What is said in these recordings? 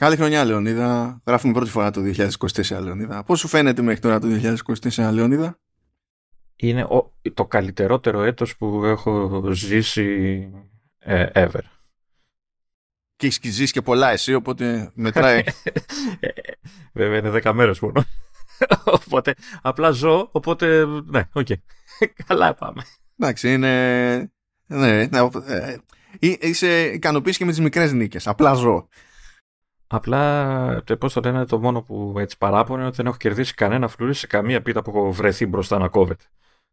Καλή χρονιά, Λεωνίδα. Γράφουμε πρώτη φορά το 2024, Λεωνίδα. Πώς σου φαίνεται μέχρι τώρα το 2024, Λεωνίδα; Είναι ο, το καλύτερότερο έτος που έχω ζήσει ε, ever. Και έχεις ζήσει και πολλά εσύ, οπότε μετράει. Βέβαια είναι δέκα μέρες μόνο. οπότε απλά ζω, οπότε ναι, ok. Okay. Καλά πάμε. Εντάξει, είναι... Ναι, ναι, ε, είσαι ικανοποιήσει και με τις μικρές νίκες. Απλά ζω. Απλά, πώς το λένε, το μόνο που έτσι παράπονο είναι ότι δεν έχω κερδίσει κανένα φλουρί σε καμία πίτα που έχω βρεθεί μπροστά να κόβεται.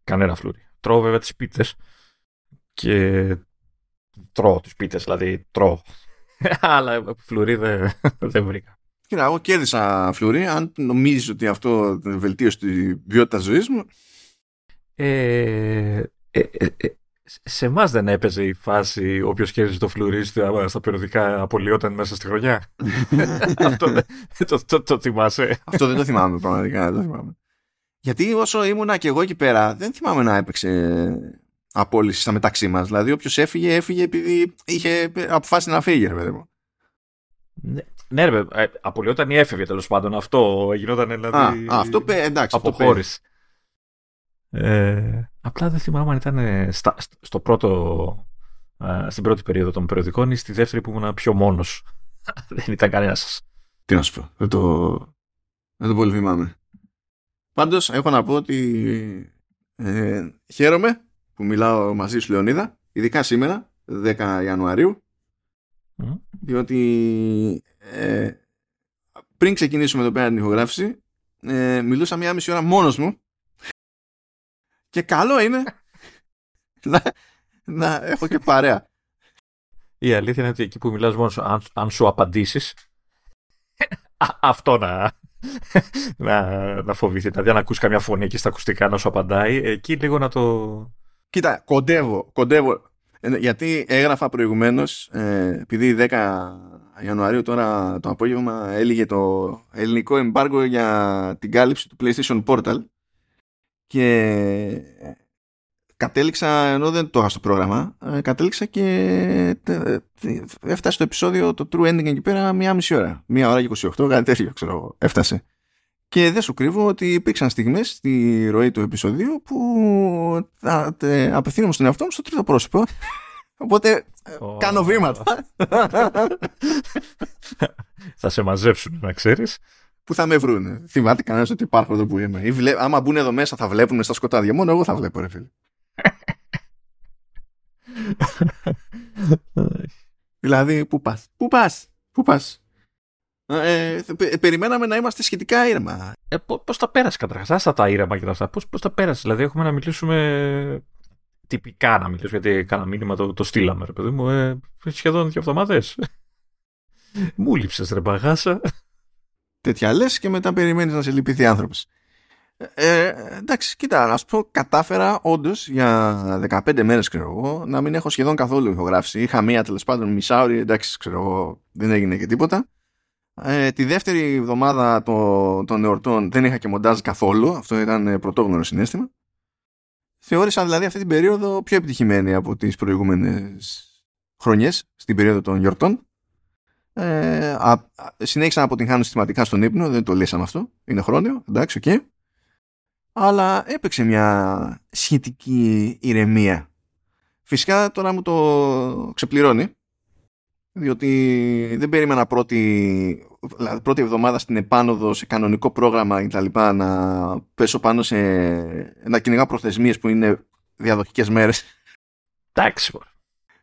Κανένα φλουρί. Τρώω βέβαια τις πίτες και τρώω τις πίτες, δηλαδή τρώω. Αλλά φλουρί δεν, δεν βρήκα. Κοίτα, εγώ κέρδισα φλουρί. Αν νομίζεις ότι αυτό βελτίωσε τη ποιότητα ζωής μου. Ε, ε, ε, ε σε εμάς δεν έπαιζε η φάση όποιο κέρδιζε το φλουρί στα περιοδικά απολυόταν μέσα στη χρονιά. Αυτό δεν το, το, το, θυμάσαι. Αυτό δεν το θυμάμαι πραγματικά. Δεν το θυμάμαι. Γιατί όσο ήμουνα και εγώ εκεί πέρα, δεν θυμάμαι να έπαιξε απόλυση στα μεταξύ μας. Δηλαδή, όποιος έφυγε, έφυγε επειδή είχε αποφάσει να φύγει, ρε παιδί μου. Ναι, ναι ρε, απολυόταν ή έφευγε τέλος πάντων. Αυτό γινόταν δηλαδή. Α, αυτό εντάξει. Αποχώρηση. Ε, απλά δεν θυμάμαι αν ήταν στα, στο πρώτο, στην πρώτη περίοδο των περιοδικών ή στη δεύτερη που ήμουν πιο μόνος. δεν ήταν κανένας σα. Τι να σου πω. Δεν το, δεν το πολύ θυμάμαι. Πάντως έχω να πω ότι ε, χαίρομαι που μιλάω μαζί σου Λεωνίδα, ειδικά σήμερα, 10 Ιανουαρίου, διότι ε, πριν ξεκινήσουμε εδώ πέρα την ηχογράφηση, ε, μιλούσα μία μισή ώρα μόνος μου και καλό είναι να, να έχω και παρέα. Η αλήθεια είναι ότι εκεί που μιλάς μόνος αν, αν σου απαντήσεις αυτό να, να, να φοβηθεί. Δηλαδή αν ακούς καμιά φωνή εκεί στα ακουστικά να σου απαντάει, εκεί λίγο να το... Κοίτα, κοντεύω, κοντεύω. Ε, γιατί έγραφα προηγουμένως, ε, επειδή 10 Ιανουαρίου τώρα το απόγευμα έλυγε το ελληνικό εμπάργο για την κάλυψη του PlayStation Portal και κατέληξα, ενώ δεν το είχα στο πρόγραμμα, ε, κατέληξα και έφτασε το επεισόδιο, το True Ending εκεί πέρα μία μισή ώρα. Μία ώρα και 28, κάτι τέτοιο, ξέρω εγώ, έφτασε. Και δεν σου κρύβω ότι υπήρξαν στιγμές στη ροή του επεισοδίου που απευθύνομαι στον εαυτό μου στο τρίτο πρόσωπο. Οπότε κάνω βήματα. θα σε μαζέψουν, να ξέρεις που θα με βρουν. Θυμάται κανένας ότι υπάρχω εδώ που είμαι. Ή βλέ... Άμα μπουν εδώ μέσα θα βλέπουν στα σκοτάδια. Μόνο εγώ θα βλέπω, ρε φίλε. δηλαδή, πού πας; Πού πας; Πού πας; Ε, περιμέναμε να είμαστε σχετικά ήρεμα. Ε, Πώς τα πέρασες καταρχάς, άστα τα ήρεμα και αυτά. Πώς τα πέρασες, Δηλαδή, έχουμε να μιλήσουμε τυπικά να μιλήσουμε, γιατί κάνα μήνυμα το, το στείλαμε, ρε παιδί μου. Ε, σχεδόν δύο εβδομάδες. Μου λείψε, ρε μπαγάσα τέτοια λες και μετά περιμένεις να σε λυπηθεί άνθρωπος. Ε, εντάξει, κοίτα, να σου πω, κατάφερα όντως για 15 μέρες, ξέρω εγώ, να μην έχω σχεδόν καθόλου ηχογράφηση. Είχα μία τέλος πάντων μισάωρη, εντάξει, ξέρω εγώ, δεν έγινε και τίποτα. Ε, τη δεύτερη εβδομάδα των, των εορτών δεν είχα και μοντάζ καθόλου. Αυτό ήταν πρωτόγνωρο συνέστημα. Θεώρησα δηλαδή αυτή την περίοδο πιο επιτυχημένη από τις προηγούμενες χρονιές στην περίοδο των γιορτών. Ε, α, συνέχισα να αποτυγχάνω συστηματικά στον ύπνο, δεν το λύσαμε αυτό. Είναι χρόνιο, εντάξει, ok. Okay. Αλλά έπαιξε μια σχετική ηρεμία. Φυσικά τώρα μου το ξεπληρώνει, διότι δεν περίμενα πρώτη, πρώτη εβδομάδα στην επάνωδο σε κανονικό πρόγραμμα και τα λοιπά να πέσω πάνω σε να κυνηγά προθεσμίες που είναι διαδοχικές μέρες. Εντάξει.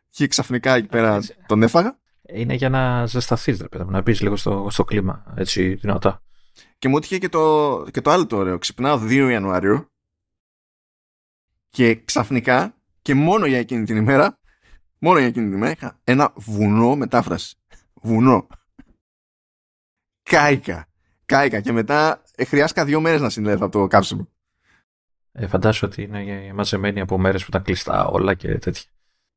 Και ξαφνικά εκεί πέρα τον έφαγα είναι για να ζεσταθείς, ρε παιδί να μπεις λίγο στο, στο κλίμα, έτσι δυνατά. Και μου έτυχε και το, και το άλλο το ωραίο. Ξυπνάω 2 Ιανουαρίου και ξαφνικά και μόνο για εκείνη την ημέρα, μόνο για εκείνη την ημέρα είχα ένα βουνό μετάφραση. Βουνό. Κάικα. Κάηκα. Και μετά ε, χρειάστηκα δύο μέρες να συνέλθω από το κάψιμο. Ε, φαντάσου ότι είναι μαζεμένοι από μέρες που ήταν κλειστά όλα και τέτοια.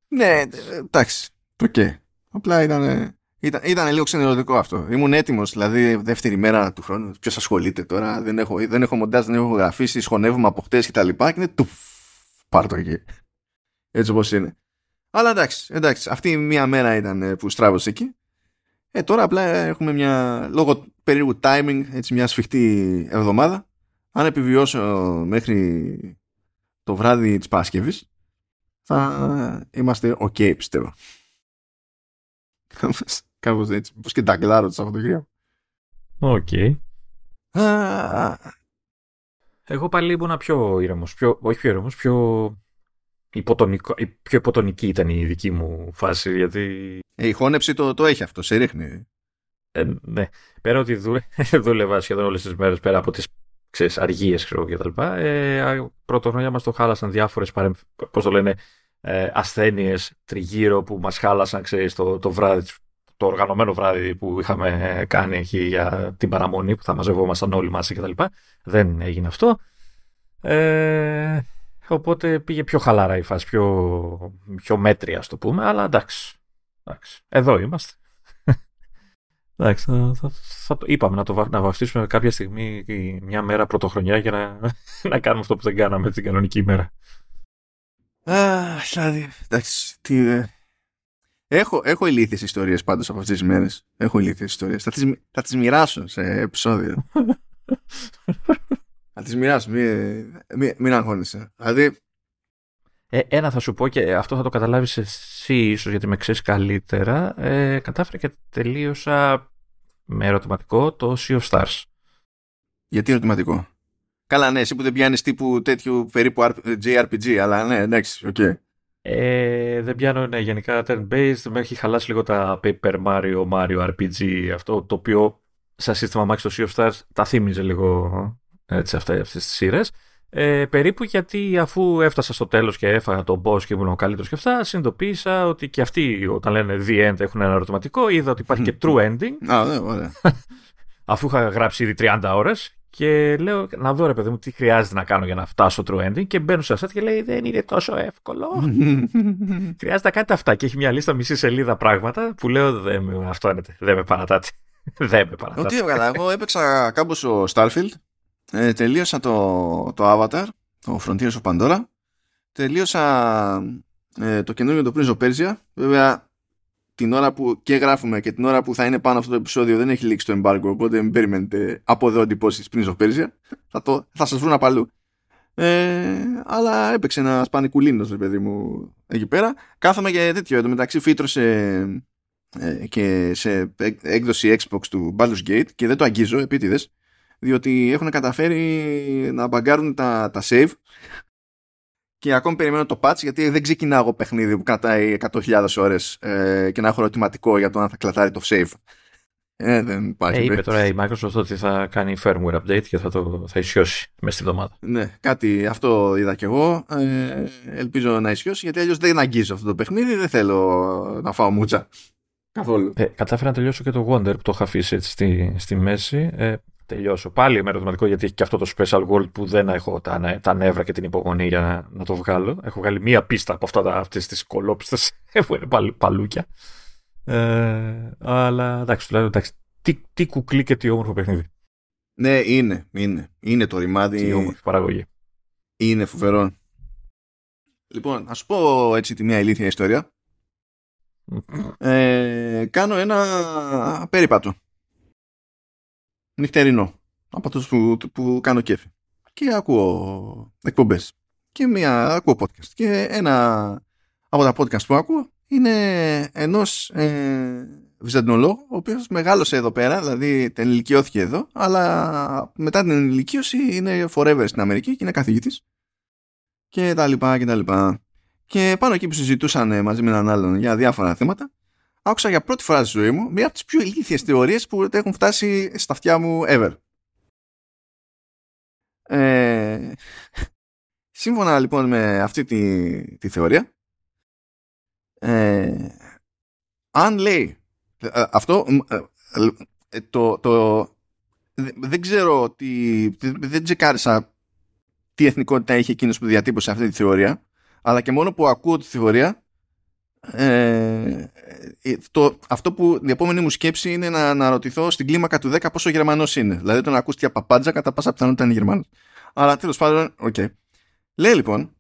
Ναι, ε, εντάξει. Ok. Okay. Απλά ήταν, ήταν, ήταν λίγο ξενερωτικό αυτό. Ήμουν έτοιμος, δηλαδή δεύτερη μέρα του χρόνου. Ποιος ασχολείται τώρα, δεν έχω, δεν έχω μοντάζ, δεν έχω γράψει, χωνεύουμε από χτες και τα λοιπά. Και είναι του. Πάρ το εκεί. Έτσι όπως είναι. Αλλά εντάξει, εντάξει, αυτή η μία μέρα ήταν ε, που στράβωσε εκεί. Ε, τώρα απλά έχουμε μια, λόγω περίεργου timing, έτσι μια σφιχτή εβδομάδα. Αν επιβιώσω μέχρι το βράδυ της Παρασκευής, θα είμαστε ok, πιστεύω. Κάπως έτσι, πως και τα το Σαββατοκύριακο. Οκ. Εγώ πάλι ήμουν πιο ήρεμος, πιο, όχι πιο ήρεμος, πιο υποτονικό, πιο υποτονική ήταν η δική μου φάση, γιατί... Ε, η χώνεψη το, το έχει αυτό, σε ρίχνει. Ε, ναι, πέρα ότι δούλε, δούλευα σχεδόν όλες τις μέρες, πέρα από τις ξέρεις, αργίες ξέρω, και τα λοιπά, ε, πρωτοχρονιά μας το χάλασαν διάφορες παρεμ... πώς το λένε, ε, ασθένειες τριγύρω που μας χάλασαν ξέρεις, το, το βράδυ το οργανωμένο βράδυ που είχαμε κάνει εκεί για την παραμονή που θα μαζευόμασταν όλοι μαζί κτλ. Δεν έγινε αυτό. Ε, οπότε πήγε πιο χαλάρα η φάση, πιο, πιο μέτρια, ας το πούμε, αλλά εντάξει. εντάξει. Εδώ είμαστε. εντάξει, θα, θα, θα, είπαμε να, το, να βαφτίσουμε κάποια στιγμή μια μέρα πρωτοχρονιά για να, να κάνουμε αυτό που δεν κάναμε την κανονική ημέρα. Αχ, δηλαδή, εντάξει, τι, ε, Έχω, έχω ηλίθιες ιστορίες πάντως από αυτές τις μέρες. Έχω ηλίθιες ιστορίες. Θα τις, θα τις μοιράσω σε επεισόδιο. θα τις μοιράσω. Μην, μην, μην αγχώνεσαι. Δηλαδή... Ε, ένα θα σου πω και αυτό θα το καταλάβεις εσύ ίσως γιατί με ξέρεις καλύτερα. Ε, κατάφερα και τελείωσα με ερωτηματικό το Sea of Stars. Γιατί ερωτηματικό; Καλά, ναι, εσύ που δεν πιάνεις τύπου τέτοιου περίπου JRPG, αλλά ναι, εντάξει, ok. Okay. Ε, δεν πιάνω ναι, γενικά turn-based. Με έχει χαλάσει λίγο τα Paper Mario, Mario RPG. Αυτό το οποίο σαν σύστημα Max το Sea of Stars τα θύμιζε λίγο έτσι, αυτές τις σειρές. Ε, περίπου γιατί αφού έφτασα στο τέλος και έφαγα τον boss και ήμουν ο καλύτερος και αυτά, συνειδητοποίησα ότι και αυτοί όταν λένε the end έχουν ένα ερωτηματικό, είδα ότι υπάρχει και true ending. Α, ναι, ωραία. αφού είχα γράψει ήδη 30 ώρες και λέω να δω ρε παιδί μου τι χρειάζεται να κάνω για να φτάσω true ending και μπαίνω σε αυτά και λέει δεν είναι τόσο εύκολο. χρειάζεται να κάνετε αυτά και έχει μια λίστα μισή σελίδα πράγματα που λέω δεν με, αυτό είναι, δεν με παρατάτε. δεν με παρατάτε. Ότι έβγαλα, εγώ έπαιξα κάπου στο Starfield, ε, τελείωσα το, το Avatar, το Frontiers of Pandora, τελείωσα ε, το καινούριο το Prince of Persia, βέβαια την ώρα που και γράφουμε και την ώρα που θα είναι πάνω αυτό το επεισόδιο δεν έχει λήξει το embargo, οπότε μην περιμένετε από εδώ εντυπώσεις πριν of Persia. Θα, το, θα σας βρουν απαλού. Ε, αλλά έπαιξε ένα σπανικουλίνο, ρε παιδί μου, εκεί πέρα. Κάθομαι για τέτοιο. Εδώ μεταξύ φύτρωσε ε, και σε έκδοση Xbox του Baldur's Gate και δεν το αγγίζω επίτηδες, διότι έχουν καταφέρει να μπαγκάρουν τα, τα save και ακόμη περιμένω το patch γιατί δεν ξεκινάω εγώ παιχνίδι που κρατάει 100.000 ώρες ε, και να έχω ερωτηματικό για το αν θα κλατάρει το save. Ε, δεν υπάρχει. Ε, είπε τώρα η Microsoft ότι θα κάνει firmware update και θα το θα ισιώσει μέσα στη εβδομάδα. Ναι, κάτι αυτό είδα κι εγώ. Ε, ελπίζω να ισιώσει γιατί αλλιώς δεν αγγίζω αυτό το παιχνίδι. Δεν θέλω να φάω μούτσα. Καθόλου. Ε, κατάφερα να τελειώσω και το Wonder που το είχα αφήσει έτσι στη, στη μέση. Ε, τελειώσω. Πάλι με ερωτηματικό γιατί έχει και αυτό το Special World που δεν έχω τα, τα νεύρα και την υπομονή για να, να το βγάλω. Έχω βγάλει μία πίστα από αυτά, αυτές τις κολόπιστες που είναι παλ, παλούκια. Ε, αλλά εντάξει, τουλάχιστον εντάξει. Τι, τι κουκλί και τι όμορφο παιχνίδι. Ναι, είναι, είναι. Είναι το ρημάδι. Τι όμορφη παραγωγή. Είναι φοβερό. Λοιπόν, να σου πω έτσι τη μια ηλίθια ιστορία. ε, κάνω ένα περίπατο νυχτερινό από τους που, που κάνω κέφι. Και ακούω εκπομπές. Και μία ακούω podcast. Και ένα από τα podcast που ακούω είναι ενός ε, βυζαντινολόγου ο οποίος μεγάλωσε εδώ πέρα δηλαδή ενηλικιώθηκε εδώ αλλά μετά την ενηλικίωση είναι forever στην Αμερική και είναι καθηγητής. Και τα λοιπά και τα λοιπά. Και πάνω εκεί που συζητούσαν μαζί με έναν άλλον για διάφορα θέματα άκουσα για πρώτη φορά στη ζωή μου μία από τις πιο ηλίθιες θεωρίες που έχουν φτάσει στα αυτιά μου ever. Ε, σύμφωνα λοιπόν με αυτή τη, τη θεωρία ε, αν λέει ε, αυτό ε, το, το δεν ξέρω τι δεν τσεκάρισα τι εθνικότητα είχε εκείνος που διατύπωσε αυτή τη θεωρία αλλά και μόνο που ακούω τη θεωρία ε, ε, το, αυτό που η επόμενη μου σκέψη είναι να αναρωτηθώ στην κλίμακα του 10 πόσο Γερμανός είναι. Δηλαδή τον ακούστηκε παπάντζα κατά πάσα πιθανότητα είναι Γερμανός. Αλλά τέλος πάντων, ok. Okay. Λέει λοιπόν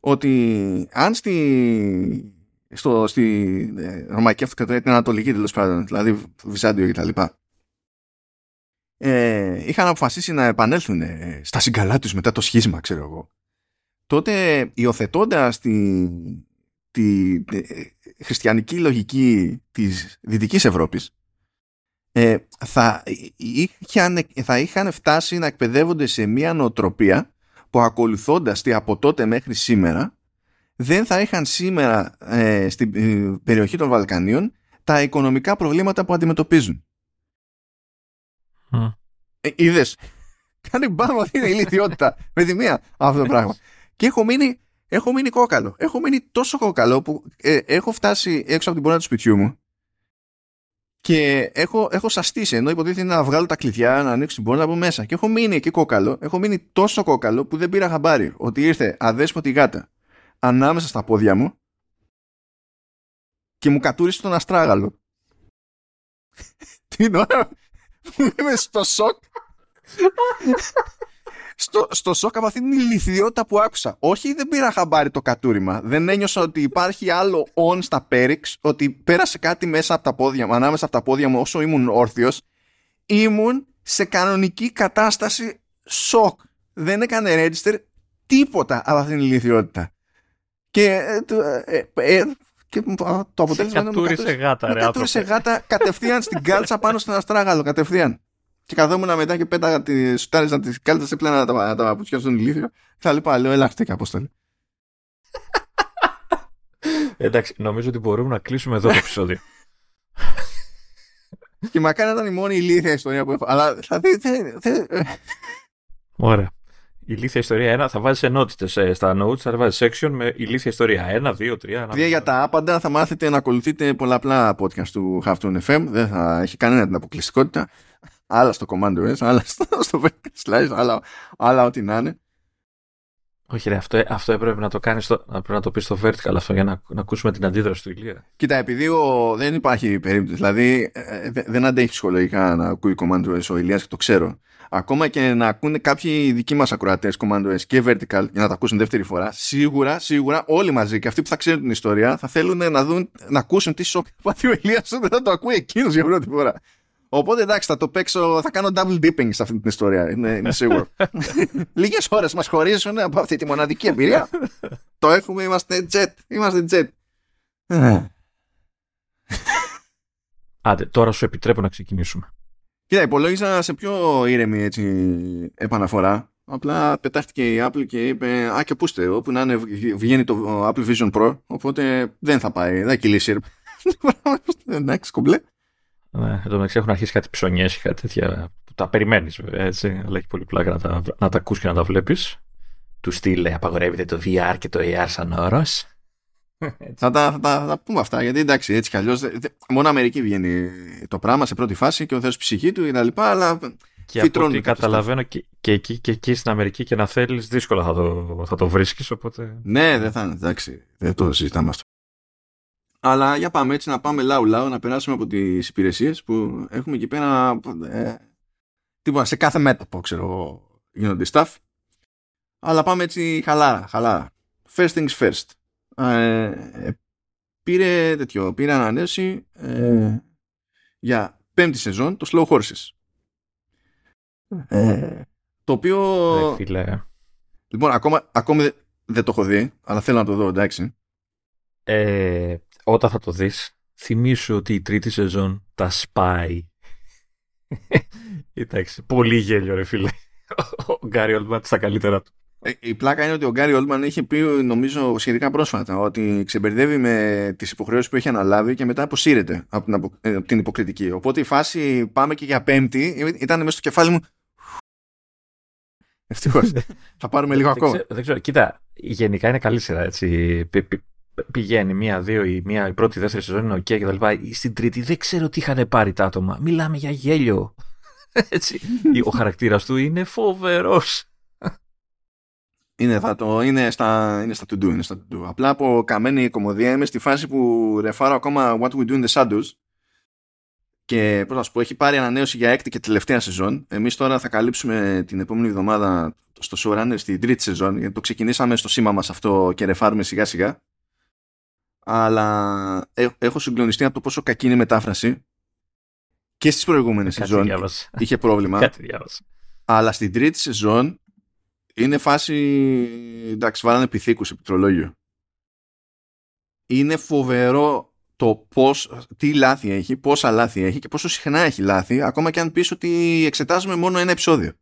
ότι αν στη, στο, στη ε, Ρωμαϊκή Αυτοκρατορία την Ανατολική τέλος πάντων, δηλαδή Βυζάντιο κτλ. Ε, είχαν αποφασίσει να επανέλθουν ε, στα συγκαλά τους μετά το σχίσμα, ξέρω εγώ. Τότε υιοθετώντας τη, τη, τη, ε, χριστιανική λογική της Δυτικής Ευρώπης ε, θα, είχαν, θα είχαν φτάσει να εκπαιδεύονται σε μια νοοτροπία που ακολουθώντας τη από τότε μέχρι σήμερα δεν θα είχαν σήμερα ε, στην ε, περιοχή των Βαλκανίων τα οικονομικά προβλήματα που αντιμετωπίζουν. Mm. Ε, είδες, κάνει μπάμο αυτή είναι η ηλικιότητα με τη μία αυτό το πράγμα. Και έχω μείνει, έχω μείνει κόκαλο. Έχω μείνει τόσο κόκαλο που ε, έχω φτάσει έξω από την πόρτα του σπιτιού μου και έχω, έχω σαστήσει ενώ υποτίθεται να βγάλω τα κλειδιά, να ανοίξω την πόρτα από μέσα. Και έχω μείνει εκεί κόκαλο. Έχω μείνει τόσο κόκαλο που δεν πήρα χαμπάρι ότι ήρθε αδέσποτη γάτα ανάμεσα στα πόδια μου και μου κατούρισε τον αστράγαλο. Την ώρα που είμαι στο σοκ στο, στο σοκ από αυτήν την ηλικιότητα που άκουσα. Όχι, δεν πήρα χαμπάρι το κατούριμα. Δεν ένιωσα ότι υπάρχει άλλο on στα πέριξ, ότι πέρασε κάτι μέσα από τα πόδια μου, ανάμεσα από τα πόδια μου όσο ήμουν όρθιος. Ήμουν σε κανονική κατάσταση σοκ. Δεν έκανε register τίποτα από αυτήν την ηλικιότητα. Και, ε, ε, ε, και το αποτέλεσμα είναι. Κατούρισε γάτα, ρε. Κατούρισε γάτα κατευθείαν στην κάλτσα πάνω στον αστράγαλο. Κατευθείαν και καθόμουν μετά και πέταγα τη σουτάριζα τη κάλτσα σε πλένα τα, τα παπούτσια στον ηλίθιο. Θα λοιπά, λέω, έλα και απόστολη. Εντάξει, νομίζω ότι μπορούμε να κλείσουμε εδώ το επεισόδιο. και μακάρι να ήταν η μόνη ηλίθια ιστορία που έφαγα. Αλλά θα δείτε. Ωραία. Ηλίθια ιστορία 1 θα βάζεις ενότητες στα notes, θα βάζεις section με ηλίθια ιστορία 1, 2, 3. 1, για τα άπαντα θα μάθετε να ακολουθείτε πολλαπλά podcast του Halftone FM. Δεν θα έχει κανένα την αποκλειστικότητα άλλα στο Command OS, άλλα στο, στο Vertical Slice, άλλα, άλλα ό,τι να είναι. Όχι, ρε, αυτό, αυτό έπρεπε να το κάνεις στο, πρέπει να το πεις στο vertical αυτό για να, να ακούσουμε την αντίδραση του Ηλία. Κοίτα, επειδή ο, δεν υπάρχει περίπτωση, δηλαδή ε, δεν αντέχει ψυχολογικά να ακούει Command OS ο Ηλίας και το ξέρω. Ακόμα και να ακούνε κάποιοι δικοί μας ακροατές Command OS και vertical για να τα ακούσουν δεύτερη φορά, σίγουρα, σίγουρα όλοι μαζί και αυτοί που θα ξέρουν την ιστορία θα θέλουν να, δουν, να ακούσουν τι σοκ πάθει ο Ηλίας όταν θα το ακούει εκείνος για πρώτη φορά. Οπότε εντάξει, θα το παίξω, θα κάνω double dipping σε αυτή την ιστορία. Είναι, είναι σίγουρο. Λίγες ώρες μας χωρίζουν από αυτή τη μοναδική εμπειρία. το έχουμε, είμαστε jet. Είμαστε jet. Άντε, τώρα σου επιτρέπω να ξεκινήσουμε. Κοίτα, υπολόγιζα σε πιο ήρεμη έτσι, επαναφορά. Απλά πετάχτηκε η Apple και είπε Α, και πούστε, όπου να είναι βγαίνει το Apple Vision Pro. Οπότε δεν θα πάει, δεν θα κυλήσει. Εντάξει, κομπλέ. Ναι, εν τω μεταξύ έχουν αρχίσει κάτι ψωνιές ή κάτι τέτοια που τα περιμένεις βέβαια έτσι, αλλά έχει πολύ πλάκα να τα, να τα ακούς και να τα βλέπεις. Του στυλ απαγορεύεται το VR και το AR σαν όρος. θα, τα, θα, τα, θα πούμε αυτά γιατί εντάξει έτσι κι αλλιώς. Μόνο Αμερική βγαίνει το πράγμα σε πρώτη φάση και ο Θεός ψυχή του κτλ. Αλλά και από ό,τι καταλαβαίνω και, και, εκεί, και εκεί στην Αμερική και να θέλεις, δύσκολα θα το, θα το βρίσκεις. Οπότε... Ναι, δεν θα είναι. Εντάξει, δεν το συζητάμε αυτό. Αλλά για πάμε έτσι να πάμε λαού λαού να περάσουμε από τις υπηρεσίες που έχουμε εκεί πέρα ε, τίποτα, σε κάθε μέτωπο ξέρω γίνονται stuff. Αλλά πάμε έτσι χαλάρα, χαλάρα. First things first. Ε, πήρε τέτοιο, πήρε ανανέωση ε, για πέμπτη σεζόν το Slow Horses. Ε, το οποίο... φίλε. Λοιπόν, ακόμα, ακόμη δεν το έχω δει, αλλά θέλω να το δω, εντάξει. Ε, όταν θα το δεις, θυμίσου ότι η τρίτη σεζόν τα σπάει. Εντάξει, πολύ γέλιο ρε φίλε. Ο Γκάρι Όλντμαν στα καλύτερα του. Ε, η πλάκα είναι ότι ο Γκάρι Όλντμαν είχε πει, νομίζω, σχετικά πρόσφατα, ότι ξεμπερδεύει με τις υποχρεώσεις που έχει αναλάβει και μετά αποσύρεται από την, ε, από την υποκριτική. Οπότε η φάση πάμε και για πέμπτη ήταν μέσα στο κεφάλι μου. Ευτυχώς. θα πάρουμε λίγο ακόμα. Δεν ξέρω, κοίτα, γενικά είναι καλή σειρά. Έτσι πηγαίνει μία-δύο ή μία, η πρώτη, η δεύτερη σεζόν είναι okay, κτλ. Στην τρίτη δεν ξέρω τι είχαν πάρει τα άτομα. Μιλάμε για γέλιο. Έτσι. Ο χαρακτήρας του είναι φοβερός. Είναι, θα το, είναι, στα, είναι στα to do, είναι στα to do. Απλά από καμένη κομμωδία είμαι στη φάση που ρεφάρω ακόμα What We Do in the Shadows και πώς να σου πω, έχει πάρει ανανέωση για έκτη και τελευταία σεζόν. Εμείς τώρα θα καλύψουμε την επόμενη εβδομάδα στο showrunner στην τρίτη σεζόν γιατί το ξεκινήσαμε στο σήμα μας αυτό και ρεφάρουμε σιγά σιγά αλλά έχω συγκλονιστεί από το πόσο κακή είναι η μετάφραση και στις προηγούμενες σεζόν είχε πρόβλημα. Κάτι Αλλά στην τρίτη σεζόν είναι φάση. Εντάξει, βάλανε πυθίκους επιτρολόγιο. Είναι φοβερό το πώς, τι λάθη έχει, πόσα λάθη έχει και πόσο συχνά έχει λάθη, ακόμα και αν πεις ότι εξετάζουμε μόνο ένα επεισόδιο.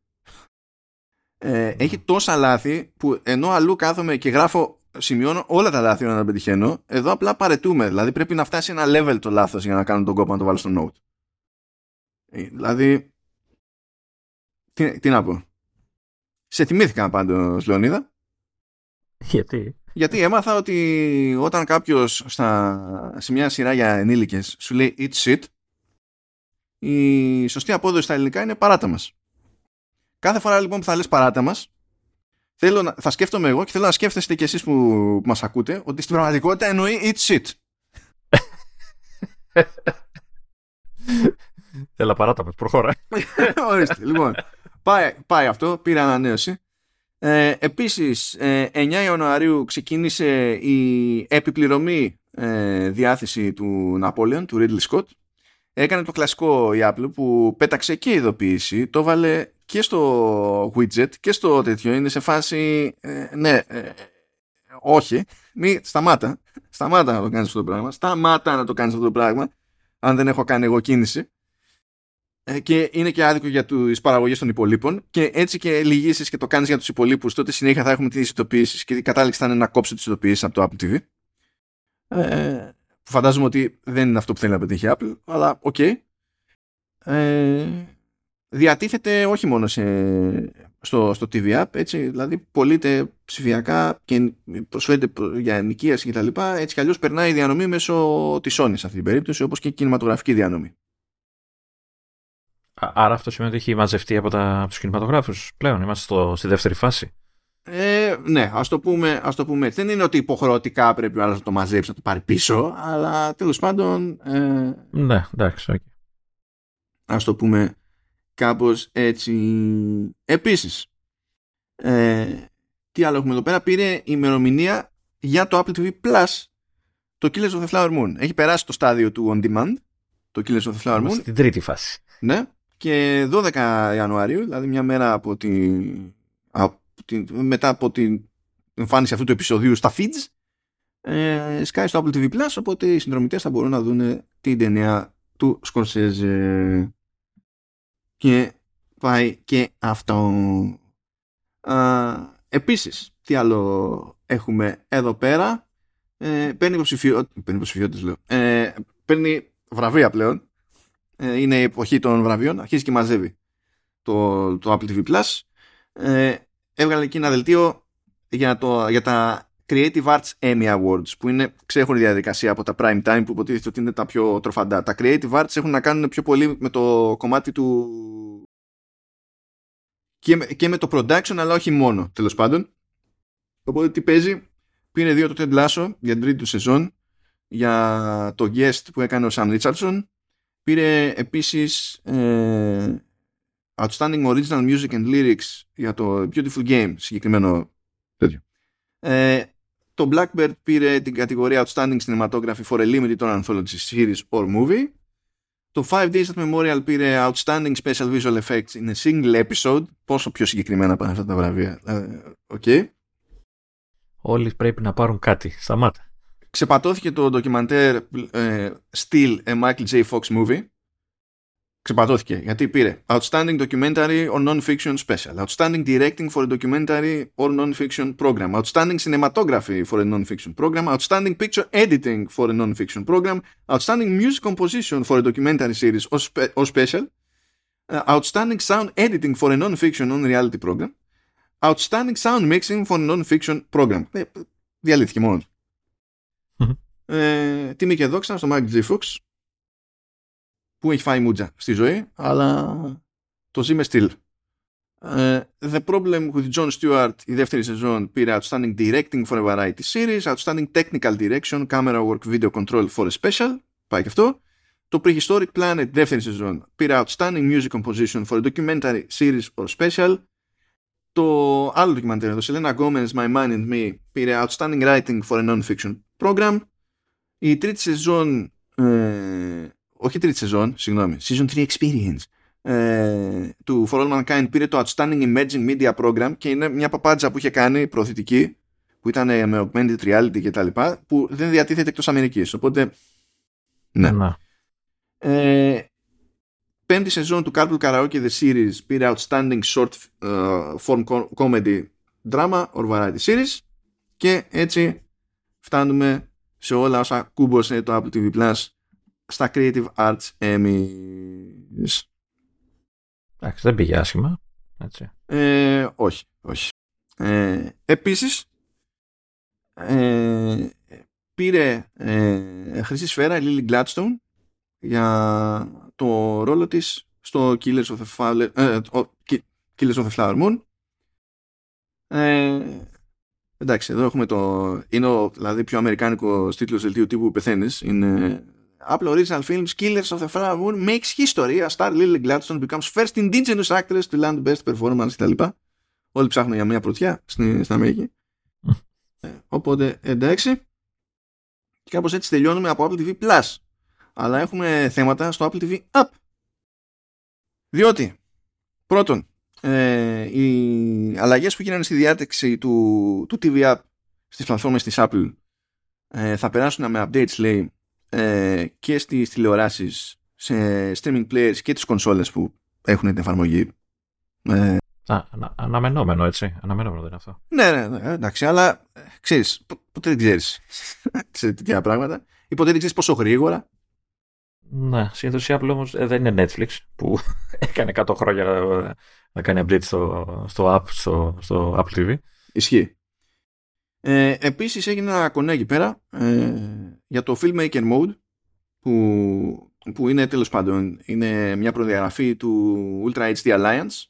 Ε, έχει τόσα λάθη που ενώ αλλού κάθομαι και γράφω, σημειώνω όλα τα λάθη να τα πετυχαίνω, εδώ απλά παρετούμε. Δηλαδή πρέπει να φτάσει ένα level το λάθος για να κάνω τον κόπο να το βάλω στο note. Ε, δηλαδή, τι, τι να πω. Σε θυμήθηκα πάντως, Λεωνίδα. Γιατί; Γιατί έμαθα ότι όταν κάποιος στα, σε μια σειρά για ενήλικες σου λέει eat shit, η σωστή απόδοση στα ελληνικά είναι παράτα μας. Κάθε φορά λοιπόν που θα λες παράτα μας, θέλω να, θα σκέφτομαι εγώ και θέλω να σκέφτεστε κι εσείς που, που μας ακούτε ότι στην πραγματικότητα εννοεί eat shit. Έλα παράτα μας, προχώρα. Ορίστε, λοιπόν. Πάει, πάει αυτό, πήρε ανανέωση. Ε, επίσης, 9 ε, Ιανουαρίου ξεκίνησε η επιπληρωμή ε, διάθεση του Napoleon, του Ridley Scott. Έκανε το κλασικό η Apple που πέταξε και ειδοποίηση, το βάλε και στο widget και στο τέτοιο. Είναι σε φάση, ε, ναι, ε, όχι, μη, σταμάτα, σταμάτα να το κάνεις αυτό το πράγμα, σταμάτα να το κάνεις αυτό το πράγμα, αν δεν έχω κάνει εγώ κίνηση. Ε, και είναι και άδικο για τις παραγωγές των υπολοίπων. Και έτσι και λυγίσεις και το κάνεις για τους υπόλοιπους, τότε συνέχεια θα έχουμε τις ειδοποιήσεις και η κατάληξη θα είναι να κόψει τις ειδοποιήσεις από το Apple TV. Ε, που φαντάζομαι ότι δεν είναι αυτό που θέλει να πετύχει η Apple, αλλά okay. Ε, διατίθεται όχι μόνο σε, στο, στο TV App, έτσι, δηλαδή πωλείται ψηφιακά και προσφέρεται για ενοικίαση κτλ. Έτσι κι αλλιώς περνάει η διανομή μέσω της Sony σε αυτή την περίπτωση, όπως και η κινηματογραφική διανομή. Άρα αυτό σημαίνει ότι έχει μαζευτεί από, τα, από τους κινηματογράφους πλέον. Είμαστε στο, στη δεύτερη φάση. Ε, ναι, ας το, πούμε, ας το πούμε έτσι. Δεν είναι ότι υποχρεωτικά πρέπει ο άλλος να το μαζέψει, να το πάρει πίσω, αλλά τέλος πάντων... Ε, ναι, εντάξει, okay. Ας το πούμε κάπως έτσι. Επίσης, ε, τι άλλο έχουμε εδώ πέρα, πήρε ημερομηνία για το Apple TV Plus το Killers of the Flower Moon. Έχει περάσει το στάδιο του On Demand, το Killers of the Flower Moon. Στην τρίτη φάση. Ναι, και 12 Ιανουαρίου, δηλαδή μια μέρα από την, από την, μετά από την εμφάνιση αυτού του επεισοδίου στα feeds, ε, σκάει στο Apple TV Plus, οπότε οι συνδρομητές θα μπορούν να δουν την ταινία του Σκορσέζε. Και πάει και αυτό. Α, επίσης, τι άλλο έχουμε εδώ πέρα. Ε, παίρνει υποψηφιότητες, παίρνει υποψηφιότητες λέω. Ε, παίρνει βραβεία πλέον ε, είναι η εποχή των βραβείων, αρχίζει και μαζεύει το, το Apple TV Plus. Ε, έβγαλε εκεί ένα δελτίο για, το, για τα Creative Arts Emmy Awards που είναι ξέχωρη διαδικασία από τα Prime Time που υποτίθεται ότι είναι τα πιο τροφαντά. Τα Creative Arts έχουν να κάνουν πιο πολύ με το κομμάτι του και με, και με το production αλλά όχι μόνο τέλος πάντων. Οπότε τι παίζει, πήρε δύο το Ted Lasso για την τρίτη του σεζόν για το guest που έκανε ο Sam Richardson Πήρε επίσης ε, Outstanding Original Music and Lyrics για το Beautiful Game, συγκεκριμένο τέτοιο. Ε, το Blackbird πήρε την κατηγορία Outstanding Cinematography for a Limited or Anthology Series or Movie. Το 5 Days at Memorial πήρε Outstanding Special Visual Effects in a Single Episode. Πόσο πιο συγκεκριμένα πάνε αυτά τα βραβεία. Ε, okay. Όλοι πρέπει να πάρουν κάτι. Σταμάτα ξεπατώθηκε το ντοκιμαντέρ ε, Still a Michael J. Fox Movie. Ξεπατώθηκε γιατί πήρε Outstanding Documentary or Non-Fiction Special, Outstanding Directing for a Documentary or Non-Fiction Program, Outstanding Cinematography for a Non-Fiction Program, Outstanding Picture Editing for a Non-Fiction Program, Outstanding Music Composition for a Documentary Series or, spe or Special, uh, Outstanding Sound Editing for a Non-Fiction on Reality Program, Outstanding Sound Mixing for a Non-Fiction Program. Ε, διαλύθηκε μόνο ε, τιμή και δόξα στο Mike J. Fox που έχει φάει μούτζα στη ζωή αλλά το ζει με στυλ. Uh, the Problem with John Stewart η δεύτερη σεζόν πήρε Outstanding Directing for a Variety Series Outstanding Technical Direction Camera Work Video Control for a Special πάει και αυτό το Prehistoric Planet δεύτερη σεζόν πήρε Outstanding Music Composition for a Documentary Series or Special το άλλο ντοκιμαντέρ το Selena Gomez My Mind and Me πήρε Outstanding Writing for a Non-Fiction Program η τρίτη σεζόν ε, όχι τρίτη σεζόν, συγγνώμη, season 3 experience ε, του For All Mankind πήρε το Outstanding Emerging Media Program και είναι μια παπάντζα που είχε κάνει προωθητική που ήταν με augmented reality και τα λοιπά που δεν διατίθεται εκτός Αμερικής οπότε ναι, ναι. Ε, πέμπτη σεζόν του Carpool Karaoke The Series πήρε Outstanding Short uh, Form Comedy Drama or Variety Series και έτσι φτάνουμε σε όλα όσα κούμπωσε το Apple TV Plus στα Creative Arts Emmys. Εντάξει, δεν πήγε άσχημα. Έτσι. Ε, όχι, όχι. Ε, επίσης, ε, πήρε ε, χρυσή σφαίρα η Lily Gladstone για το ρόλο της στο Killers of the Flower, ε, Killers of the Flower Moon. Ε, εντάξει, εδώ έχουμε το... Είναι ο δηλαδή, πιο αμερικάνικος τίτλος δελτίου τύπου πεθαίνεις. Είναι Apple Original Films Killers of the Flower Moon makes history. A star Lily Gladstone becomes first indigenous actress to land best performance κτλ. Όλοι ψάχνουν για μια πρωτιά στην, στην Αμερική. ε, οπότε εντάξει. Και κάπως έτσι τελειώνουμε από Apple TV Plus. Αλλά έχουμε θέματα στο Apple TV App. Διότι, πρώτον, ε, οι αλλαγές που γίνανε στη διάταξη του, του TV App στις πλατφόρμες της Apple ε, θα περάσουν με updates, λέει, ε, και στις τηλεοράσεις σε streaming players και τις κονσόλες που έχουν την εφαρμογή. Ε, Α, ανα, αναμενόμενο έτσι. Αναμενόμενο δεν είναι αυτό. Ναι, ναι, ναι εντάξει, αλλά ε, ξέρεις, ποτέ δεν ξέρεις σε τέτοια πράγματα. Ή ποτέ δεν ξέρεις πόσο γρήγορα. Ναι, συνήθως η Apple όμως ε, δεν είναι Netflix που έκανε 100 χρόνια να, κάνει update στο, στο app, στο, στο Apple TV. Ισχύει. Ε, επίσης έγινε ένα κονέ εκεί πέρα ε, για το Filmmaker Mode που, που είναι τέλος πάντων είναι μια προδιαγραφή του Ultra HD Alliance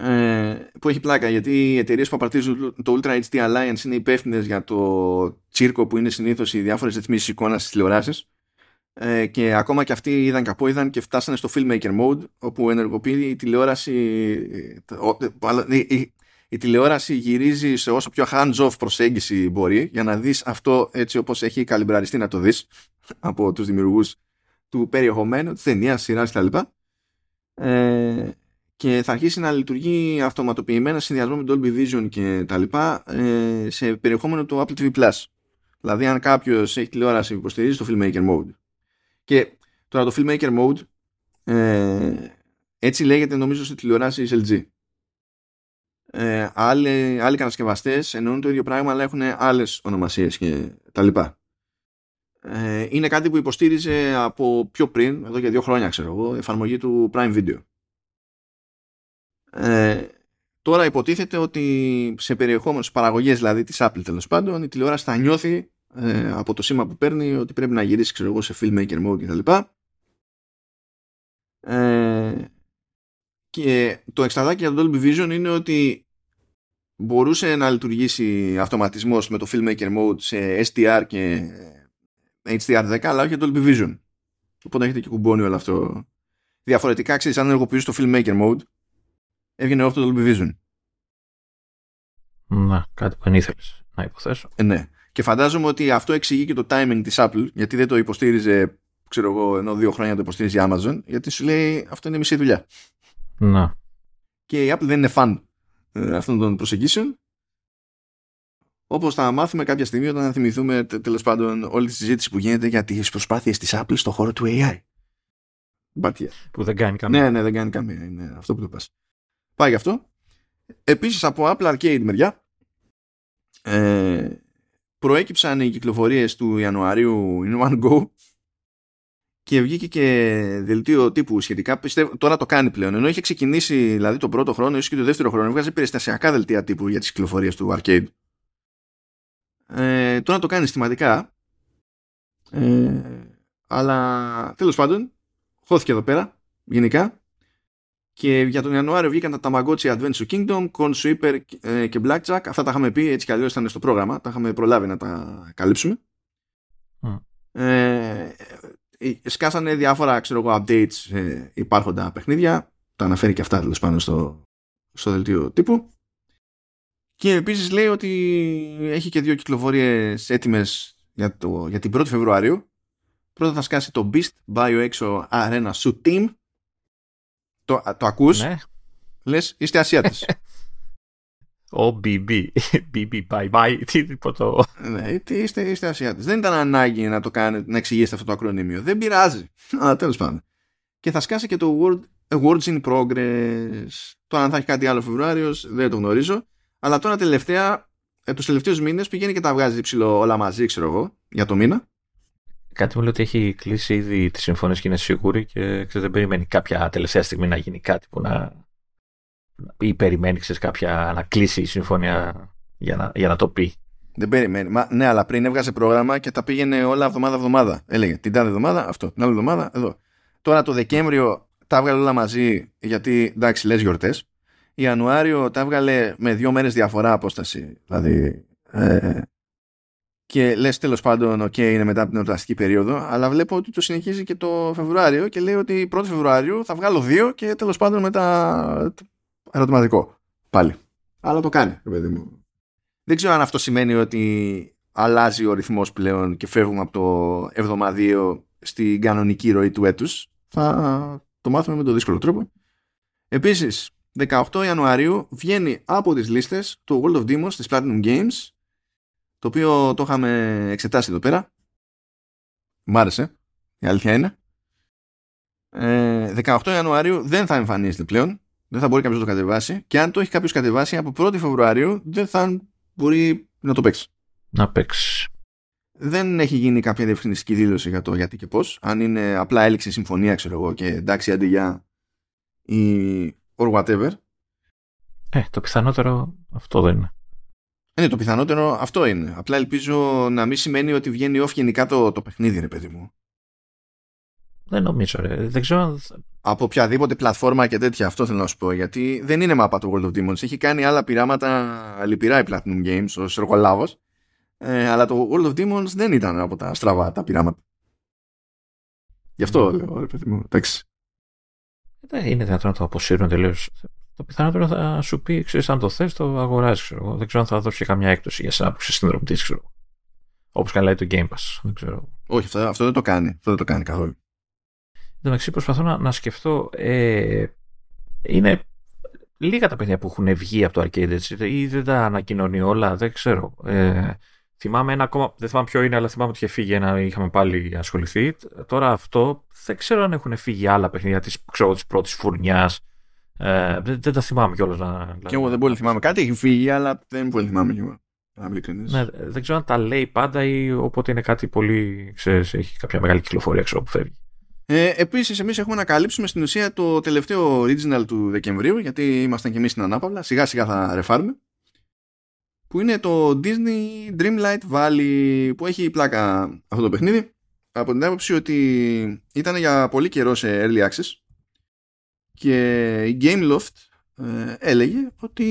ε, που έχει πλάκα γιατί οι εταιρείες που απαρτίζουν το Ultra HD Alliance είναι υπεύθυνες για το τσίρκο που είναι συνήθως οι διάφορες ρυθμίσεις εικόνας στις τηλεοράσεις. Ε, και ακόμα και αυτοί είδαν καπό είδαν και φτάσανε στο Filmmaker Mode όπου ενεργοποιεί η τηλεόραση η, η τηλεόραση γυρίζει σε όσο πιο hands-off προσέγγιση μπορεί για να δεις αυτό έτσι όπως έχει καλυμπραριστεί να το δεις από τους δημιουργούς του περιεχομένου, της ταινίας, σειράς κτλ. Ε, και θα αρχίσει να λειτουργεί αυτοματοποιημένα συνδυασμό με Dolby Vision και τα λοιπά ε, σε περιεχόμενο του Apple TV Plus. Δηλαδή αν κάποιος έχει τηλεόραση που υποστηρίζει το Filmmaker Mode. Και τώρα το Filmmaker Mode ε, έτσι λέγεται νομίζω σε τηλεοράσει LG ε, άλλοι, άλλοι κατασκευαστές εννοούν το ίδιο πράγμα αλλά έχουν άλλες ονομασίες και τα λοιπά. Ε, είναι κάτι που υποστήριζε από πιο πριν, εδώ και δύο χρόνια ξέρω εγώ, εφαρμογή του Prime Video. Ε, τώρα υποτίθεται ότι σε περιεχόμενο, σε παραγωγές δηλαδή της Apple τέλος πάντων, η τηλεόραση θα νιώθει ε, από το σήμα που παίρνει ότι πρέπει να γυρίσει ξέρω εγώ, σε filmmaker mode κτλ. Ε, και το εξτραδάκι για το Dolby Vision είναι ότι μπορούσε να λειτουργήσει αυτοματισμός με το Filmmaker Mode σε SDR και HDR10 αλλά όχι για το Dolby Vision. Οπότε έχετε και κουμπώνει όλο αυτό. Διαφορετικά, ξέρεις, αν ενεργοποιείς το Filmmaker Mode έβγαινε αυτό το Dolby Vision. Να, κάτι που δεν ήθελες να υποθέσω. Ε, ναι. Και φαντάζομαι ότι αυτό εξηγεί και το timing της Apple γιατί δεν το υποστήριζε ξέρω εγώ, ενώ δύο χρόνια το υποστήριζε η Amazon, γιατί σου λέει αυτό είναι μισή δουλειά. Να. Και η Apple δεν είναι fan ε, αυτών των προσεγγίσεων. Όπως θα μάθουμε κάποια στιγμή όταν θα θυμηθούμε τέλος πάντων όλη τη συζήτηση που γίνεται για τις προσπάθειες της Apple στο χώρο του AI. Που δεν κάνει καμία. Ναι, ναι, δεν κάνει καμία. Είναι αυτό που το πας. Πάει γι' αυτό. Επίσης από Apple Arcade μεριά ε, προέκυψαν οι κυκλοφορίες του Ιανουαρίου in one go και βγήκε και δελτίο τύπου σχετικά. Πιστεύω, τώρα το κάνει πλέον. Ενώ είχε ξεκινήσει δηλαδή τον πρώτο χρόνο, ίσως και τον δεύτερο χρόνο, βγάζει περιστασιακά δελτία τύπου για τις κυκλοφορίες του arcade. Ε, τώρα το κάνει συστηματικά. Ε, αλλά τέλος πάντων, χώθηκε εδώ πέρα γενικά. Και για τον Ιανουάριο βγήκαν τα Tamagotchi Adventure Kingdom, Con Sweeper ε, και Blackjack. Αυτά τα είχαμε πει έτσι κι αλλιώς ήταν στο πρόγραμμα. Τα είχαμε προλάβει να τα καλύψουμε. Mm. Ε, ε, σκάσανε διάφορα ξέρω εγώ, updates ε, υπάρχοντα παιχνίδια. Τα αναφέρει και αυτά τέλος πάνω στο, στο δελτίο τύπου. Και επίσης λέει ότι έχει και δύο κυκλοφορίες έτοιμες για, το, για την 1η Φεβρουαρίου πρώτα θα σκάσει το Beast Bio Exo Arena Suit Team το, το ακούς; Ναι. λες είστε Ασιάτες Ο BB. BB bye bye. Τι είπε το. ναι, τι είστε, είστε Ασιάτες δεν ήταν ανάγκη να το κάνετε να εξηγήσετε αυτό το ακρονίμιο δεν πειράζει αλλά τέλος πάντων και θα σκάσει και το World, Awards in Progress τώρα αν θα έχει κάτι άλλο Φεβρουάριος δεν το γνωρίζω αλλά τώρα τελευταία ε, τους τελευταίους μήνες πηγαίνει και τα βγάζει ψηλό όλα μαζί ξέρω εγώ για το μήνα Κάτι μου λέει ότι έχει κλείσει ήδη τη συμφωνία και είναι σίγουρη και ξέρετε, δεν περιμένει κάποια τελευταία στιγμή να γίνει κάτι που να. Ή περιμένει ξέρεις, κάποια να κλείσει η συμφωνία για να, για να το πει; Δεν περιμένει. Μα, ναι, αλλά πριν έβγαζε πρόγραμμα και τα πήγαινε όλα εβδομάδα-εβδομάδα. Έλεγε την τάδε εβδομάδα αυτό, την άλλη εβδομάδα εδώ. Τώρα το Δεκέμβριο τα έβγαλε όλα μαζί γιατί εντάξει, λες γιορτές. Ιανουάριο τα έβγαλε με δύο μέρες διαφορά απόσταση. Δηλαδή. Ε, και λες τέλος πάντων, OK, είναι μετά από την εορταστική περίοδο. Αλλά βλέπω ότι το συνεχίζει και το Φεβρουάριο και λέει ότι 1η Φεβρουάριου θα βγάλω δύο και τέλος πάντων μετά. Ερωτηματικό. Πάλι. Αλλά το κάνει, ρε παιδί μου. Δεν ξέρω αν αυτό σημαίνει ότι αλλάζει ο ρυθμός πλέον και φεύγουμε από το εβδομαδίο στην κανονική ροή του έτους. Θα το μάθουμε με τον δύσκολο τρόπο. Επίσης, 18 Ιανουαρίου βγαίνει από τις λίστες το World of Demons της Platinum Games το οποίο το είχαμε εξετάσει εδώ πέρα. Μ' άρεσε. Η αλήθεια είναι. Ε, 18 Ιανουαρίου δεν θα εμφανίζεται πλέον. Δεν θα μπορεί κάποιος να το κατεβάσει. Και αν το έχει κάποιος κατεβάσει από 1η Φεβρουαρίου, δεν θα μπορεί να το παίξει. Να παίξει. Δεν έχει γίνει κάποια διευκρινιστική δήλωση για το γιατί και πώς. Αν είναι απλά έληξε συμφωνία, ξέρω εγώ, και εντάξει, αντί για. ή. or whatever. Ε, το πιθανότερο αυτό δεν είναι. Είναι το πιθανότερο αυτό είναι. Απλά ελπίζω να μην σημαίνει ότι βγαίνει off γενικά το, το παιχνίδι, ρε παιδί μου. Δεν νομίζω, ρε. Δεν ξέρω αν. Από οποιαδήποτε πλατφόρμα και τέτοια, αυτό θέλω να σου πω. Γιατί δεν είναι μάπα το World of Demons. Έχει κάνει άλλα πειράματα λυπηρά η Platinum Games ω εργολάβο. Ε, αλλά το World of Demons δεν ήταν από τα στραβά τα πειράματα. Γι' αυτό λέω, ρε παιδί μου. Εντάξει. Δεν είναι δυνατόν να το αποσύρουν τελείως. Το πιθανότερο θα σου πει, ξέρεις, αν το θες, το αγοράζεις, ξέρω εγώ. Δεν ξέρω αν θα δώσει καμιά έκπτωση για σένα που είσαι συνδρομητής, ξέρω Όπως καλά λέει το Game Pass. Δεν ξέρω. Όχι, αυτό, αυτό δεν το κάνει. Αυτό δεν το κάνει καθόλου. Εν τω μεταξύ, προσπαθώ να, να σκεφτώ. Ε, είναι λίγα τα παιδιά που έχουν βγει από το arcade έτσι, ή δεν τα ανακοινώνει όλα, δεν ξέρω. Ε, θυμάμαι ένα ακόμα, δεν θυμάμαι ποιο είναι, αλλά θυμάμαι ότι είχε φύγει ένα, είχαμε πάλι ασχοληθεί. Τώρα αυτό δεν ξέρω αν έχουν φύγει άλλα παιχνίδια της πρώτης φουρνιάς. Ε, δεν, δεν τα θυμάμαι κιόλας. Να, Και εγώ δεν πολύ θυμάμαι. Κάτι έχει φύγει, αλλά δεν πολύ θυμάμαι κι εγώ. Ναι, δεν ξέρω αν τα λέει πάντα ή όποτε είναι κάτι πολύ, ξέρεις, έχει κάποια μεγάλη κυκλοφορία ξέρω που φεύγει. Ε, Επίσης, εμείς έχουμε να καλύψουμε στην ουσία το τελευταίο original του Δεκεμβρίου, γιατί ήμασταν και εμείς στην ανάπαυλα. Σιγά σιγά θα ρεφάρουμε. Που είναι το Disney Dreamlight Valley, που έχει πλάκα αυτό το παιχνίδι. Από την άποψη ότι ήταν για πολύ καιρό σε early access και η Gameloft ε, έλεγε ότι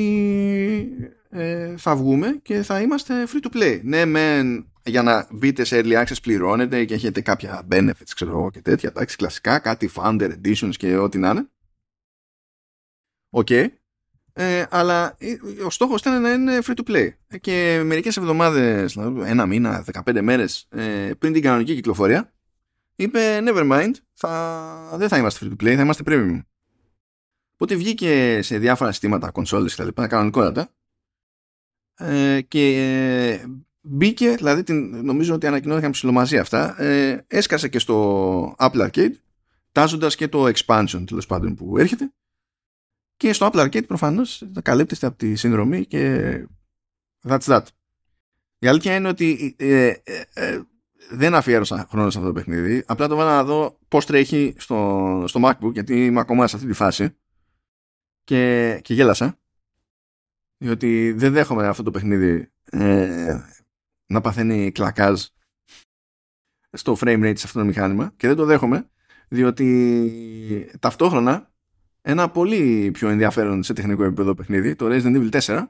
ε, θα βγούμε και θα είμαστε free to play. Ναι, μεν για να μπείτε σε early access πληρώνετε και έχετε κάποια benefits ξέρω εγώ και τέτοια, εντάξει, κλασικά, κάτι founder editions και ό,τι να είναι. Okay. Ε, αλλά ο στόχος ήταν να είναι free to play. Και μερικές εβδομάδες, ένα μήνα, 15 μέρες ε, πριν την κανονική κυκλοφορία, είπε never mind, θα, δεν θα είμαστε free to play, θα είμαστε premium. Οπότε βγήκε σε διάφορα συστήματα, κονσόλες και τα λοιπά, κανονικότατα. Ε, και ε, μπήκε, δηλαδή την, νομίζω ότι ανακοινώθηκαν ψιλομαζί αυτά, ε, έσκασε και στο Apple Arcade, τάζοντας και το expansion τέλος πάντων που έρχεται. Και στο Apple Arcade προφανώς θα καλύπτεστε από τη συνδρομή και that's that. Η αλήθεια είναι ότι ε, ε, ε, δεν αφιέρωσα χρόνο σε αυτό το παιχνίδι. Απλά το βάλα να δω πώς τρέχει στο, στο MacBook, γιατί είμαι ακόμα σε αυτή τη φάση και, και γέλασα διότι δεν δέχομαι αυτό το παιχνίδι ε, να παθαίνει κλακάζ στο frame rate σε αυτό το μηχάνημα και δεν το δέχομαι διότι ταυτόχρονα ένα πολύ πιο ενδιαφέρον σε τεχνικό επίπεδο παιχνίδι το Resident Evil 4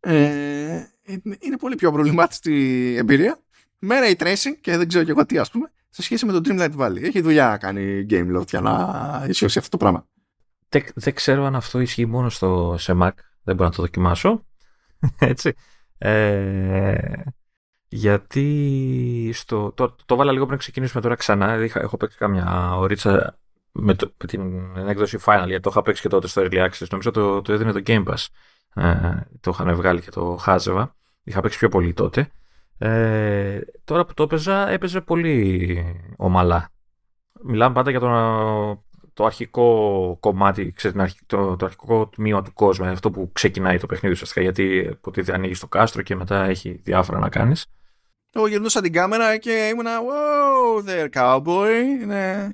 ε, είναι πολύ πιο προβλημάτιστη εμπειρία. Με ray tracing και δεν ξέρω και εγώ τι ας πούμε σε σχέση με το Dreamlight Valley. Έχει δουλειά να κάνει Game Loft για να ισιώσει αυτό το πράγμα. Δεν, δεν ξέρω αν αυτό ισχύει μόνο στο, σε Mac. Δεν μπορώ να το δοκιμάσω. Έτσι. Ε, Γιατί στο, το, το βάλα λίγο πριν ξεκινήσουμε τώρα ξανά. Είχα, έχω παίξει κάμια ωρίτσα με, το, με την έκδοση Final, γιατί το είχα παίξει και τότε στο Early Access. Νομίζω το, το έδινε το Game Pass. Ε, το είχαν βγάλει και το χάζευα. Είχα παίξει πιο πολύ τότε. Ε, τώρα που το έπαιζα, έπαιζε πολύ ομαλά. Μιλάμε πάντα για το, το αρχικό κομμάτι, ξέρετε, το, το αρχικό τμήμα του κόσμου, αυτό που ξεκινάει το παιχνίδι ουσιαστικά, γιατί ποτέ ανοίγεις το κάστρο και μετά έχει διάφορα να κάνεις. Εγώ γυρνούσα την κάμερα και ήμουνα wow there cowboy. Ναι.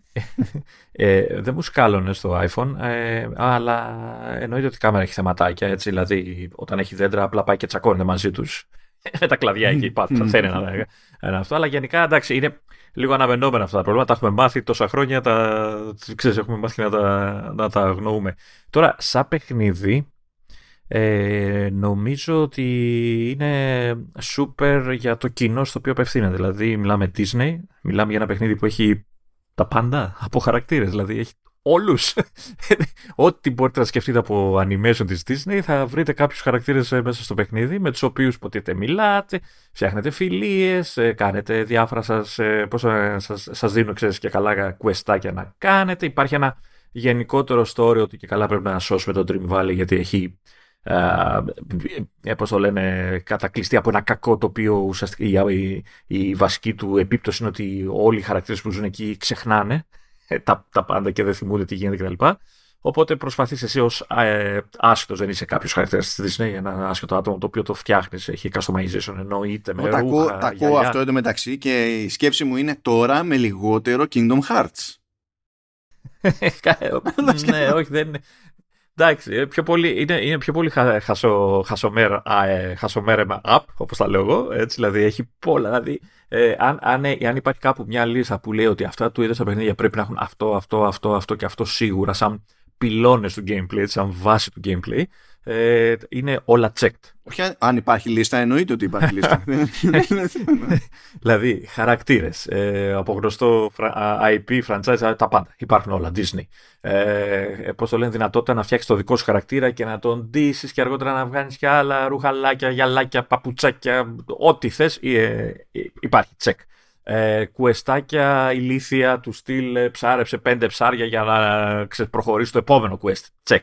ε, δεν μου σκάλωνες στο iPhone, ε, αλλά εννοείται ότι η κάμερα έχει θεματάκια. Έτσι, δηλαδή, όταν έχει δέντρα, απλά πάει και τσακώνεται μαζί τους. με τα κλαδιά εκεί, πάντα θέλει ένα, ένα αυτό. Αλλά γενικά εντάξει, είναι λίγο αναμενόμενα αυτά τα προβλήματα. Τα έχουμε μάθει τόσα χρόνια, τα, ξέρεις, έχουμε μάθει να τα, να τα αγνοούμε. Τώρα, σαν παιχνίδι, ε, νομίζω ότι είναι super για το κοινό στο οποίο απευθύνεται. Δηλαδή, μιλάμε Disney, μιλάμε για ένα παιχνίδι που έχει τα πάντα από χαρακτήρες. Δηλαδή, έχει όλους. Ό,τι μπορείτε να σκεφτείτε από animation της Disney, θα βρείτε κάποιους χαρακτήρες ε, μέσα στο παιχνίδι με τους οποίους ποτέ μιλάτε, φτιάχνετε φιλίες, ε, κάνετε διάφορα σας. Ε, Πώς σας δίνω, ξέρεις και καλά, questάκια να κάνετε. Υπάρχει ένα γενικότερο story ότι και καλά πρέπει να σώσουμε τον Dream Valley γιατί έχει ε, πώς το λένε, κατακλειστεί από ένα κακό το οποίο ουσιαστικά η, η, βασική του επίπτωση είναι ότι όλοι οι χαρακτήρες που ζουν εκεί ξεχνάνε ε, τα, τα πάντα και δεν θυμούνται τι γίνεται κτλ. Οπότε προσπαθείς εσύ ως ε, άσχετος, δεν είσαι κάποιος χαρακτήρας της Disney, ένα άσχετο άτομο το οποίο το φτιάχνεις, έχει customization εννοείται με ρούχα. Τα ακούω αυτό εντωμεταξύ και η σκέψη μου είναι τώρα με λιγότερο Kingdom Hearts. ναι, όχι, δεν είναι. Εντάξει, ε, πιο πολύ, είναι, είναι πιο πολύ χασο, χασομέρα, ε, χασομέρεμα app, όπως τα λέω εγώ. Έτσι, δηλαδή έχει πολλά. Δηλαδή, ε, αν, αν, ε, αν υπάρχει κάπου μια λίστα που λέει ότι αυτά του είδες τα παιχνίδια πρέπει να έχουν αυτό, αυτό, αυτό, αυτό και αυτό σίγουρα, σαν πυλώνες του gameplay, σαν βάση του gameplay, ε, είναι όλα checked. Όχι, αν υπάρχει λίστα, εννοείται ότι υπάρχει λίστα. δηλαδή, χαρακτήρες ε, από γνωστό IP, franchise, τα πάντα. Υπάρχουν όλα. Disney. Ε, Πώς το λένε, δυνατότητα να φτιάξεις το δικό σου χαρακτήρα και να τον ντύσεις και αργότερα να βγάλεις και άλλα ρουχαλάκια, γυαλάκια, παπουτσάκια. Ό,τι θες, ε, υπάρχει. Check. Ε, κουεστάκια ηλίθια του στυλ ε, ψάρεψε πέντε ψάρια για να προχωρήσει το επόμενο quest. Check ε,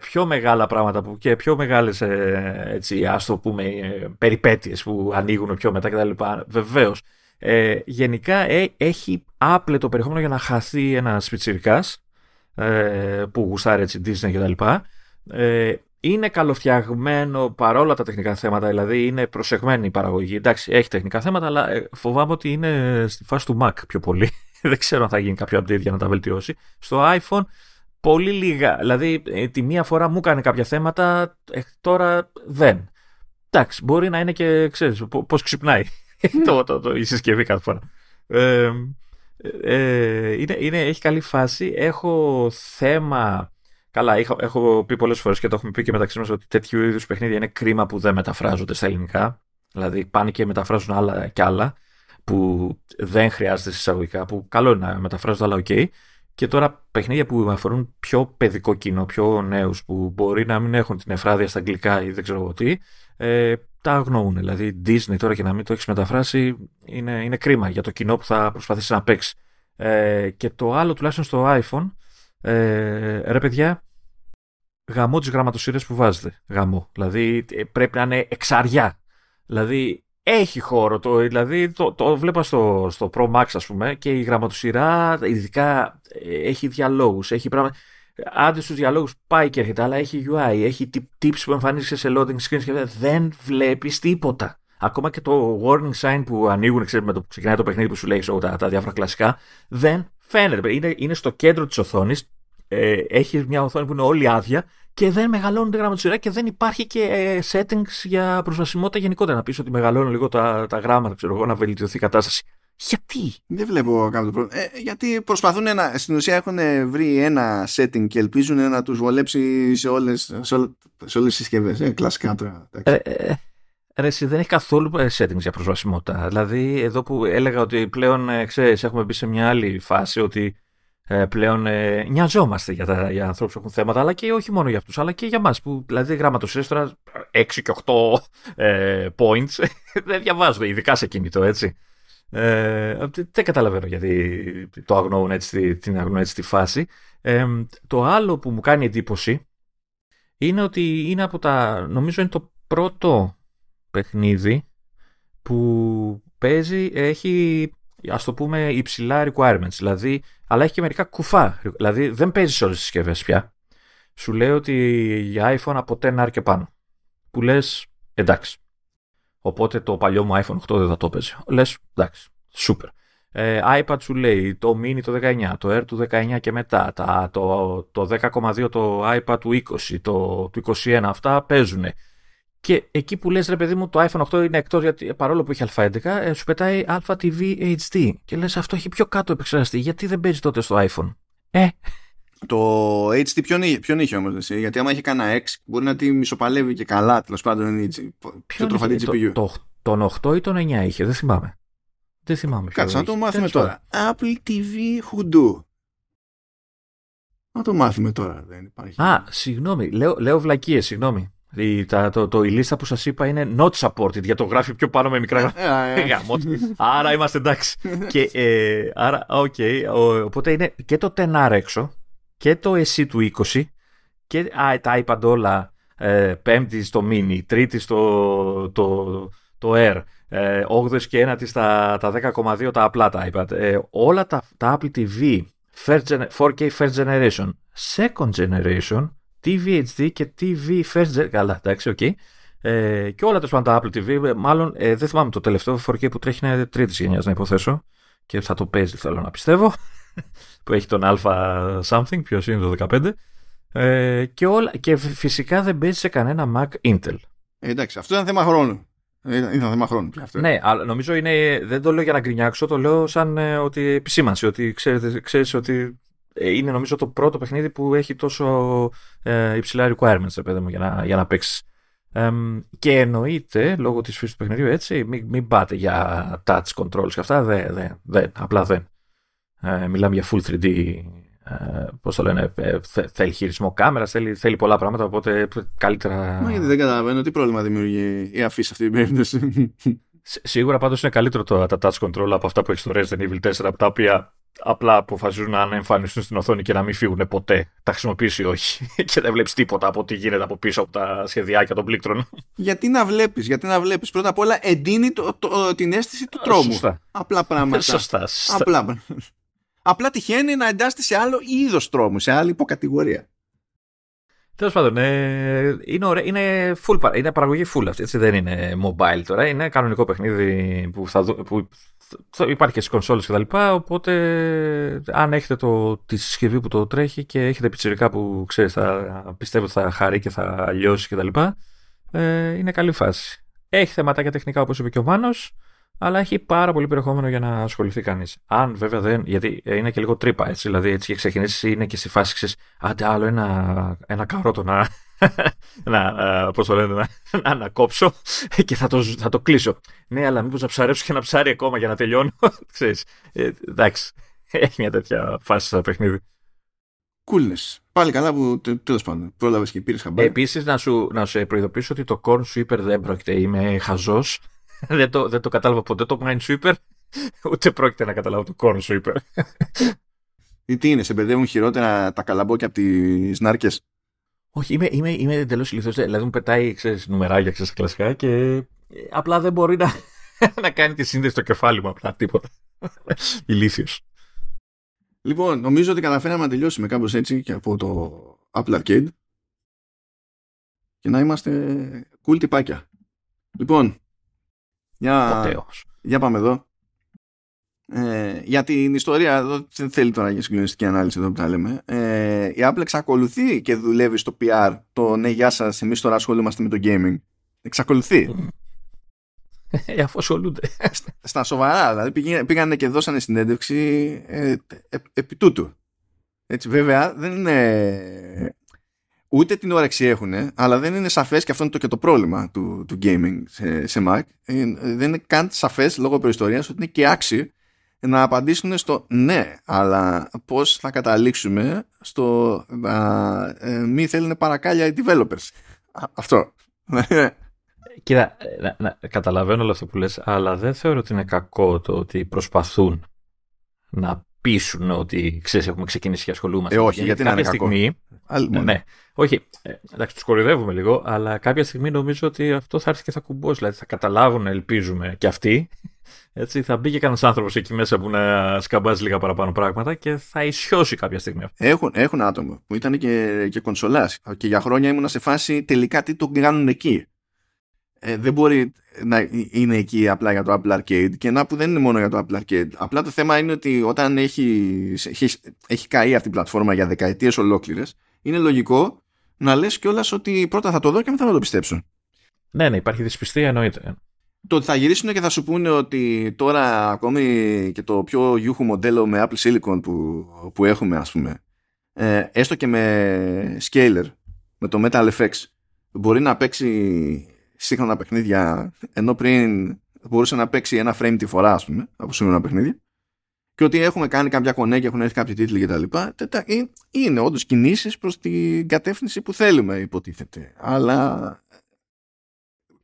πιο μεγάλα πράγματα που, και πιο μεγάλες ε, έτσι, ας το πούμε, ε, περιπέτειες που ανοίγουν πιο μετά κτλ. Βεβαίως. Ε, γενικά ε, έχει άπλετο περιεχόμενο για να χαθεί ένας πιτσιρικάς ε, που γουστάρει έτσι Disney κτλ. Ε, είναι καλοφτιαγμένο παρόλα τα τεχνικά θέματα, δηλαδή είναι προσεγμένη η παραγωγή. Εντάξει, έχει τεχνικά θέματα, αλλά ε, φοβάμαι ότι είναι στη φάση του Mac πιο πολύ. Δεν ξέρω αν θα γίνει κάποιο update για να τα βελτιώσει. Στο iPhone πολύ λίγα. Δηλαδή, ε, τη μία φορά μου έκανε κάποια θέματα, ε, τώρα δεν. Εντάξει, μπορεί να είναι και, ξέρεις, πώς ξυπνάει το, το, το, η συσκευή κάθε φορά. Ε, ε, είναι, είναι, έχει καλή φάση. Έχω θέμα... Καλά, έχω, έχω πει πολλές φορές και το έχουμε πει και μεταξύ μας ότι τέτοιου είδους παιχνίδια είναι κρίμα που δεν μεταφράζονται στα ελληνικά. Δηλαδή πάνε και μεταφράζουν άλλα και άλλα που δεν χρειάζεται εισαγωγικά, που καλό είναι να μεταφράζονται αλλά οκ. Και τώρα παιχνίδια που αφορούν πιο παιδικό κοινό, πιο νέους, που μπορεί να μην έχουν την ευφράδεια στα αγγλικά ή δεν ξέρω εγώ τι, ε, τα αγνοούν. Δηλαδή, Disney τώρα και να μην το έχεις μεταφράσει είναι, είναι κρίμα για το κοινό που θα προσπαθήσει να παίξει. Ε, και το άλλο, τουλάχιστον στο iPhone, ε, ρε παιδιά, γαμώ τι γραμματοσύρε που βάζετε. Γαμώ. Δηλαδή, ε, πρέπει να είναι εξαριά. Δηλαδή, έχει χώρο. Το, δηλαδή το, το βλέπα στο, στο Pro Max ας πούμε και η γραμματοσυρά ειδικά ε, έχει διαλόγους, έχει πράγματα. Άντε στους διαλόγους πάει και έρχεται, αλλά έχει UI, έχει tips που εμφανίζεσαι σε loading screens και δεν βλέπεις τίποτα. Ακόμα και το warning sign που ανοίγουν, ξέρετε, με το που ξεκινάει το παιχνίδι που σου λέει τα, τα διάφορα κλασικά, δεν φαίνεται. Είναι, είναι στο κέντρο της οθόνης, ε, έχει μια οθόνη που είναι όλη άδεια και δεν μεγαλώνουν τη γραμματοσυρά και δεν υπάρχει και ε, settings για προσβασιμότητα γενικότερα. Να πεις ότι μεγαλώνουν λίγο τα, τα γράμματα, ξέρω εγώ, να βελτιωθεί η κατάσταση. Γιατί; Δεν βλέπω κάποιο πρόβλημα. Ε, γιατί προσπαθούν να. Στην ουσία έχουν βρει ένα setting και ελπίζουν να τους βολέψει σε όλες σε όλες τις συσκευές. Ε, κλασικά τώρα. Ε, ε, ρε, εσύ δεν έχει καθόλου ε, settings για προσβασιμότητα. Δηλαδή, εδώ που έλεγα ότι πλέον ε, ξέρεις, έχουμε μπει σε μια άλλη φάση ότι ε, πλέον ε, νοιαζόμαστε για, τα, για ανθρώπους που έχουν θέματα, αλλά και όχι μόνο για αυτούς, αλλά και για εμά. Που δηλαδή γραμματοσύστρα 6 και 8 ε, points, δεν διαβάζω, ειδικά σε κινητό, έτσι. Ε, δεν καταλαβαίνω γιατί το αγνοούν έτσι, την αγνοούν έτσι τη φάση. Ε, το άλλο που μου κάνει εντύπωση είναι ότι είναι από τα, νομίζω είναι το πρώτο παιχνίδι που παίζει, έχει ας το πούμε υψηλά requirements, δηλαδή, αλλά έχει και μερικά κουφά, δηλαδή δεν παίζεις σε όλες τις συσκευές πια. Σου λέει ότι για iPhone από 10R και πάνω, που λες εντάξει. Οπότε το παλιό μου iPhone 8 δεν θα το παίζει. Λες εντάξει, super. Ε, iPad σου λέει το mini το 19, το Air του 19 και μετά, τα, το, το 10,2 το iPad του 20, το του 21, αυτά παίζουν. Και εκεί που λες ρε παιδί μου το iPhone 8 είναι εκτός γιατί παρόλο που έχει Α11 ε, σου πετάει TV HD και λες αυτό έχει πιο κάτω επεξεργαστή γιατί δεν παίζει τότε στο iPhone; Ε, το HD ποιον, ποιον είχε όμως, γιατί άμα είχε κανένα X μπορεί να τη μισοπαλεύει και καλά, τέλος πάντων είναι πιο τροφαντή GPU. Το, τον 8 ή τον 9 είχε, δεν θυμάμαι. Δεν θυμάμαι. Κάτσε να το μάθουμε τώρα. Apple TV Hoodoo. Να το μάθουμε τώρα, δεν υπάρχει. Α, συγγνώμη, λέω, λέω βλακίες, συγγνώμη. Η, τα, το, το, η λίστα που σας είπα είναι not supported, για το γράφει πιο πάνω με μικρά γράφη. άρα είμαστε εντάξει. και, ε, άρα, okay, οπότε είναι και το 10R έξω και το εσύ του 20 και α, τα iPad όλα ε, πέμπτη στο mini, τρίτη στο το, το Air, ε, 8 και ένατης στα τα 10,2 τα απλά τα iPad. Ε, όλα τα, τα Apple TV 4K first generation, second generation, TV HD και TV first generation. Καλά, εντάξει, okay. Ε, και όλα τα Apple TV, ε, μάλλον ε, δεν θυμάμαι το τελευταίο 4K που τρέχει είναι τρίτης γενιάς, να υποθέσω. Και θα το παίζει, θέλω να πιστεύω. που έχει τον Alpha something, ποιος είναι το 15. Ε, και, όλα, και φυσικά δεν παίζει σε κανένα Mac Intel. Ε, εντάξει, αυτό ήταν θέμα χρόνου. Ήταν θέμα χρόνου πια αυτό. Ναι, αλλά νομίζω είναι. Δεν το λέω για να γκρινιάξω, το λέω σαν ε, ότι επισήμανση. Ότι ξέρετε, ξέρεις ότι ε, είναι νομίζω το πρώτο παιχνίδι που έχει τόσο ε, υψηλά requirements, παιδί μου, για να, για να παίξεις. Ε, και εννοείται, λόγω της φύσης του παιχνιδιού, έτσι, μην, μην πάτε για touch controls και αυτά. Δεν, δεν, δεν απλά δεν. Ε, μιλάμε για full 3D ε, Πώς το λένε, ε, θέλει χειρισμό κάμερας, θέλει, θέλει πολλά πράγματα. Οπότε καλύτερα. Μα γιατί δεν καταλαβαίνω τι πρόβλημα δημιουργεί η αφή σε αυτή την περίπτωση; Σίγουρα πάντως είναι καλύτερο το, τα touch control από αυτά που έχεις στο Resident Evil 4, από τα οποία απλά αποφασίζουν να εμφανιστούν στην οθόνη και να μην φύγουν ποτέ. Τα χρησιμοποιήσει ή όχι. και δεν βλέπεις τίποτα από τι γίνεται από πίσω από τα σχεδιάκια των πλήκτρων. Γιατί να βλέπεις, γιατί να βλέπεις. Πρώτα απ' όλα εντείνει το, το, την αίσθηση του τρόμου. Σωστά. Απλά πράγματα. Σωστά. σωστά. Απλά Απλά τυχαίνει να εντάσσεται σε άλλο είδος τρόμου, σε άλλη υποκατηγορία. Τέλος πάντων, ε, είναι, ωραία, είναι, full, είναι παραγωγή full αυτή, έτσι δεν είναι mobile τώρα. Είναι κανονικό παιχνίδι που, θα, που θα υπάρχει και στις κονσόλες κτλ. Οπότε, αν έχετε το, τη συσκευή που το τρέχει και έχετε πιτσιρικά που ξέρεις, θα πιστεύω ότι θα χαρεί και θα λιώσει κτλ. Ε, είναι καλή φάση. Έχει θεματάκια τεχνικά όπως είπε και ο Μάνος αλλά έχει πάρα πολύ περιεχόμενο για να ασχοληθεί κανείς. Αν βέβαια δεν. Γιατί είναι και λίγο τρύπα έτσι. Δηλαδή έτσι και ξεκινήσει, είναι και στη φάση ξέρεις, άντε άλλο ένα, ένα καρότο να. να, πώς το λένε, να, να, να κόψω και θα το, θα το κλείσω. Ναι, αλλά μήπως να ψαρέψω και να ψάρει ακόμα για να τελειώνω. Ξέρεις, ε, εντάξει, έχει μια τέτοια φάση στο παιχνίδι. Coolness. Πάλι καλά που τέλος πάντων πρόλαβες και πήρες χαμπάρι. Επίσης, να σου, να σου προειδοποιήσω ότι το Corn Sweeper δεν πρόκειται. Είμαι χαζός δεν, το, δεν το κατάλαβα ποτέ το Minesweeper, ούτε πρόκειται να καταλάβω το Corn Sweeper. Ή τι είναι, σε μπερδεύουν χειρότερα τα καλαμπόκια από τις νάρκες; Όχι, είμαι, είμαι, είμαι εντελώς ηλίθιος. Δηλαδή μου πετάει ξέρεις, νουμεράκια ξέρεις, κλασικά και ε, απλά δεν μπορεί να, να κάνει τη σύνδεση στο κεφάλι μου. Απλά τίποτα. Ηλίθιος. Λοιπόν, νομίζω ότι καταφέραμε να τελειώσουμε κάπως έτσι και από το Apple Arcade και να είμαστε cool τυπάκια. Λοιπόν, για, για πάμε εδώ. Ε, για την ιστορία εδώ δεν θέλει τώρα για συγκλονιστική ανάλυση εδώ που τα λέμε. Ε, η Apple εξακολουθεί και δουλεύει στο PR το ναι γεια σας εμείς τώρα ασχολούμαστε με το gaming εξακολουθεί. Ε, αφού ασχολούνται. Στα σοβαρά δηλαδή πήγανε και δώσανε συνέντευξη ε, ε, επί τούτου. Έτσι βέβαια δεν είναι ούτε την όρεξη έχουν, αλλά δεν είναι σαφές και αυτό είναι το και το πρόβλημα του, του gaming σε, σε Mac. Ε, δεν είναι καν σαφές λόγω προϊστορίας ότι είναι και άξιο να απαντήσουν στο ναι, αλλά πώς θα καταλήξουμε στο να ε, μη θέλουν παρακάλια οι developers. Αυτό. Κοίτα, να, να, καταλαβαίνω όλο αυτό που λες, αλλά δεν θεωρώ ότι είναι κακό το ότι προσπαθούν να πείσουν ότι ξέρεις, έχουμε ξεκινήσει και ασχολούμαστε. Ε, όχι, γιατί να είναι στιγμή, κακό. Ναι, ναι, όχι, ε, εντάξει, τους κορυδεύουμε λίγο, αλλά κάποια στιγμή νομίζω ότι αυτό θα έρθει και θα κουμπώσει. Δηλαδή θα καταλάβουν, ελπίζουμε, και αυτοί. Έτσι, θα μπει και κανένας άνθρωπος εκεί μέσα που να σκαμπάζει λίγα παραπάνω πράγματα και θα ισιώσει κάποια στιγμή. Έχουν, έχουν άτομα που ήταν και, και κονσολάς. Και για χρόνια ήμουν σε φάση τελικά τι το κάνουν εκεί ε, δεν μπορεί να είναι εκεί απλά για το Apple Arcade και να που δεν είναι μόνο για το Apple Arcade. Απλά το θέμα είναι ότι όταν έχει, έχεις, έχει καεί αυτή η πλατφόρμα για δεκαετίες ολόκληρες είναι λογικό να λες κιόλας ότι πρώτα θα το δω και μετά θα το πιστέψουν. Ναι, ναι, υπάρχει δυσπιστία εννοείται. Το ότι θα γυρίσουν και θα σου πούνε ότι τώρα ακόμη και το πιο γιούχου μοντέλο με Apple Silicon που, που έχουμε ας πούμε ε, έστω και με scaler με το Metal FX μπορεί να παίξει σύγχρονα παιχνίδια ενώ πριν μπορούσε να παίξει ένα frame τη φορά ας πούμε από σύγχρονα παιχνίδια και ότι έχουμε κάνει κάποια κονέ και έχουν έρθει κάποιοι τίτλοι κτλ. Ε, είναι όντως κινήσεις προς την κατεύθυνση που θέλουμε, υποτίθεται. Αλλά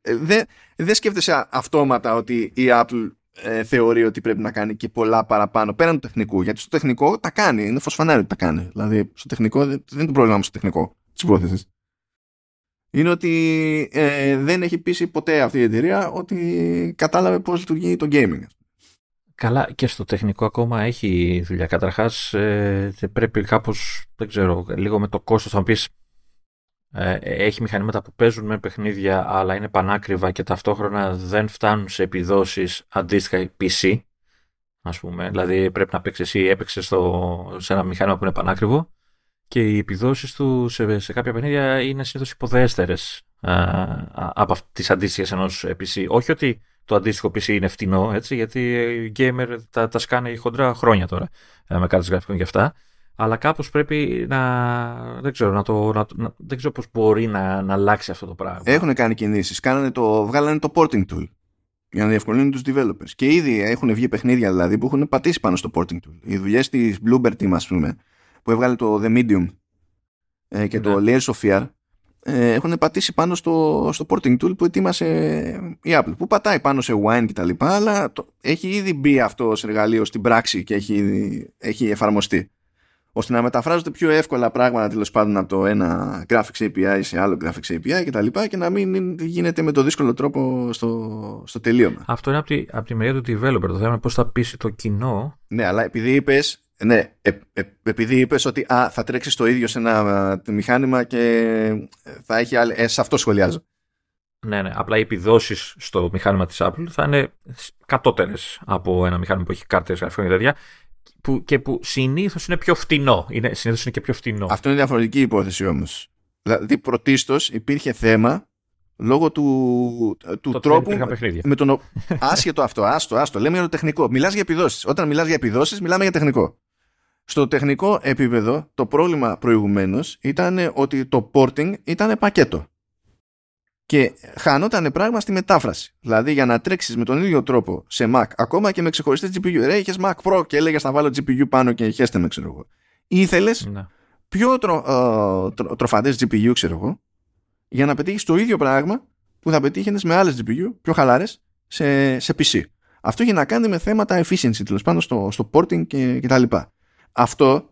ε, δεν δε σκέφτεσαι αυτόματα ότι η Apple ε, θεωρεί ότι πρέπει να κάνει και πολλά παραπάνω πέραν του τεχνικού. Γιατί στο τεχνικό τα κάνει. Είναι φωσφανάρι ότι τα κάνει. Δηλαδή, στο τεχνικό δεν είναι το πρόβλημα στο τεχνικό τη υπόθεση είναι ότι ε, δεν έχει πείσει ποτέ αυτή η εταιρεία ότι κατάλαβε πώς λειτουργεί το gaming. Καλά και στο τεχνικό ακόμα έχει δουλειά. Καταρχάς ε, πρέπει κάπως, δεν ξέρω, λίγο με το κόστος θα μου πεις ε, έχει μηχανήματα που παίζουν με παιχνίδια αλλά είναι πανάκριβα και ταυτόχρονα δεν φτάνουν σε επιδόσεις αντίστοιχα PC ας πούμε. Δηλαδή πρέπει να παίξεις εσύ έπαιξες σε ένα μηχάνημα που είναι πανάκριβο και οι επιδόσεις του σε, σε κάποια παιχνίδια είναι συνήθως υποδέστερες από τις αντίστοιχες ενός PC. Όχι ότι το αντίστοιχο PC είναι φτηνό, έτσι, γιατί οι gamer τα, τα σκάνε χοντρά χρόνια τώρα ε, με κάρτες γραφικών και αυτά. Αλλά κάπως πρέπει να. Δεν ξέρω, να το, να, να, δεν ξέρω πώς μπορεί να, να αλλάξει αυτό το πράγμα. Έχουν κάνει κινήσεις. Κάνανε το, βγάλανε το porting tool για να διευκολύνουν τους developers. Και ήδη έχουν βγει παιχνίδια δηλαδή που έχουν πατήσει πάνω στο porting tool. Οι δουλειές της Bloomberg Team, ας πούμε, που έβγαλε το The Medium ε, και το ναι. Layers of Fear ε, έχουν πατήσει πάνω στο, στο porting tool που ετοίμασε η Apple που πατάει πάνω σε wine και τα λοιπά αλλά το, έχει ήδη μπει αυτός σε εργαλείο στην πράξη και έχει, έχει εφαρμοστεί ώστε να μεταφράζονται πιο εύκολα πράγματα τέλος πάντων από το ένα graphics API σε άλλο graphics API και τα λοιπά και να μην γίνεται με το δύσκολο τρόπο στο, στο τελείωμα. Αυτό είναι από τη, από τη μεριά του developer. Το θέμα είναι πώς θα πείσει το κοινό. Ναι, αλλά επειδή είπες ναι, ε, ε, επειδή είπες ότι α, θα τρέξεις το ίδιο σε ένα μηχάνημα και θα έχει άλλη. Ε, σε αυτό σχολιάζω. Ναι, ναι. Απλά οι επιδόσεις στο μηχάνημα της Apple θα είναι κατώτερες από ένα μηχάνημα που έχει κάρτες γραφείων και τέτοια. Που, και που συνήθως είναι πιο φτηνό. Είναι, συνήθως είναι και πιο φτηνό. Αυτό είναι διαφορετική υπόθεση όμως. Δηλαδή, πρωτίστως υπήρχε θέμα λόγω του, του τρόπου. Με τον, άσχετο αυτό, άστο, άστο. Λέμε για το τεχνικό. Μιλάς για επιδόσεις. Όταν μιλάς για επιδόσεις, μιλάμε για τεχνικό. Στο τεχνικό επίπεδο, το πρόβλημα προηγουμένως ήταν ότι το porting ήταν πακέτο. Και χανόταν πράγμα στη μετάφραση. Δηλαδή για να τρέξεις με τον ίδιο τρόπο σε Mac, ακόμα και με ξεχωριστή GPU. Ρε, είχες Mac Pro και έλεγες να βάλω GPU πάνω και χέστε με, ξέρω εγώ. Ήθελες ναι. πιο τρο, ε, τροφαντές GPU, ξέρω εγώ, για να πετύχεις το ίδιο πράγμα που θα πετύχαινες με άλλες GPU, πιο χαλάρες, σε, σε PC. Αυτό έχει να κάνει με θέματα efficiency, τέλος πάντων στο, στο porting και, και τα λοιπά. Αυτό,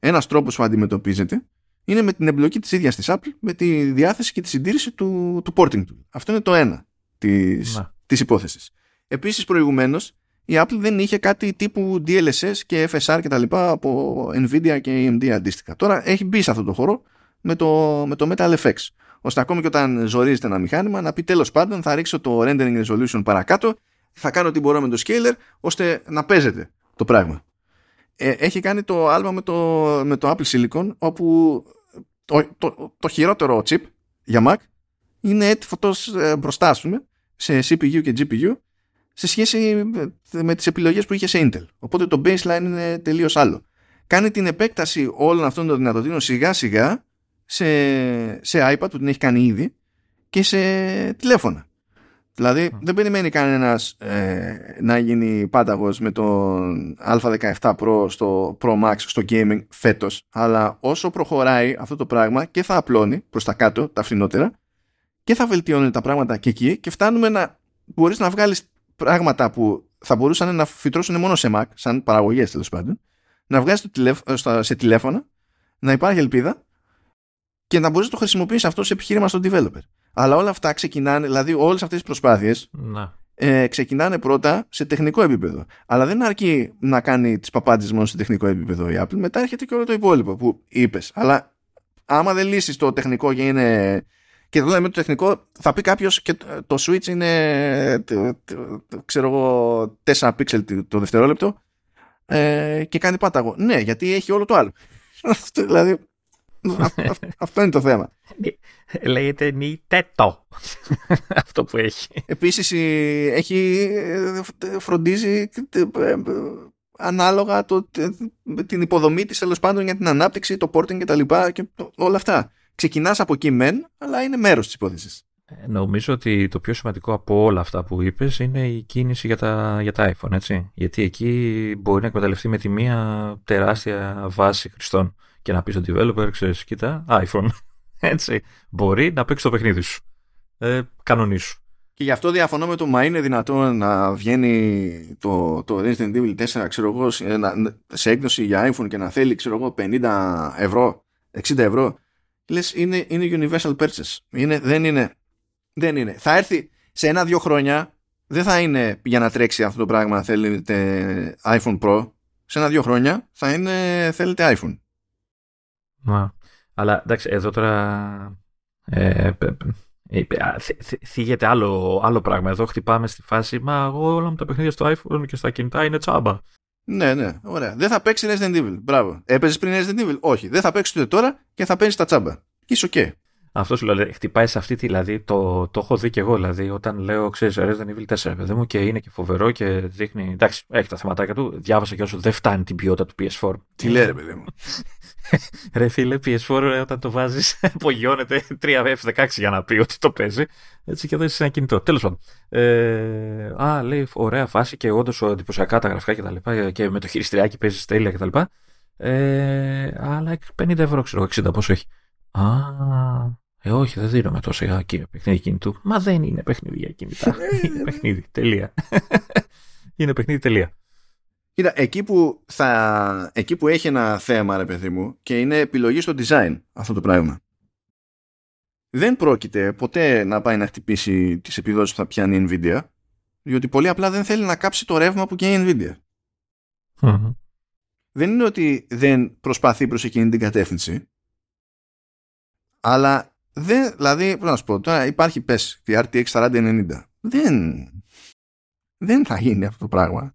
ένας τρόπος που αντιμετωπίζεται, είναι με την εμπλοκή της ίδιας της Apple, με τη διάθεση και τη συντήρηση του, του porting του. Αυτό είναι το ένα της, να. της υπόθεσης. Επίσης προηγουμένως, η Apple δεν είχε κάτι τύπου DLSS και FSR και τα λοιπά από Nvidia και AMD αντίστοιχα. Τώρα έχει μπει σε αυτό το χώρο με το, με το Metal FX. Ώστε ακόμη και όταν ζορίζεται ένα μηχάνημα να πει τέλος πάντων θα ρίξω το rendering resolution παρακάτω, θα κάνω ό,τι μπορώ με το scaler ώστε να παίζεται το πράγμα. Ε, έχει κάνει το άλμα με το, με το Apple Silicon όπου το, το, το χειρότερο chip για Mac είναι έτσι φωτός ε, μπροστά πούμε, σε CPU και GPU σε σχέση με τις επιλογές που είχε σε Intel. Οπότε το baseline είναι τελείως άλλο. Κάνει την επέκταση όλων αυτών των δυνατοτήτων σιγά σιγά σε, σε iPad που την έχει κάνει ήδη και σε τηλέφωνα. Δηλαδή δεν περιμένει κανένας ε, να γίνει πάταγος με τον Α17 Pro στο Pro Max στο gaming φέτος αλλά όσο προχωράει αυτό το πράγμα και θα απλώνει προς τα κάτω τα φθηνότερα και θα βελτιώνει τα πράγματα και εκεί και φτάνουμε να μπορείς να βγάλεις πράγματα που θα μπορούσαν να φυτρώσουν μόνο σε Mac, σαν παραγωγές τέλος πάντων, να βγάλεις το σε τηλέφωνα, να υπάρχει ελπίδα και να μπορείς να το χρησιμοποιήσεις αυτό σε επιχείρημα στον developer. Αλλά όλα αυτά ξεκινάνε, δηλαδή όλες αυτές τις προσπάθειες ε, ξεκινάνε πρώτα σε τεχνικό επίπεδο. Αλλά δεν αρκεί να κάνει τις παπάντες μόνο σε τεχνικό επίπεδο η Apple, μετά έρχεται και όλο το υπόλοιπο που είπες. Αλλά άμα δεν λύσεις το τεχνικό και είναι και εδώ με το τεχνικό θα πει κάποιος και το switch είναι ξέρω εγώ 4 pixel το δευτερόλεπτο ε, και κάνει πάταγο. Ναι, γιατί έχει όλο το άλλο. δηλαδή αυτό είναι το θέμα. Λέγεται νιτέτο αυτό που έχει. Επίσης έχει, φροντίζει ανάλογα το, την υποδομή της τέλος πάντων για την ανάπτυξη, το porting και τα λοιπά και όλα αυτά ξεκινάς από εκεί μεν, αλλά είναι μέρος της υπόθεσης. Ε, νομίζω ότι το πιο σημαντικό από όλα αυτά που είπες είναι η κίνηση για τα, για τα iPhone, έτσι. Γιατί εκεί μπορεί να εκμεταλλευτεί με τη μία τεράστια βάση χρηστών και να πεις στον developer, ξέρεις, κοίτα, iPhone, έτσι. Μπορεί να παίξει το παιχνίδι σου. Ε, κανονίσου. Και γι' αυτό διαφωνώ με το μα είναι δυνατόν να βγαίνει το, το Resident Evil 4 ξέρω εγώ, σε έκδοση για iPhone και να θέλει ξέρω εγώ, 50 ευρώ, 60 ευρώ λες είναι, είναι universal purchase. Είναι, δεν, είναι, δεν είναι. Θα έρθει σε ένα-δύο χρόνια, δεν θα είναι για να τρέξει αυτό το πράγμα θέλετε iPhone Pro. Σε ένα-δύο χρόνια θα είναι θέλετε iPhone. Μα, αλλά εντάξει, εδώ τώρα ε, θίγεται άλλο, άλλο πράγμα. Εδώ χτυπάμε στη φάση, μα εγώ όλα μου τα παιχνίδια στο iPhone και στα κινητά είναι τσάμπα. Ναι, ναι, ωραία. Δεν θα παίξει Resident Evil. Μπράβο. Έπαιζες πριν Resident Evil; Όχι. Δεν θα παίξεις ούτε τώρα και θα παίζει τα τσάμπα. Και είσαι OK. Αυτό σου λέω, χτυπάει σε αυτή τη, δηλαδή, το, το έχω δει και εγώ, δηλαδή, όταν λέω, ξέρεις, Resident Evil 4, παιδί μου, και είναι και φοβερό και δείχνει, εντάξει, έχει τα θεματάκια του, διάβασα και όσο δεν φτάνει την ποιότητα του PS4. Τι λέει, ρε παιδί μου. ρε φίλε, PS4 όταν το βάζεις, απογειώνεται 3F16 για να πει ότι το παίζει. Έτσι και εδώ είσαι ένα κινητό. Τέλος πάντων. Ε, α, λέει, ωραία φάση και όντως εντυπωσιακά τα γραφικά και τα λοιπά και με το χειριστριάκι παίζεις τέλεια και τα λοιπά. Ε, αλλά 50 ευρώ ξέρω, 60 πόσο έχει. Α, ε, όχι, δεν δίνουμε τόσο για παιχνίδι κινητού. Μα δεν είναι παιχνίδι για κινητά. Ε, είναι παιχνίδι. Τελεία. είναι παιχνίδι. Τελεία. Κοίτα, εκεί που, θα, εκεί που έχει ένα θέμα, ρε παιδί μου, και είναι επιλογή στο design αυτό το πράγμα. Δεν πρόκειται ποτέ να πάει να χτυπήσει τις επιδόσεις που θα πιάνει η Nvidia, διότι πολύ απλά δεν θέλει να κάψει το ρεύμα που καίει η Nvidia. Δεν είναι ότι δεν προσπαθεί προς εκείνη την κατεύθυνση, αλλά δεν, δηλαδή, πρέπει να σου πω, τώρα υπάρχει πες τη RTX 4090. Δεν, δεν θα γίνει αυτό το πράγμα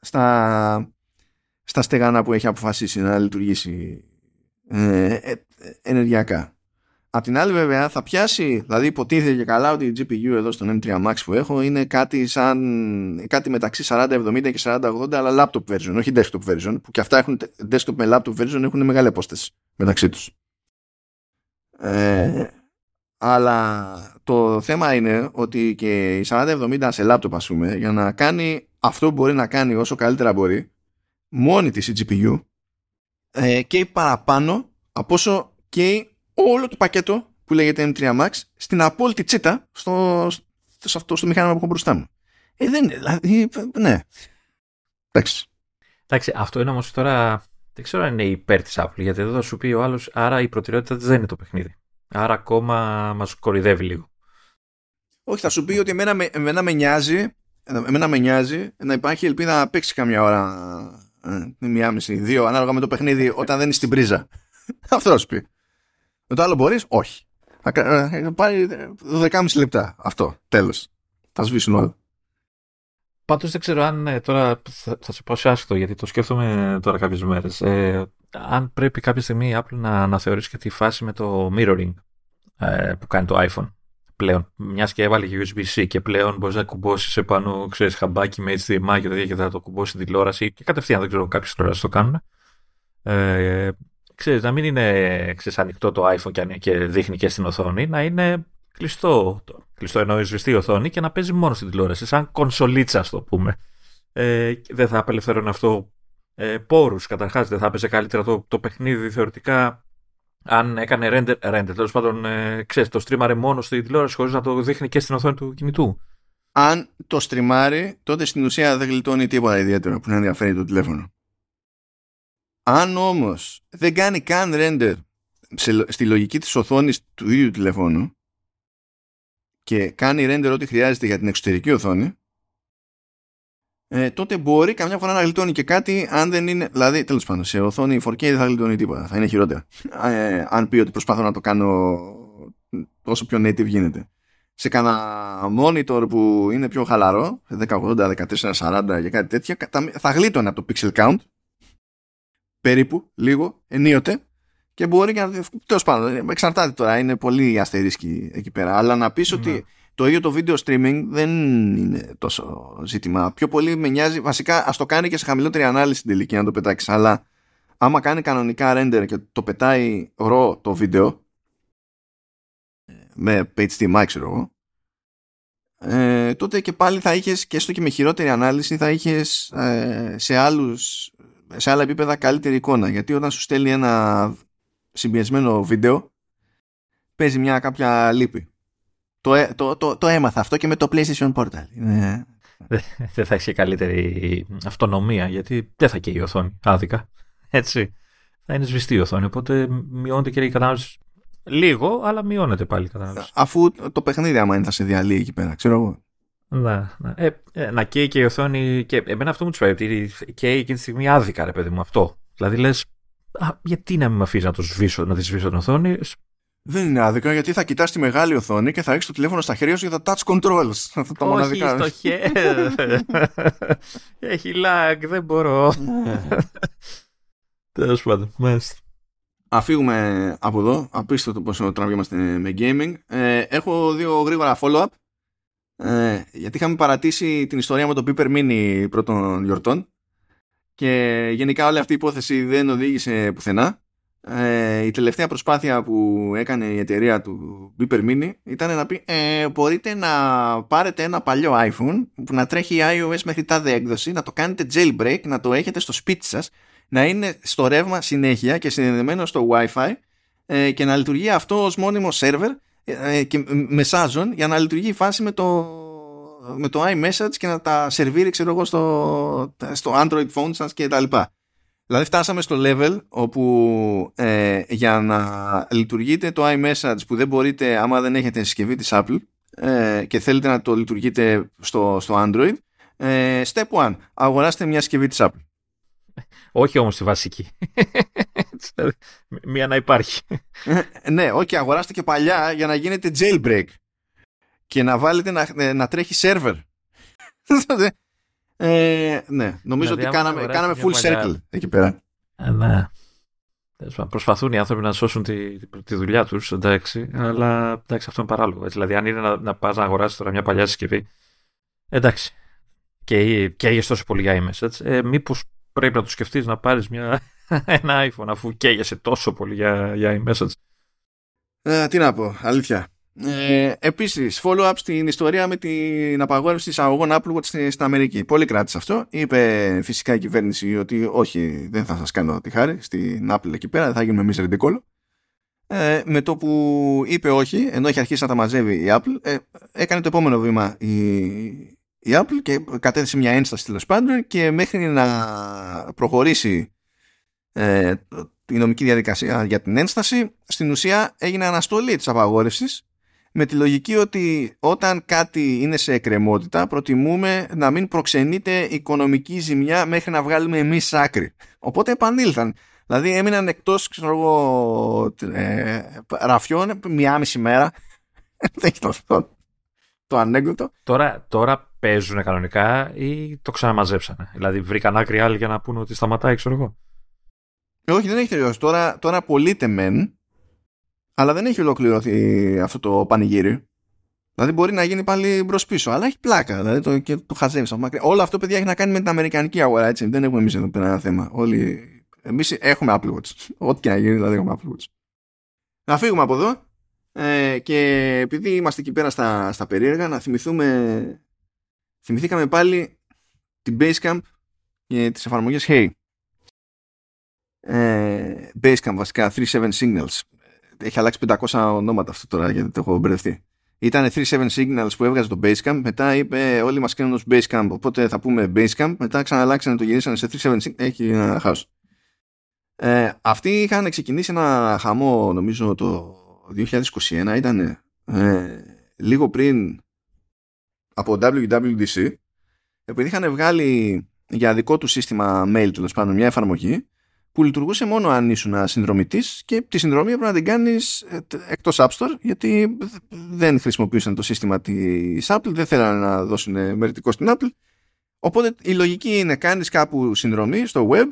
στα, στα στεγανά που έχει αποφασίσει να λειτουργήσει ε, ε, ενεργειακά. Απ' την άλλη βέβαια θα πιάσει, δηλαδή υποτίθεται και καλά ότι η GPU εδώ στον M3 Max που έχω είναι κάτι σαν κάτι μεταξύ 4070 και 4080 αλλά laptop version, όχι desktop version που και αυτά έχουν desktop με laptop version έχουν μεγάλη απόσταση μεταξύ τους. Ε, αλλά το θέμα είναι ότι και η 4070 σε laptop ας πούμε για να κάνει αυτό που μπορεί να κάνει όσο καλύτερα μπορεί μόνη της η GPU ε, και παραπάνω από όσο και όλο το πακέτο που λέγεται M3 Max στην απόλυτη τσίτα στο, στο, στο, στο μηχάνημα που έχω μπροστά μου. Ε, δεν είναι, δηλαδή, ναι. Εντάξει. Εντάξει, αυτό είναι όμως τώρα, δεν ξέρω αν είναι υπέρ της Apple, γιατί εδώ θα σου πει ο άλλος, άρα η προτεραιότητα δεν είναι το παιχνίδι. Άρα ακόμα μας κορυδεύει λίγο. Όχι, θα σου πει ότι εμένα, εμένα με νοιάζει εμένα με νοιάζει να υπάρχει ελπίδα να παίξει καμιά ώρα ε, μία μισή, δύο, ανάλογα με το παιχνίδι όταν δεν είναι στην πρίζα. Αυτό θα σου πει. Με το άλλο μπορείς, όχι. Θα πάρει 12,5 λεπτά. Αυτό, τέλος. Θα σβήσουν όλα. Πάντως δεν ξέρω αν ε, τώρα θα, θα σε πω σε άσχετο γιατί το σκέφτομαι τώρα κάποιες μέρες. Ε, αν πρέπει κάποια στιγμή η Apple να αναθεωρήσει και τη φάση με το mirroring ε, που κάνει το iPhone πλέον. Μιας και έβαλε και USB-C και πλέον μπορείς να κουμπώσεις επάνω, ξέρεις, χαμπάκι με HDMI και τέτοια και θα το κουμπώσει στην τηλεόραση και κατευθείαν δεν ξέρω κάποιες τηλεόραση το κάνουν. Ε, ξέρεις, να μην είναι ξέρεις, ανοιχτό το iPhone και, και δείχνει και στην οθόνη, να είναι κλειστό, το, κλειστό εννοεί σβηστή οθόνη και να παίζει μόνο στην τηλεόραση, σαν κονσολίτσα, το πούμε. Ε, δεν θα απελευθερώνει αυτό ε, πόρους, καταρχάς δεν θα έπαιζε καλύτερα το, το παιχνίδι θεωρητικά Αν έκανε render, render τέλος πάντων, ε, ξέρεις, το στρίμαρε μόνο στη τηλεόραση χωρίς να το δείχνει και στην οθόνη του κινητού. Αν το στριμάρει, τότε στην ουσία δεν γλιτώνει τίποτα ιδιαίτερο που να ενδιαφέρει το τηλέφωνο. Αν όμως δεν κάνει καν render στη λογική της οθόνης του ίδιου τηλεφώνου και κάνει render ό,τι χρειάζεται για την εξωτερική οθόνη ε, τότε μπορεί καμιά φορά να γλιτώνει και κάτι αν δεν είναι. Δηλαδή, τέλος πάντων, σε οθόνη 4K δεν θα γλιτώνει τίποτα. Θα είναι χειρότερα. Ε, αν πει ότι προσπαθώ να το κάνω όσο πιο native γίνεται. Σε κανένα monitor που είναι πιο χαλαρό, 1080, 1440 και κάτι τέτοια, θα γλίτωνε από το pixel count. Περίπου, λίγο, ενίοτε. Και μπορεί και να. Τέλος πάντων, εξαρτάται τώρα, είναι πολύ αστερίσκη εκεί πέρα. Αλλά να πεις ότι ναι το ίδιο το video streaming δεν είναι τόσο ζήτημα. Πιο πολύ με νοιάζει, βασικά ας το κάνει και σε χαμηλότερη ανάλυση στην τελική να το πετάξεις. Αλλά άμα κάνει κανονικά render και το πετάει ρο το βίντεο με HDMI ξέρω εγώ ε, τότε και πάλι θα είχες και έστω και με χειρότερη ανάλυση θα είχες ε, σε, άλλους, σε άλλα επίπεδα καλύτερη εικόνα γιατί όταν σου στέλνει ένα συμπιεσμένο βίντεο παίζει μια κάποια λύπη το, το, το, το έμαθα αυτό και με το PlayStation Portal. Δεν θα έχει καλύτερη αυτονομία γιατί δεν θα καίει η οθόνη άδικα. Έτσι. Θα είναι σβηστή η οθόνη. Οπότε μειώνεται και η κατανάλωση. Λίγο, αλλά μειώνεται πάλι η κατανάλωση. Αφού το παιχνίδι, άμα είναι, θα σε διαλύει εκεί πέρα, ξέρω εγώ. Να, να. Ε, ε, να καίει και η οθόνη. Και εμένα αυτό μου τους ότι καίει εκείνη τη στιγμή άδικα, ρε παιδί μου, αυτό. Δηλαδή λες, γιατί να μην με αφήσεις να το σβήσω, να τη σβήσω την οθόνη. Δεν είναι άδικα γιατί θα κοιτάς τη μεγάλη οθόνη και θα έχεις το τηλέφωνο στα χέρια σου για τα touch controls. Αυτά τα μοναδικά. Όχι στο χέρι. Έχει lag, δεν μπορώ. Τέλος πάντων, μάλιστα. Αφήγουμε από εδώ. Απίστευτο πόσο τραβιόμαστε με gaming. Ε, έχω δύο γρήγορα follow-up. Ε, γιατί είχαμε παρατήσει την ιστορία με το Piper Mini πρώτων γιορτών. Και γενικά όλη αυτή η υπόθεση δεν οδήγησε πουθενά ε, η τελευταία προσπάθεια που έκανε η εταιρεία του Beeper Mini ήταν να πει ε, μπορείτε να πάρετε ένα παλιό iPhone που να τρέχει iOS μέχρι τάδε έκδοση, να το κάνετε jailbreak, να το έχετε στο σπίτι σας, να είναι στο ρεύμα συνέχεια και συνδεδεμένο στο Wi-Fi ε, και να λειτουργεί αυτό ως μόνιμο σερβερ ε, και μεσάζων για να λειτουργεί η φάση με το, με το iMessage και να τα σερβίρει ξέρω εγώ στο, στο Android phone σας και τα λοιπά. Δηλαδή φτάσαμε στο level όπου ε, για να λειτουργείτε το iMessage που δεν μπορείτε άμα δεν έχετε συσκευή της Apple ε, και θέλετε να το λειτουργείτε στο, στο Android ε, step 1. Αγοράστε μια συσκευή της Apple. Όχι όμως τη βασική. Μία να υπάρχει. ναι, όχι, αγοράστε και παλιά για να γίνετε jailbreak και να βάλετε να, να τρέχει server. Ε, ναι, νομίζω δηλαδή, ότι κάναμε, κάναμε full circle εκεί πέρα. Ε, ναι. Προσπαθούν οι άνθρωποι να σώσουν τη, τη, δουλειά τους, εντάξει, αλλά εντάξει, αυτό είναι παράλογο. Έτσι. Δηλαδή, αν είναι να, να πας να αγοράσεις τώρα μια παλιά συσκευή, εντάξει. Και καίγεσαι τόσο πολύ για iMessage, ε, μήπως πρέπει να το σκεφτείς να πάρεις ένα iPhone αφού καίγεσαι τόσο πολύ για, για iMessage. Ε, τι να πω, αλήθεια. Ε, Επίσης, follow-up στην ιστορία με την απαγόρευση εισαγωγών Apple Watch στην Αμερική. Πολύ κράτησε αυτό. Είπε φυσικά η κυβέρνηση ότι όχι, δεν θα σας κάνω τη χάρη στην Apple εκεί πέρα, δεν θα γίνουμε εμείς ρεντικόλο. Ε, με το που είπε όχι, ενώ έχει αρχίσει να τα μαζεύει η Apple, ε, έκανε το επόμενο βήμα η, η Apple και κατέθεσε μια ένσταση τέλος πάντων και μέχρι να προχωρήσει ε, η νομική διαδικασία για την ένσταση, στην ουσία έγινε αναστολή της απαγόρευσης με τη λογική ότι όταν κάτι είναι σε εκκρεμότητα προτιμούμε να μην προξενείται οικονομική ζημιά μέχρι να βγάλουμε εμείς άκρη. Οπότε επανήλθαν. Δηλαδή έμειναν εκτός ξέρω εγώ, ε, ραφιών μία μισή μέρα. Δεν έχει το, το ανέκδοτο. Τώρα, τώρα παίζουν κανονικά ή το ξαναμαζέψανε; Δηλαδή βρήκαν άκρη άλλοι για να πούνε ότι σταματάει ξέρω εγώ. Ε, όχι δεν έχει τελειώσει. Τώρα, τώρα πωλείται μεν αλλά δεν έχει ολοκληρωθεί αυτό το πανηγύρι. Δηλαδή μπορεί να γίνει πάλι μπρος πίσω, αλλά έχει πλάκα. Δηλαδή το, και το χαζεύεις Όλο αυτό, παιδιά, έχει να κάνει με την Αμερικανική αγορά. Έτσι. Δεν έχουμε εμείς εδώ πέρα ένα θέμα. Όλοι... Εμείς έχουμε Apple Watch. Ό,τι και να γίνει, δηλαδή έχουμε Apple Watch. Να φύγουμε από εδώ. Ε, και επειδή είμαστε εκεί πέρα στα, στα περίεργα, να θυμηθούμε. Θυμηθήκαμε πάλι την Basecamp και τις εφαρμογές Hey. ε, Basecamp βασικά 37 Signals έχει αλλάξει 500 ονόματα αυτό τώρα γιατί το έχω μπερδευτεί. Ήταν 37 Signals που έβγαζε το Basecamp μετά είπε όλοι μας κάνουν ως Basecamp οπότε θα πούμε Basecamp μετά ξαναλλάξανε το γυρίσανε σε 37 Signals έχει ένα χάος. Ε, αυτοί είχαν ξεκινήσει ένα χαμό νομίζω το 2021 ήταν ε, λίγο πριν από WWDC επειδή είχαν βγάλει για δικό του σύστημα mail τέλος πάντων μια εφαρμογή που λειτουργούσε μόνο αν ήσουν συνδρομητής και τη συνδρομή έπρεπε να την κάνεις ε, εκτός App Store γιατί δεν χρησιμοποιούσαν το σύστημα της Apple, δεν θέλανε να δώσουν μεριτικό στην Apple. Οπότε η λογική είναι κάνεις κάπου συνδρομή στο web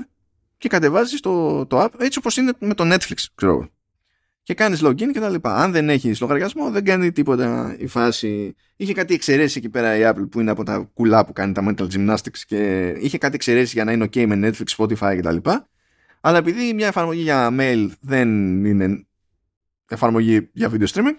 και κατεβάζεις το, το app έτσι όπως είναι με το Netflix, ξέρω και κάνεις login και τα λοιπά. Αν δεν έχεις λογαριασμό δεν κάνει τίποτα η φάση. Είχε κάτι εξαιρέσει εκεί πέρα η Apple που είναι από τα κουλά που κάνει τα mental gymnastics και είχε κάτι εξαιρέσει για να είναι ok με Netflix, Spotify και τα λοιπά. Αλλά επειδή μια εφαρμογή για mail δεν είναι εφαρμογή για video streaming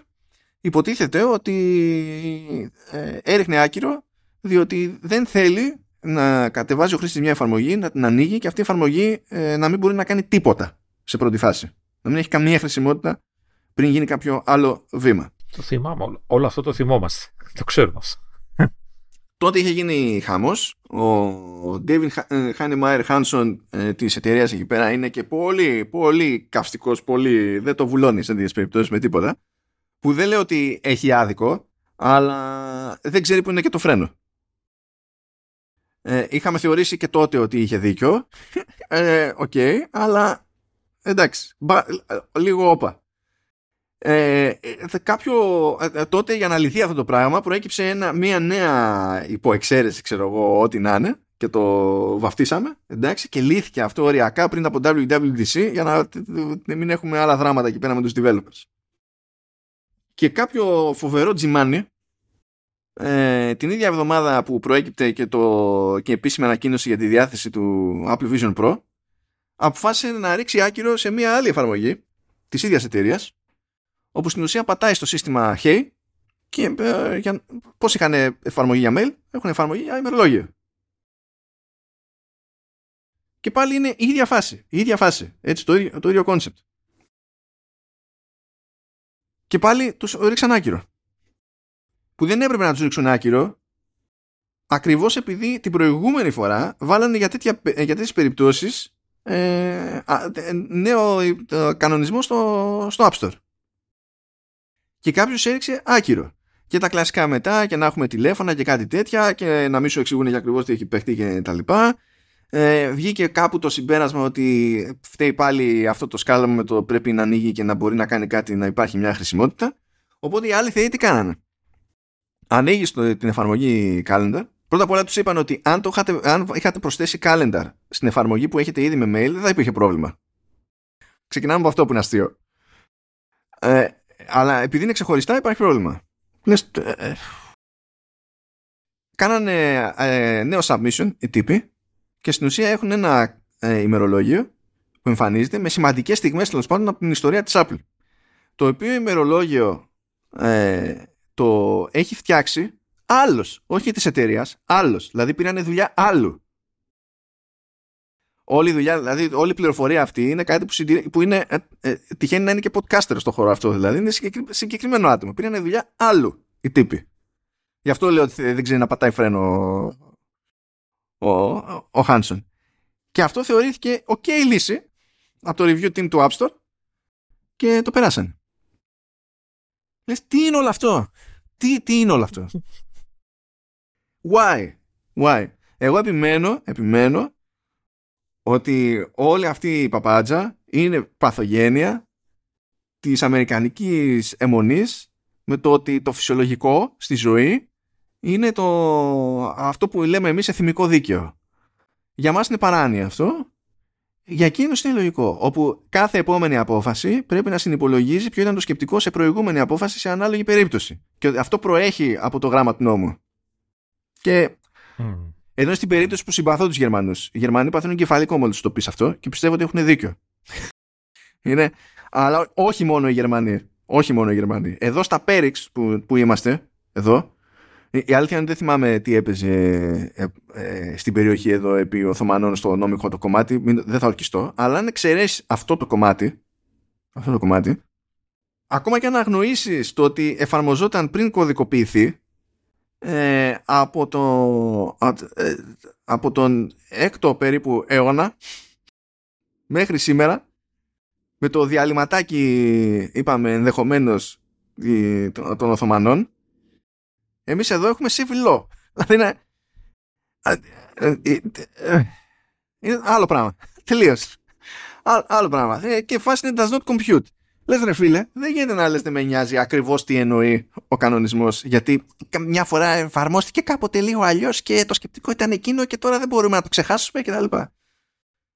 υποτίθεται ότι ε, έριχνε άκυρο διότι δεν θέλει να κατεβάζει ο χρήστης μια εφαρμογή, να την ανοίγει και αυτή η εφαρμογή ε, να μην μπορεί να κάνει τίποτα σε πρώτη φάση να μην έχει καμία χρησιμότητα πριν γίνει κάποιο άλλο βήμα. Το θυμάμαι. Όλο αυτό το θυμόμαστε. Το ξέρουμε. Τότε είχε γίνει χαμός. Ο David Χάνιμάιρ Χάνσον της εταιρείας εκεί πέρα είναι και πολύ, πολύ καυστικός, πολύ. Δεν το βουλώνεις σε τέτοιες περιπτώσεις με τίποτα. Που δεν λέω ότι έχει άδικο, αλλά δεν ξέρει που είναι και το φρένο. Ε, είχαμε θεωρήσει και τότε ότι είχε δίκιο. Ε, okay, αλλά εντάξει, μπα, λίγο όπα. Ε, ε κάποιο, ε, ε, τότε για να λυθεί αυτό το πράγμα προέκυψε ένα, μια νέα υποεξαίρεση ξέρω εγώ ό,τι να είναι και το βαφτίσαμε εντάξει, και λύθηκε αυτό οριακά πριν από WWDC για να μην έχουμε άλλα δράματα εκεί πέρα με τους developers. Και κάποιο φοβερό τζιμάνι ε, την ίδια εβδομάδα που προέκυπτε και, το, και επίσημη ανακοίνωση για τη διάθεση του Apple Vision Pro αποφάσισε να ρίξει άκυρο σε μια άλλη εφαρμογή της ίδιας εταιρείας, όπου στην ουσία πατάει στο σύστημα Hey και ε, για, πώς είχαν εφαρμογή για mail, έχουν εφαρμογή για ημερολόγιο. Και πάλι είναι η ίδια φάση, η ίδια φάση, έτσι, το ίδιο, το ίδιο concept. Και πάλι τους ρίξαν άκυρο. Που δεν έπρεπε να τους ρίξουν άκυρο, ακριβώς επειδή την προηγούμενη φορά βάλανε για, τέτοια, για τέτοιες περιπτώσεις ε, νέο κανονισμό στο, στο App Store. Και κάποιος έριξε άκυρο. Και τα κλασικά μετά και να έχουμε τηλέφωνα και κάτι τέτοια και να μην σου εξηγούν για ακριβώς τι έχει παιχτεί και τα λοιπά. Ε, βγήκε κάπου το συμπέρασμα ότι φταίει πάλι αυτό το σκάλαμα με το πρέπει να ανοίγει και να μπορεί να κάνει κάτι να υπάρχει μια χρησιμότητα. Οπότε οι άλλοι θεοί τι κάνανε; Ανοίγει την εφαρμογή Calendar Πρώτα απ' όλα τους είπαν ότι αν, το είχατε, αν είχατε προσθέσει calendar στην εφαρμογή που έχετε ήδη με mail, δεν θα υπήρχε πρόβλημα. Ξεκινάμε από αυτό που είναι αστείο. Ε, αλλά επειδή είναι ξεχωριστά, υπάρχει πρόβλημα. Λες, ε, ε, κάνανε ε, νέο submission οι τύποι και στην ουσία έχουν ένα ε, ημερολόγιο που εμφανίζεται με σημαντικές στιγμές τέλος πάντων από την ιστορία της Apple. Το οποίο ημερολόγιο ε, το έχει φτιάξει Άλλος, όχι της εταιρείας, άλλος. Δηλαδή πήραν δουλειά άλλου. Όλη η δουλειά, δηλαδή όλη η πληροφορία αυτή είναι κάτι που, που είναι, ε, ε, τυχαίνει να είναι και podcaster στο χώρο αυτό. Δηλαδή είναι συγκεκριμένο άτομο. Πήραν δουλειά άλλου οι τύποι. Γι' αυτό λέω ότι δεν ξέρει να πατάει φρένο ο, ο, ο Χάνσον. Και αυτό θεωρήθηκε ok λύση από το review team του App Store και το περάσαν. Λες τι είναι όλο αυτό; Τι, τι είναι όλο αυτό; Why? Why? Εγώ επιμένω, επιμένω ότι όλη αυτή η παπάντζα είναι παθογένεια της αμερικανικής αιμονής με το ότι το φυσιολογικό στη ζωή είναι το, αυτό που λέμε εμείς εθιμικό δίκαιο. Για μας είναι παράνοια αυτό. Για εκείνο είναι λογικό. Όπου κάθε επόμενη απόφαση πρέπει να συνυπολογίζει ποιο ήταν το σκεπτικό σε προηγούμενη απόφαση σε ανάλογη περίπτωση. Και αυτό προέχει από το γράμμα του νόμου. Και mm. Ενώ στην περίπτωση που συμπαθώ τους Γερμανούς, οι Γερμανοί παθαίνουν κεφαλικό μόλις το πεις αυτό και πιστεύω ότι έχουν δίκιο. Είναι, αλλά όχι μόνο οι Γερμανοί. Όχι μόνο οι Γερμανοί. Εδώ στα Πέριξ που, που είμαστε, εδώ, Η αλήθεια είναι δεν θυμάμαι τι έπαιζε ε, ε, στην περιοχή εδώ επί Οθωμανών στο νόμικο το κομμάτι, δεν θα ορκιστώ, αλλά αν εξαιρέσεις αυτό το κομμάτι, αυτό το κομμάτι, ακόμα και αν αγνοήσεις το ότι εφαρμοζόταν πριν κωδικοποιηθεί ε, από, το, ε, από τον έκτο περίπου αιώνα μέχρι σήμερα με το διαλυματάκι είπαμε ενδεχομένως των Οθωμανών εμείς εδώ έχουμε civil law. Δηλαδή είναι, είναι άλλο πράγμα. Τελείως. Άλλο πράγμα. Και φάση είναι does not compute Λες ρε φίλε, δεν γίνεται να λες δεν με νοιάζει ακριβώς τι εννοεί ο κανονισμός. Γιατί μια φορά εφαρμόστηκε κάποτε λίγο αλλιώς και το σκεπτικό ήταν εκείνο και τώρα δεν μπορούμε να το ξεχάσουμε κτλ.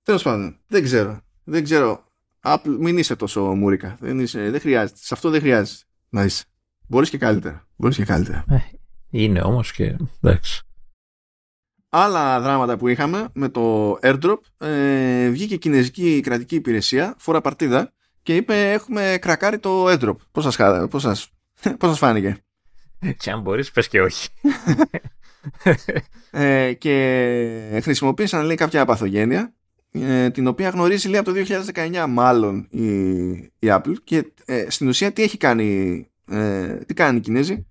Τέλος πάντων, δεν ξέρω. Δεν ξέρω. Apple, μην είσαι τόσο μούρικα. Δεν, είσαι, δεν χρειάζεται. Σε αυτό δεν χρειάζεται να είσαι. Μπορείς και καλύτερα. Μπορείς και καλύτερα. Ε, είναι όμως και. Εντάξει. Άλλα δράματα που είχαμε με το airdrop ε, βγήκε η κινέζικη κρατική υπηρεσία, φορά παρτίδα, και είπε έχουμε κρακάρει το airdrop. Πώς σας, πώς σας, πώς σας φάνηκε; Και αν μπορείς πες και όχι. ε, και χρησιμοποίησαν λέει κάποια παθογένεια ε, την οποία γνωρίζει λέει από το 2019 μάλλον η, η Apple και ε, στην ουσία τι έχει κάνει ε, τι κάνει οι Κινέζοι;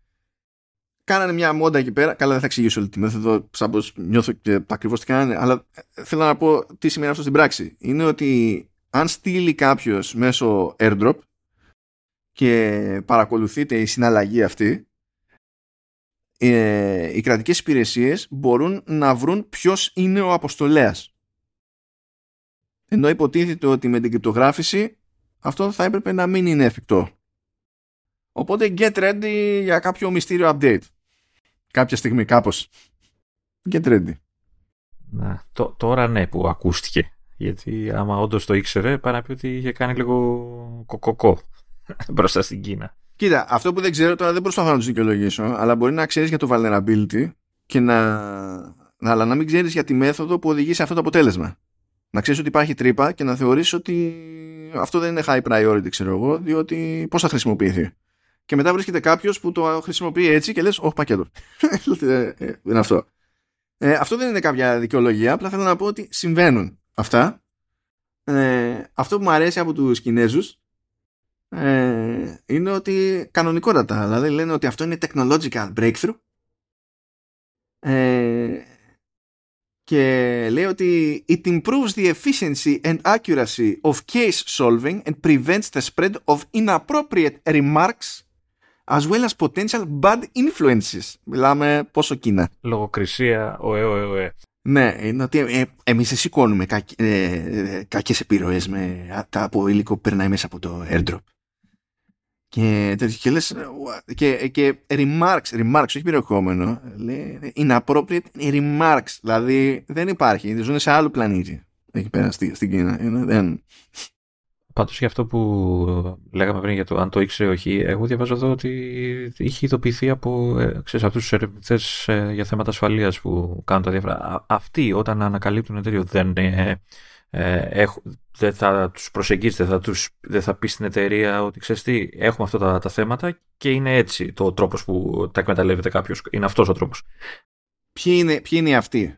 Κάνανε μια μόντα εκεί πέρα καλά δεν θα εξηγήσω όλη τη μέθοδο σαν πως νιώθω και ακριβώς τι κάνανε αλλά θέλω να πω τι σημαίνει αυτό στην πράξη είναι ότι αν στείλει κάποιος μέσω airdrop και παρακολουθείτε η συναλλαγή αυτή ε, οι κρατικές υπηρεσίες μπορούν να βρουν ποιος είναι ο αποστολέας. Ενώ υποτίθεται ότι με την κρυπτογράφηση αυτό θα έπρεπε να μην είναι εφικτό. Οπότε get ready για κάποιο μυστήριο update. Κάποια στιγμή κάπως. Get ready. Να, τώρα ναι που ακούστηκε. Γιατί άμα όντως το ήξερε, πάει να πει ότι είχε κάνει λίγο κοκοκό μπροστά στην Κίνα. Κοίτα, αυτό που δεν ξέρω τώρα δεν προσπαθώ να του δικαιολογήσω, αλλά μπορεί να ξέρεις για το vulnerability και να. Αλλά να μην ξέρεις για τη μέθοδο που οδηγεί σε αυτό το αποτέλεσμα. Να ξέρεις ότι υπάρχει τρύπα και να θεωρήσει ότι αυτό δεν είναι high priority, ξέρω εγώ, διότι πώς θα χρησιμοποιηθεί. Και μετά βρίσκεται κάποιος που το χρησιμοποιεί έτσι και λες: Όχι, πακέτο. δεν είναι αυτό. Ε, αυτό δεν είναι κάποια δικαιολογία, απλά θέλω να πω ότι συμβαίνουν αυτά. Ε, αυτό που μου αρέσει από τους Κινέζους ε, είναι ότι κανονικότατα, δηλαδή λένε ότι αυτό είναι technological breakthrough ε, και λέει ότι it improves the efficiency and accuracy of case solving and prevents the spread of inappropriate remarks as well as potential bad influences. Μιλάμε πόσο Κίνα. Λογοκρισία, οε, οε, οε. Ναι, είναι ότι ε, εμείς δεν σηκώνουμε κακ, ε, ε, κακές επιρροές με τα από υλικό που περνάει μέσα από το airdrop. Και, και λες, και, και remarks, remarks, όχι περιεχόμενο, λέει, inappropriate remarks, δηλαδή δεν υπάρχει, ζουν σε άλλο πλανήτη εκεί πέρα στην, στην Κίνα. Δεν, Πάντως για αυτό που λέγαμε πριν για το αν το ήξερε όχι, εγώ διαβάζω εδώ ότι είχε ειδοποιηθεί από, ε, ξέρεις, αυτούς τους ερευνητές ε, για θέματα ασφαλείας που κάνουν τα διάφορα. Αυτοί όταν ανακαλύπτουν εταιρείο δεν, ε, ε, δεν θα τους προσεγγίσει, δεν θα, τους, δεν θα πει στην εταιρεία ότι ξέρεις τι, έχουμε αυτά τα, τα θέματα και είναι έτσι το τρόπος που τα εκμεταλλεύεται κάποιος. Είναι αυτός ο τρόπος. Ποιοι είναι, ποιοι είναι αυτοί;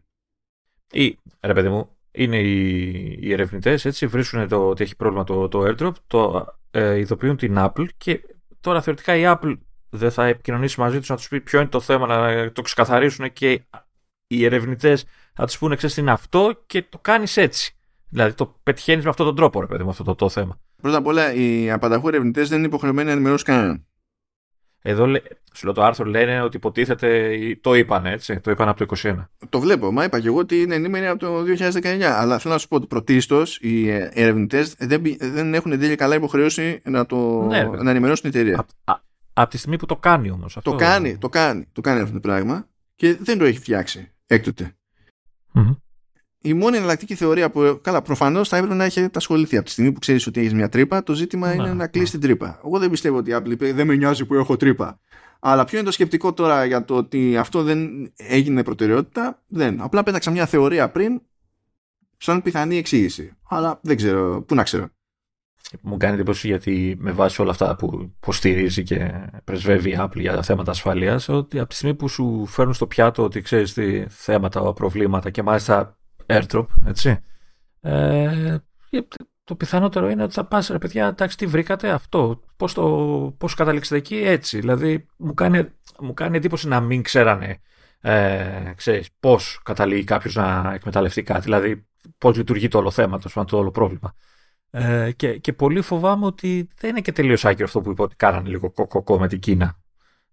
Ή, ρε παιδί μου, είναι οι, οι ερευνητές, έτσι, βρίσκουν το, ότι έχει πρόβλημα το, το airdrop, το ε, ειδοποιούν την Apple και τώρα θεωρητικά η Apple δεν θα επικοινωνήσει μαζί τους να τους πει ποιο είναι το θέμα, να το ξεκαθαρίσουν και οι ερευνητές θα τους πούνε, ξέρεις, είναι αυτό και το κάνεις έτσι. Δηλαδή το πετυχαίνεις με αυτόν τον τρόπο, ρε παιδί, με αυτό το, το θέμα. Πρώτα απ' όλα, οι απανταχού ερευνητές δεν είναι υποχρεωμένοι να ενημερώσουν κανέναν. Εδώ σου λέω το άρθρο λένε ότι υποτίθεται το είπαν έτσι, το είπαν από το 2021. Το βλέπω, μα είπα και εγώ ότι είναι ενήμεροι από το 2019. Αλλά θέλω να σου πω ότι πρωτίστως οι ερευνητές δεν, δεν έχουν τέλεια καλά υποχρέωση να, το, ναι, να ενημερώσουν την εταιρεία. Από τη στιγμή που το κάνει όμως. Το κάνει, το κάνει, το κάνει αυτό το πράγμα και δεν το έχει φτιάξει έκτοτε η μόνη εναλλακτική θεωρία που, καλά, προφανώς θα έπρεπε να έχει ασχοληθεί. Από τη στιγμή που ξέρεις ότι έχεις μια τρύπα, το ζήτημα είναι να κλείσει την τρύπα. Εγώ δεν πιστεύω ότι η Apple είπε δεν με νοιάζει που έχω τρύπα. Αλλά ποιο είναι το σκεπτικό τώρα για το ότι αυτό δεν έγινε προτεραιότητα, δεν. Απλά πέταξα μια θεωρία πριν, σαν πιθανή εξήγηση. Αλλά δεν ξέρω, πού να ξέρω. μου κάνει εντύπωση γιατί με βάση όλα αυτά που υποστηρίζει και πρεσβεύει η Apple για θέματα ασφαλείας ότι από τη στιγμή που σου φέρνουν στο πιάτο ότι ξέρεις τι θέματα, προβλήματα και μάλιστα airdrop, έτσι, ε, το πιθανότερο είναι ότι θα πας ρε παιδιά, εντάξει τι βρήκατε αυτό, πώς, το, πώς καταλήξετε εκεί έτσι. Δηλαδή μου κάνει, μου κάνει εντύπωση να μην ξέρανε ε, ξέρεις, πώς καταλήγει κάποιος να εκμεταλλευτεί κάτι, δηλαδή πώς λειτουργεί το όλο θέμα, το, το όλο πρόβλημα. Ε, και, και πολύ φοβάμαι ότι δεν είναι και τελείως άκυρο αυτό που είπα ότι κάνανε λίγο κοκοκό με την Κίνα.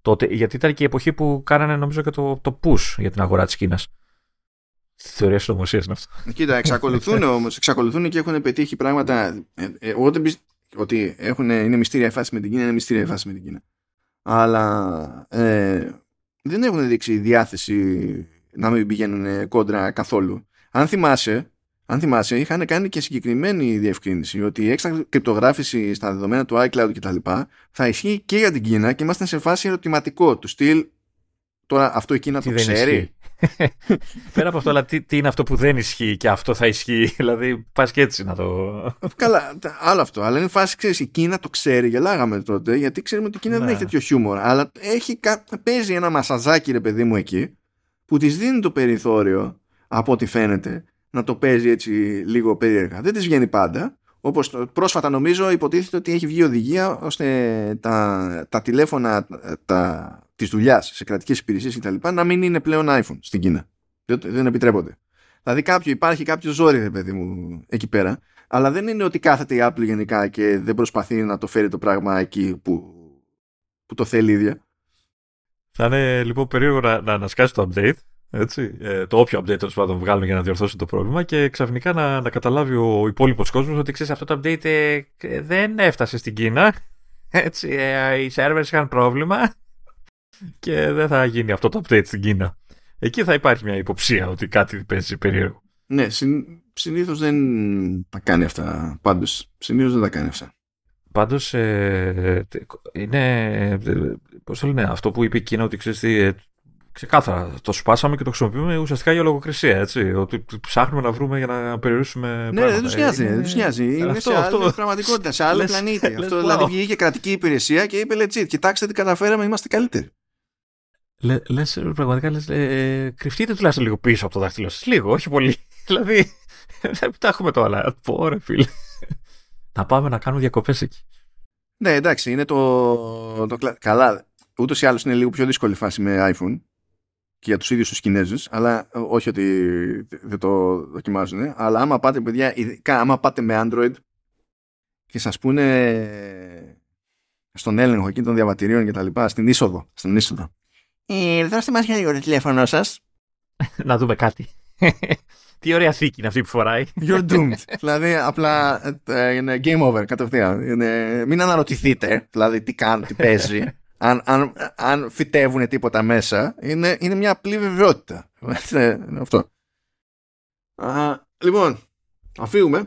Τότε, γιατί ήταν και η εποχή που κάνανε νομίζω και το, το push για την αγορά της Κίνας. Θεωρία συνωμοσίας είναι αυτό. Κοίτα, εξακολουθούν όμως, εξακολουθούν και έχουν πετύχει πράγματα. Ε, ε, εγώ δεν ότι έχουν, είναι μυστήρια η φάση με την Κίνα, είναι μυστήρια η φάση με την Κίνα. Αλλά ε, δεν έχουν δείξει διάθεση να μην πηγαίνουν κόντρα καθόλου. Αν θυμάσαι, αν θυμάσαι, είχαν κάνει και συγκεκριμένη διευκρίνηση ότι η έξτρα κρυπτογράφηση στα δεδομένα του iCloud κτλ. θα ισχύει και για την Κίνα και είμαστε σε φάση ερωτηματικό του στυλ. Τώρα αυτό η Κίνα το ξέρει; Πέρα από αυτό, αλλά τι, τι, είναι αυτό που δεν ισχύει και αυτό θα ισχύει; Δηλαδή, πας και έτσι να το. Καλά, άλλο αυτό. Αλλά είναι φάση, ξέρεις, η Κίνα το ξέρει. Γελάγαμε τότε, γιατί ξέρουμε ότι η Κίνα δεν έχει τέτοιο χιούμορ. Αλλά έχει, παίζει ένα μασαζάκι, ρε παιδί μου, εκεί, που της δίνει το περιθώριο, από ό,τι φαίνεται, να το παίζει έτσι λίγο περίεργα. Δεν της βγαίνει πάντα. Όπως πρόσφατα νομίζω υποτίθεται ότι έχει βγει οδηγία ώστε τα, τα τηλέφωνα τα, της δουλειάς σε κρατικές υπηρεσίες κτλ. να μην είναι πλέον iPhone στην Κίνα. Δεν, δεν επιτρέπονται. Δηλαδή κάποιο, υπάρχει κάποιο ζόρι, παιδί μου, εκεί πέρα. Αλλά δεν είναι ότι κάθεται η Apple γενικά και δεν προσπαθεί να το φέρει το πράγμα εκεί που, που το θέλει ίδια. Θα είναι λοιπόν περίεργο να, να ανασκάσει το update έτσι, ε, το όποιο update τέλος πάντων βγάλουν για να διορθώσουν το πρόβλημα και ξαφνικά να, να καταλάβει ο υπόλοιπος κόσμος ότι ξέρεις αυτό το update ε, δεν έφτασε στην Κίνα. Έτσι, ε, οι servers είχαν πρόβλημα και δεν θα γίνει αυτό το update στην Κίνα. Εκεί θα υπάρχει μια υποψία ότι κάτι παίζει περίεργο. Ναι, συν, συνήθως δεν τα κάνει αυτά. Πάντως, συνήθως δεν τα κάνει αυτά. Πάντως, ε, είναι. Πώς το λένε, αυτό που είπε η Κίνα ότι ξέρεις Ξεκάθαρα. Το σπάσαμε και το χρησιμοποιούμε ουσιαστικά για λογοκρισία. Έτσι. Ότι ψάχνουμε να βρούμε για να περιορίσουμε. Ναι, δεν τους νοιάζει. Είναι... Δεν τους νοιάζει. Είναι αυτό, σε αυτό... άλλη πραγματικότητα, σε άλλο πλανήτη. αυτό δηλαδή βγήκε κρατική υπηρεσία και είπε legit. Κοιτάξτε τι καταφέραμε, είμαστε καλύτεροι. Λε, πραγματικά λες, ε, κρυφτείτε τουλάχιστον λίγο πίσω από το δάχτυλο σας. Λίγο, όχι πολύ. δηλαδή, δεν τα έχουμε το άλλα. Πόρε, φίλε. να πάμε να κάνουμε διακοπές εκεί. Ναι, εντάξει, είναι το, το. Καλά. Ούτως ή άλλως είναι λίγο πιο δύσκολη φάση με iPhone και για τους ίδιους τους Κινέζους αλλά όχι ότι δεν το δοκιμάζουν αλλά άμα πάτε παιδιά ειδικά άμα πάτε με Android και σας πούνε στον έλεγχο εκεί των διαβατηρίων και τα λοιπά στην είσοδο, στην είσοδο. Ε, δώστε μας για λίγο το τηλέφωνο σας να δούμε κάτι τι ωραία θήκη είναι αυτή που φοράει. You're doomed. δηλαδή, απλά ε, είναι game over κατευθείαν. Είναι, μην αναρωτηθείτε, δηλαδή, τι κάνει, τι παίζει αν, αν, αν φυτεύουν τίποτα μέσα, είναι, είναι μια απλή βεβαιότητα. είναι αυτό. Α, λοιπόν, αφήγουμε.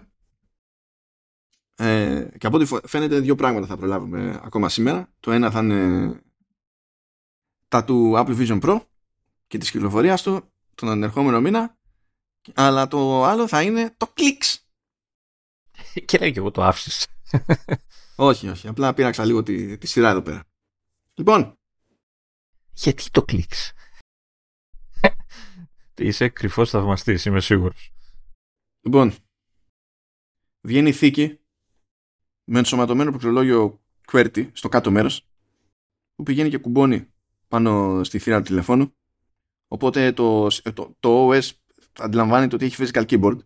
Ε, και από ό,τι φαίνεται δύο πράγματα θα προλάβουμε ακόμα σήμερα. Το ένα θα είναι τα του Apple Vision Pro και της κυκλοφορίας του τον ανερχόμενο μήνα αλλά το άλλο θα είναι το Clicks. και λέει και εγώ το άφησες. όχι, όχι. Απλά πήραξα λίγο τη, τη σειρά εδώ πέρα. Λοιπόν. Γιατί το κλικς. Είσαι κρυφός θαυμαστής, είμαι σίγουρος. Λοιπόν. Βγαίνει η θήκη με ενσωματωμένο πληκτρολόγιο QWERTY στο κάτω μέρος που πηγαίνει και κουμπώνει πάνω στη θύρα του τηλεφώνου οπότε το, το, το OS αντιλαμβάνεται ότι έχει physical keyboard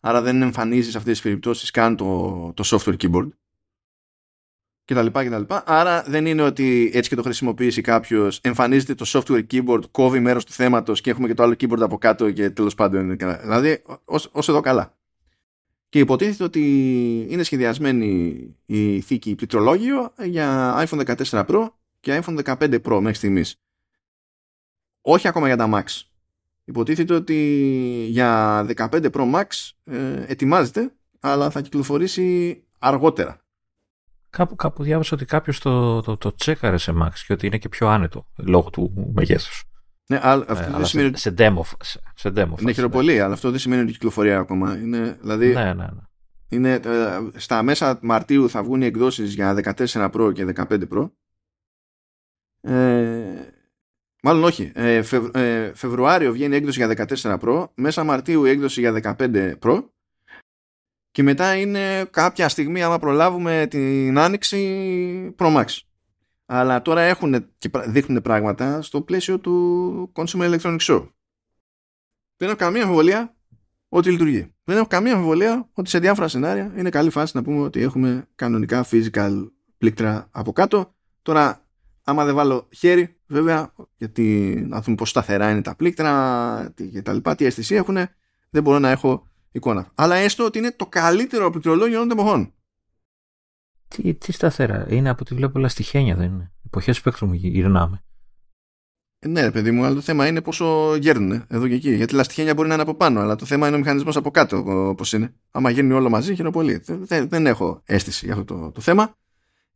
άρα δεν εμφανίζεις σε αυτές τις περιπτώσεις καν το, το software keyboard κτλ. Άρα δεν είναι ότι έτσι και το χρησιμοποιήσει κάποιος, εμφανίζεται το software keyboard, κόβει μέρος του θέματος και έχουμε και το άλλο keyboard από κάτω και τέλος πάντων. Δηλαδή, ως εδώ καλά. Και υποτίθεται ότι είναι σχεδιασμένη η θήκη πληκτρολόγιο για iPhone 14 Pro και iPhone 15 Pro μέχρι στιγμής. Όχι ακόμα για τα Max. Υποτίθεται ότι για 15 Pro Max ε, ετοιμάζεται, αλλά θα κυκλοφορήσει αργότερα. Κάπου, κάπου διάβασα ότι κάποιος το, το, το τσέκαρε σε Max και ότι είναι και πιο άνετο λόγω του μεγέθους. Ναι, αλλά αυτό ε, δεν σημαίνει σε, demo. Σε, σε demo ναι, χειροπολί, αλλά αυτό δεν σημαίνει ότι κυκλοφορεί ακόμα. Είναι, δηλαδή, ναι, ναι, ναι. Είναι, ε, στα μέσα Μαρτίου θα βγουν οι εκδόσεις για 14 Pro και 15 Pro. Ε, μάλλον όχι. Ε, ε, Φεβρουάριο βγαίνει η έκδοση για 14 Pro. Μέσα Μαρτίου η έκδοση για 15 Pro. Και μετά είναι κάποια στιγμή, άμα προλάβουμε την άνοιξη, Pro Max. Αλλά τώρα έχουν και δείχνουν πράγματα στο πλαίσιο του Consumer Electronics Show. Δεν έχω καμία αμφιβολία ότι λειτουργεί. Δεν έχω καμία αμφιβολία ότι σε διάφορα σενάρια είναι καλή φάση να πούμε ότι έχουμε κανονικά physical πλήκτρα από κάτω. Τώρα, άμα δεν βάλω χέρι, βέβαια, γιατί να δούμε πόσο σταθερά είναι τα πλήκτρα και τα λοιπά, τι αίσθηση έχουν, δεν μπορώ να έχω εικόνα. Αλλά έστω ότι είναι το καλύτερο πληκτρολόγιο όλων των εποχών. Τι, τι σταθερά. Είναι από ό,τι βλέπω όλα στοιχένια, δεν είναι. Εποχές σπέκτρου γυρνάμε. Ναι, παιδί μου, αλλά το θέμα είναι πόσο γέρνουν εδώ και εκεί. Γιατί λαστιχένια μπορεί να είναι από πάνω, αλλά το θέμα είναι ο μηχανισμός από κάτω, όπω είναι. Άμα γίνει όλο μαζί, χαίρομαι πολύ. Δεν, δεν έχω αίσθηση για αυτό το, το θέμα.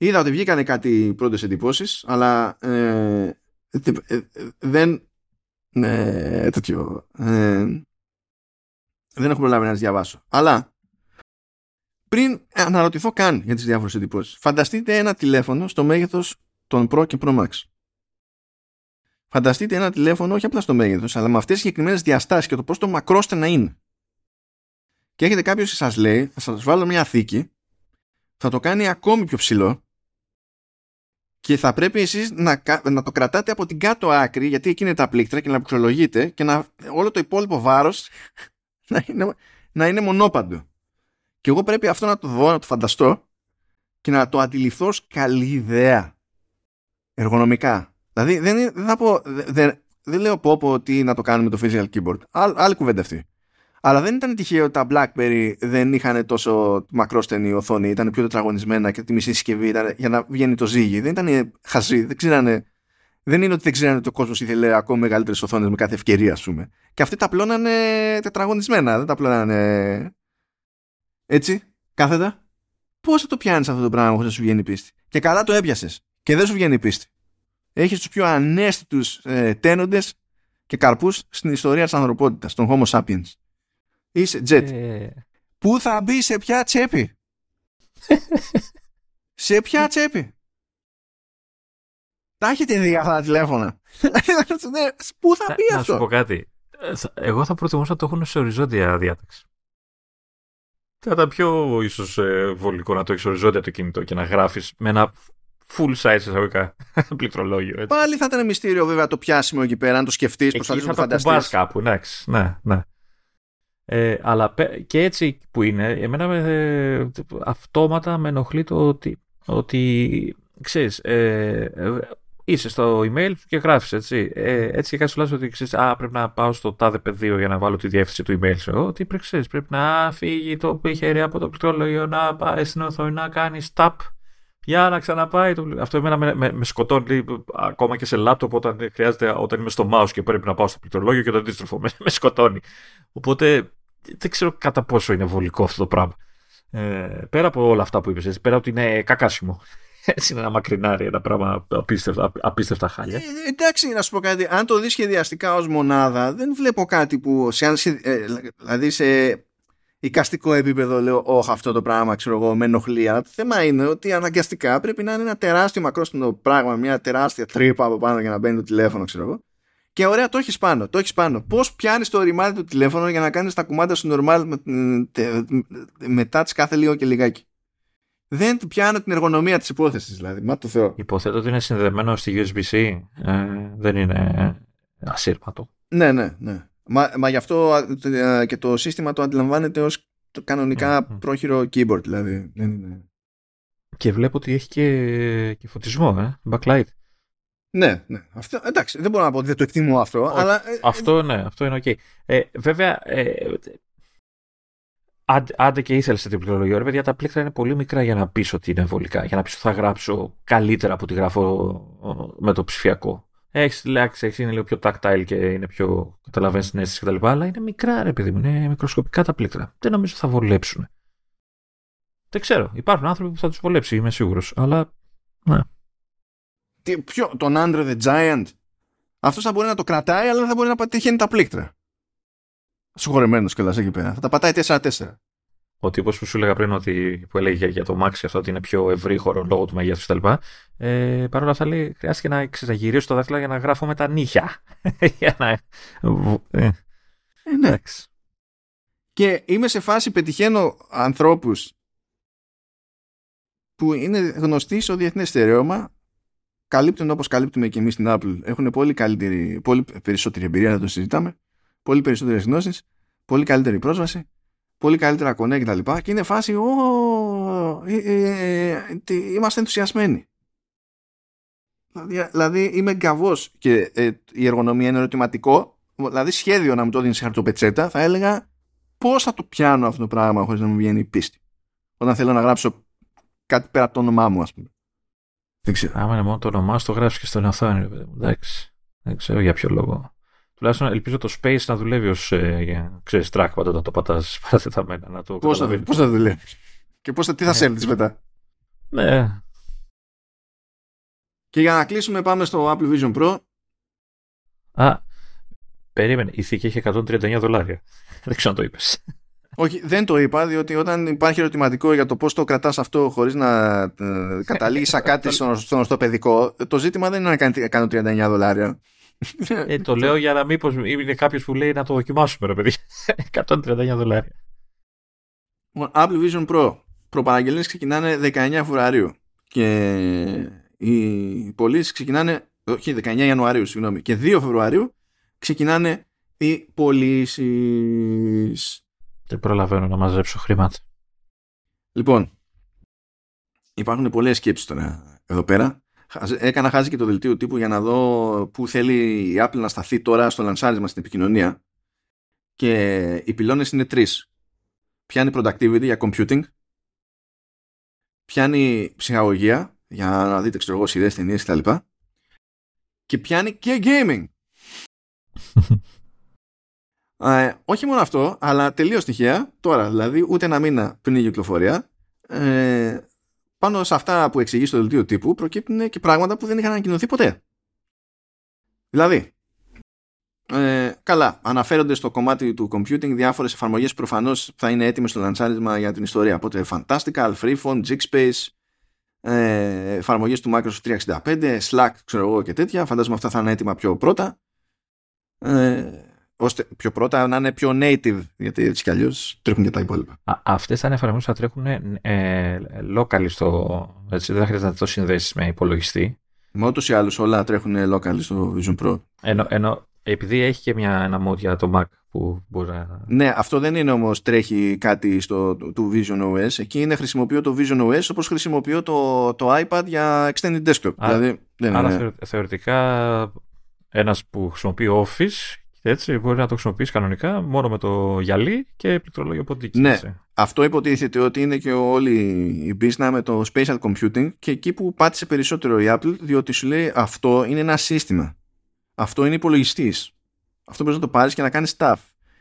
Είδα ότι βγήκαν κάτι πρώτες εντυπώσεις, αλλά ε, ε, δεν. Ναι, τέτοιο. Ε, δεν έχω προλάβει να τις διαβάσω. Αλλά πριν αναρωτηθώ καν για τις διάφορες εντυπώσεις, φανταστείτε ένα τηλέφωνο στο μέγεθος των Pro και Pro Max. Φανταστείτε ένα τηλέφωνο όχι απλά στο μέγεθος, αλλά με αυτές τις συγκεκριμένες διαστάσεις και το πώς το μακρόστε να είναι. Και έχετε κάποιος που σας λέει, θα σας βάλω μια θήκη, θα το κάνει ακόμη πιο ψηλό και θα πρέπει εσείς να, να το κρατάτε από την κάτω άκρη γιατί εκεί είναι τα πλήκτρα και να πληκτρολογείτε και να, όλο το υπόλοιπο βάρος να είναι, να είναι μονόπαντο. Και εγώ πρέπει αυτό να το δω, να το φανταστώ και να το αντιληφθώ ως καλή ιδέα. Εργονομικά. Δηλαδή δεν, δεν θα πω, δεν, δεν λέω πω πω ότι να το κάνουμε το physical keyboard. Άλλη, άλλη κουβέντα αυτή. Αλλά δεν ήταν τυχαίο ότι τα BlackBerry δεν είχαν τόσο μακρόστενη οθόνη, ήταν πιο τετραγωνισμένα και τη μισή συσκευή ήταν για να βγαίνει το ζύγι. Δεν ήταν χαζί, δεν ξέρανε. Δεν είναι ότι δεν ξέρανε ότι ο κόσμος ήθελε ακόμα μεγαλύτερες οθόνες με κάθε ευκαιρία, ας πούμε. Και αυτοί τα πλώνανε τετραγωνισμένα, δεν τα πλώνανε. Έτσι, κάθετα. Πώς θα το πιάνεις αυτό το πράγμα χωρίς να σου βγαίνει πίστη; Και καλά το έπιασες. Και δεν σου βγαίνει πίστη. Έχεις τους πιο ανέστητους ε, τένοντες και καρπούς στην ιστορία της ανθρωπότητας, των Homo sapiens. Είσαι jet. Ε... Πού θα μπει, σε ποια τσέπη; σε ποια τσέπη; Τα έχετε δει αυτά τα τηλέφωνα. Ναι, πού θα μπει αυτό; Να σου πω κάτι. Ε, εγώ θα προτιμούσα να το έχουν σε οριζόντια διάταξη. Θα ήταν πιο ίσως ε, βολικό να το έχεις οριζόντια το κινητό και να γράφεις με ένα full size εισαγωγικά πληκτρολόγιο. Έτσι. Πάλι θα ήταν μυστήριο βέβαια το πιάσιμο εκεί πέρα, αν το σκεφτείς, προσπαθείς να το φανταστείς. κάπου, εντάξει. Ναι, ναι. Ε, αλλά και έτσι που είναι, εμένα ε, αυτόματα με ενοχλεί το ότι, ότι ξέρεις, ε, ε είσαι στο email και γράφεις έτσι. Ε, έτσι και κάτι σου ότι ξέρεις, α, πρέπει να πάω στο τάδε πεδίο για να βάλω τη διεύθυνση του email σου. Ότι πρέπει, ξέρεις, πρέπει να φύγει το χέρι από το πληκτρολόγιο, να πάει στην οθόνη, να κάνει stop για να ξαναπάει. Το... Αυτό εμένα με, με, με σκοτώνει ακόμα και σε λάπτοπ όταν χρειάζεται, όταν είμαι στο mouse και πρέπει να πάω στο πληκτρολόγιο και το αντίστροφο. Με, με σκοτώνει. Οπότε δεν ξέρω κατά πόσο είναι βολικό αυτό το πράγμα. Ε, πέρα από όλα αυτά που είπες, πέρα από ότι είναι κακάσιμο. Έτσι είναι ένα μακρινάρι, ένα πράγμα απίστευτα, απίστευτα χάλια. Ε, εντάξει, να σου πω κάτι. Αν το δεις σχεδιαστικά ως μονάδα, δεν βλέπω κάτι που. Σε, ε, δηλαδή σε οικαστικό επίπεδο λέω, Όχι, αυτό το πράγμα ξέρω εγώ με ενοχλεί. Αλλά το θέμα είναι ότι αναγκαστικά πρέπει να είναι ένα τεράστιο μακρόστινο πράγμα, μια τεράστια τρύπα από πάνω για να μπαίνει το τηλέφωνο, ξέρω εγώ. Και ωραία, το έχεις πάνω. Το έχεις πάνω. Πώς πιάνεις το ρημάδι του τηλέφωνο για να κάνεις τα κουμάντα σου normal με, μετά τι κάθε λίγο και λιγάκι; Δεν πιάνω την εργονομία της υπόθεσης, δηλαδή. Μα το Θεό. Υποθέτω ότι είναι συνδεδεμένο στη USB-C. Ε, δεν είναι ασύρματο. Ναι, ναι, ναι. Μα, μα γι' αυτό ε, και το σύστημα το αντιλαμβάνεται ως κανονικά mm. πρόχειρο keyboard, δηλαδή. Και βλέπω ότι έχει και, και φωτισμό, ε, backlight. Ναι, ναι. Αυτό, εντάξει, δεν μπορώ να πω ότι δεν το εκτιμώ αυτό. αλλά... Ε, αυτό, ναι, αυτό είναι οκ. Okay. Ε, βέβαια, ε, άντε και ήθελες την πληκτρολογία, ρε παιδιά, τα πλήκτρα είναι πολύ μικρά για να πεις ότι είναι βολικά. Για να πεις ότι θα γράψω καλύτερα από ό,τι γράφω με το ψηφιακό. Έχεις λέξεις, έχεις είναι λίγο πιο tactile και είναι πιο. καταλαβαίνεις την αίσθηση κτλ. Αλλά είναι μικρά, ρε παιδί μου, είναι μικροσκοπικά τα πλήκτρα. Δεν νομίζω θα βολέψουν. Δεν ξέρω. Υπάρχουν άνθρωποι που θα τους βολέψει, είμαι σίγουρος. Αλλά. Ναι. Τι, ποιο, τον Andre the Giant. Αυτός θα μπορεί να το κρατάει, αλλά δεν θα μπορεί να πατήσει τα πλήκτρα. Συγχωρεμένος κιόλας εκεί πέρα. Θα τα πατάει 4-4. Ο τύπος που σου έλεγα πριν ότι, που έλεγε για το Max αυτό ότι είναι πιο ευρύχωρο λόγω του μεγέθους κτλ. Ε, Παρ' όλα αυτά λέει, χρειάστηκε να, ξεγυρίσω το δάχτυλο για να γράφω με τα νύχια. για να... ε. Εντάξει. Και είμαι σε φάση πετυχαίνω ανθρώπους που είναι γνωστοί στο διεθνές στερεώμα καλύπτουν όπως καλύπτουμε και εμείς στην Apple. Έχουν πολύ, καλύτερη, πολύ περισσότερη εμπειρία να το συζητάμε πολύ περισσότερες γνώσεις πολύ καλύτερη πρόσβαση πολύ καλύτερα κονέ και τα λοιπά και είναι φάση ο, ε, ε, ε, είμαστε ενθουσιασμένοι δηλαδή, δηλαδή είμαι γκαβός και ε, η εργονομία είναι ερωτηματικό. Δηλαδή σχέδιο να μου το δίνεις σε χαρτοπετσέτα θα έλεγα πώς θα το πιάνω αυτό το πράγμα χωρίς να μου βγαίνει η πίστη. Όταν θέλω να γράψω κάτι πέρα από το όνομά μου ας πούμε δεν ξέρω. Άμα είναι μόνο το όνομά σου, το γράφει και στον οθόνη. Εντάξει. Δεν ξέρω για ποιο λόγο. Τουλάχιστον ελπίζω το Space να δουλεύει ως ε, ξέρεις, track πάντα όταν το πατάς παρατεταμένα. Να το πώς, θα, πώς θα δουλεύεις; Και πώς θα, τι θα ναι. μετά; Ναι. Και για να κλείσουμε πάμε στο Apple Vision Pro. Α, περίμενε. Η θήκη έχει 139 δολάρια. Δεν ξέρω αν το είπες. Όχι, δεν το είπα, διότι όταν υπάρχει ερωτηματικό για το πώς το κρατάς αυτό χωρίς να ε, καταλήγεις σαν κάτι στον παιδικό, το ζήτημα δεν είναι να κάνει 139 δολάρια. Ε, το λέω για να μήπως είναι κάποιος που λέει να το δοκιμάσουμε, ρε παιδί. 139 δολάρια. Λοιπόν, Apple Vision Pro. Προπαραγγελίες ξεκινάνε 19 Φεβρουαρίου και οι πωλήσεις ξεκινάνε, όχι 19 Ιανουαρίου, συγγνώμη, και 2 Φεβρουαρίου ξεκινάνε οι πωλήσεις. Δεν προλαβαίνω να μαζέψω χρήματα. Λοιπόν, υπάρχουν πολλές σκέψεις τώρα εδώ πέρα. Έκανα χάζει και το δελτίο τύπου για να δω πού θέλει η Apple να σταθεί τώρα στο λανσάρισμα στην επικοινωνία. Και οι πυλώνες είναι τρεις. Πιάνει productivity για computing, πιάνει ψυχαγωγία για να δείτε ξέρω εγώ σειρές, ταινίες κτλ. Και πιάνει και gaming. Ε, όχι μόνο αυτό, αλλά τελείως τυχαία, τώρα δηλαδή, ούτε ένα μήνα πριν η κυκλοφορία, ε, πάνω σε αυτά που εξηγεί στο δελτίο τύπου προκύπτουν και πράγματα που δεν είχαν ανακοινωθεί ποτέ. Δηλαδή, ε, καλά, αναφέρονται στο κομμάτι του computing διάφορες εφαρμογές που προφανώς θα είναι έτοιμες στο λαντσάρισμα για την ιστορία. Οπότε Fantastical, Freeform, Jigspace, ε, εφαρμογές του Microsoft 365, Slack, ξέρω εγώ και τέτοια. Φαντάζομαι αυτά θα είναι έτοιμα πιο πρώτα. Ε, ώστε πιο πρώτα να είναι πιο native, γιατί έτσι κι αλλιώς τρέχουν και τα υπόλοιπα. Αυτές θα είναι εφαρμογέ που θα τρέχουν ε, local στο. Έτσι, δεν θα χρειάζεται να το συνδέσεις με υπολογιστή. Με ούτως ή άλλως όλα τρέχουν local στο Vision Pro. Ενώ, ενώ επειδή έχει και μια, ένα mod για το Mac που μπορεί να. Ναι, αυτό δεν είναι όμως τρέχει κάτι στο του Vision OS. Εκεί είναι χρησιμοποιώ το Vision OS όπως χρησιμοποιώ το, το iPad για extended desktop. Άρα, δηλαδή, δεν άρα είναι... θεωρητικά ένας που χρησιμοποιεί Office έτσι, μπορεί να το χρησιμοποιήσει κανονικά μόνο με το γυαλί και πληκτρολόγιο ποντίκι. Ναι, αυτό υποτίθεται ότι είναι και όλη η business με το spatial computing και εκεί που πάτησε περισσότερο η Apple διότι σου λέει αυτό είναι ένα σύστημα. Αυτό είναι υπολογιστής. Αυτό μπορείς να το πάρεις και να κάνεις stuff.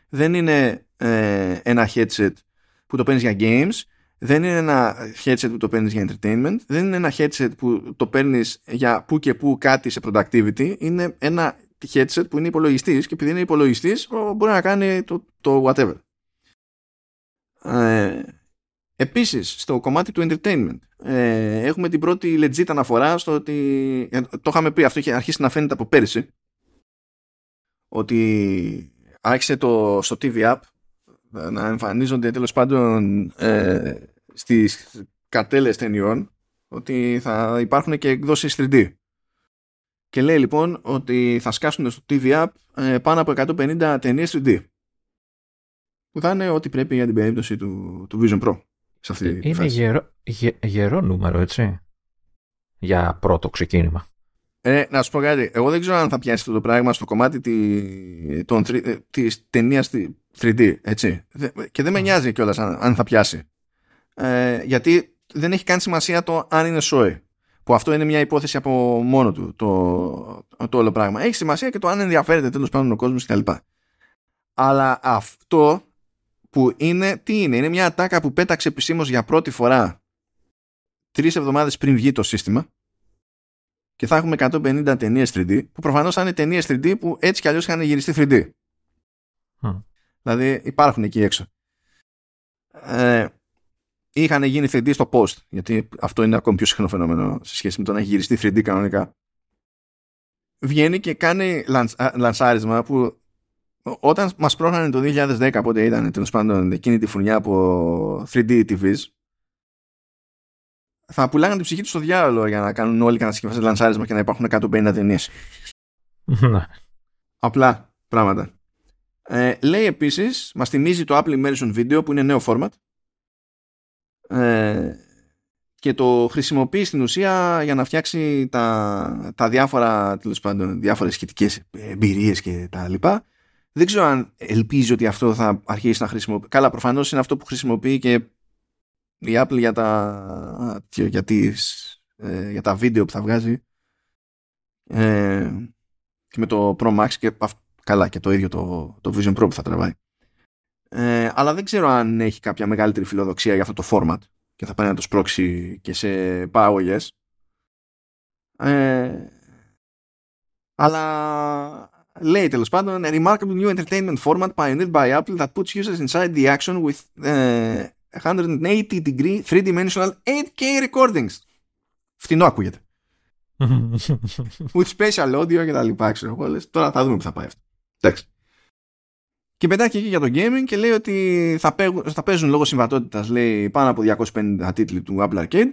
Δεν είναι ε, ένα headset που το παίρνεις για games, δεν είναι ένα headset που το παίρνεις για entertainment, δεν είναι ένα headset που το παίρνεις για που και που κάτι σε productivity, είναι ένα headset που είναι υπολογιστής και επειδή είναι υπολογιστής μπορεί να κάνει το, το whatever. Ε, επίσης στο κομμάτι του entertainment ε, έχουμε την πρώτη legit αναφορά στο ότι ε, το είχαμε πει αυτό είχε αρχίσει να φαίνεται από πέρυσι ότι άρχισε το, στο TV App να εμφανίζονται τέλος πάντων ε, στις καρτέλες ταινιών ότι θα υπάρχουν και εκδόσεις 3D και λέει λοιπόν ότι θα σκάσουν στο TV App ε, πάνω από 150 ταινίες 3D. Που θα είναι ό,τι πρέπει για την περίπτωση του, του Vision Pro. Σε αυτή είναι φάση. γερό, γερό νούμερο, έτσι. Για πρώτο ξεκίνημα. Ε, να σου πω κάτι. Εγώ δεν ξέρω αν θα πιάσει αυτό το πράγμα στο κομμάτι τη, των, ε, της ταινίας 3D, έτσι. Και δεν με νοιάζει κιόλας αν, αν θα πιάσει. Ε, γιατί δεν έχει καν σημασία το αν είναι σόι που αυτό είναι μια υπόθεση από μόνο του το, το όλο πράγμα. Έχει σημασία και το αν ενδιαφέρεται τέλος πάντων ο κόσμος κτλ. Αλλά αυτό που είναι, τι είναι, είναι μια ατάκα που πέταξε επισήμως για πρώτη φορά τρεις εβδομάδες πριν βγει το σύστημα και θα έχουμε 150 ταινίες 3D, που προφανώς θα είναι ταινίες 3D που έτσι κι αλλιώς είχαν γυριστεί 3D. Δηλαδή υπάρχουν εκεί έξω. ε, είχαν γίνει 3D στο post, γιατί αυτό είναι ακόμη πιο συχνό φαινόμενο σε σχέση με το να έχει γυριστεί 3D κανονικά. Βγαίνει και κάνει λανσάρισμα που όταν μας πρόχνανε το 2010 πότε ήταν τέλος πάντων εκείνη τη φουρνιά από 3D TVs θα πουλάγανε την ψυχή τους στο διάλογο για να κάνουν όλοι κανένα σκεφαστές λανσάρισμα και να υπάρχουν 150 ταινίες. Ναι. Απλά πράγματα. Ε, λέει επίσης, μας θυμίζει το Apple Immersion Video που είναι νέο format ε, και το χρησιμοποιεί στην ουσία για να φτιάξει τα, τα διάφορα τέλος πάντων, διάφορες σχετικές εμπειρίες και τα λοιπά. Δεν ξέρω αν ελπίζει ότι αυτό θα αρχίσει να χρησιμοποιεί. Καλά, προφανώς είναι αυτό που χρησιμοποιεί και η Apple για τα, για, τις, ε, για τα βίντεο που θα βγάζει ε, και με το Pro Max και καλά και το ίδιο το, το Vision Pro που θα τραβάει. Ε, αλλά δεν ξέρω αν έχει κάποια μεγαλύτερη φιλοδοξία για αυτό το format και θα πάει να το σπρώξει και σε παραγωγές. Ε, αλλά λέει τέλος πάντων a remarkable new entertainment format pioneered by Apple that puts users inside the action with uh, 180 degree three-dimensional 8K recordings. Φτηνό ακούγεται. with special audio και τα λοιπά, ξέρω εγώ. Τώρα θα δούμε που θα πάει αυτό. Εντάξει. Και πετάει και εκεί για το gaming και λέει ότι θα, παίγουν, θα παίζουν λόγω συμβατότητας λέει πάνω από 250 τίτλοι του Apple Arcade.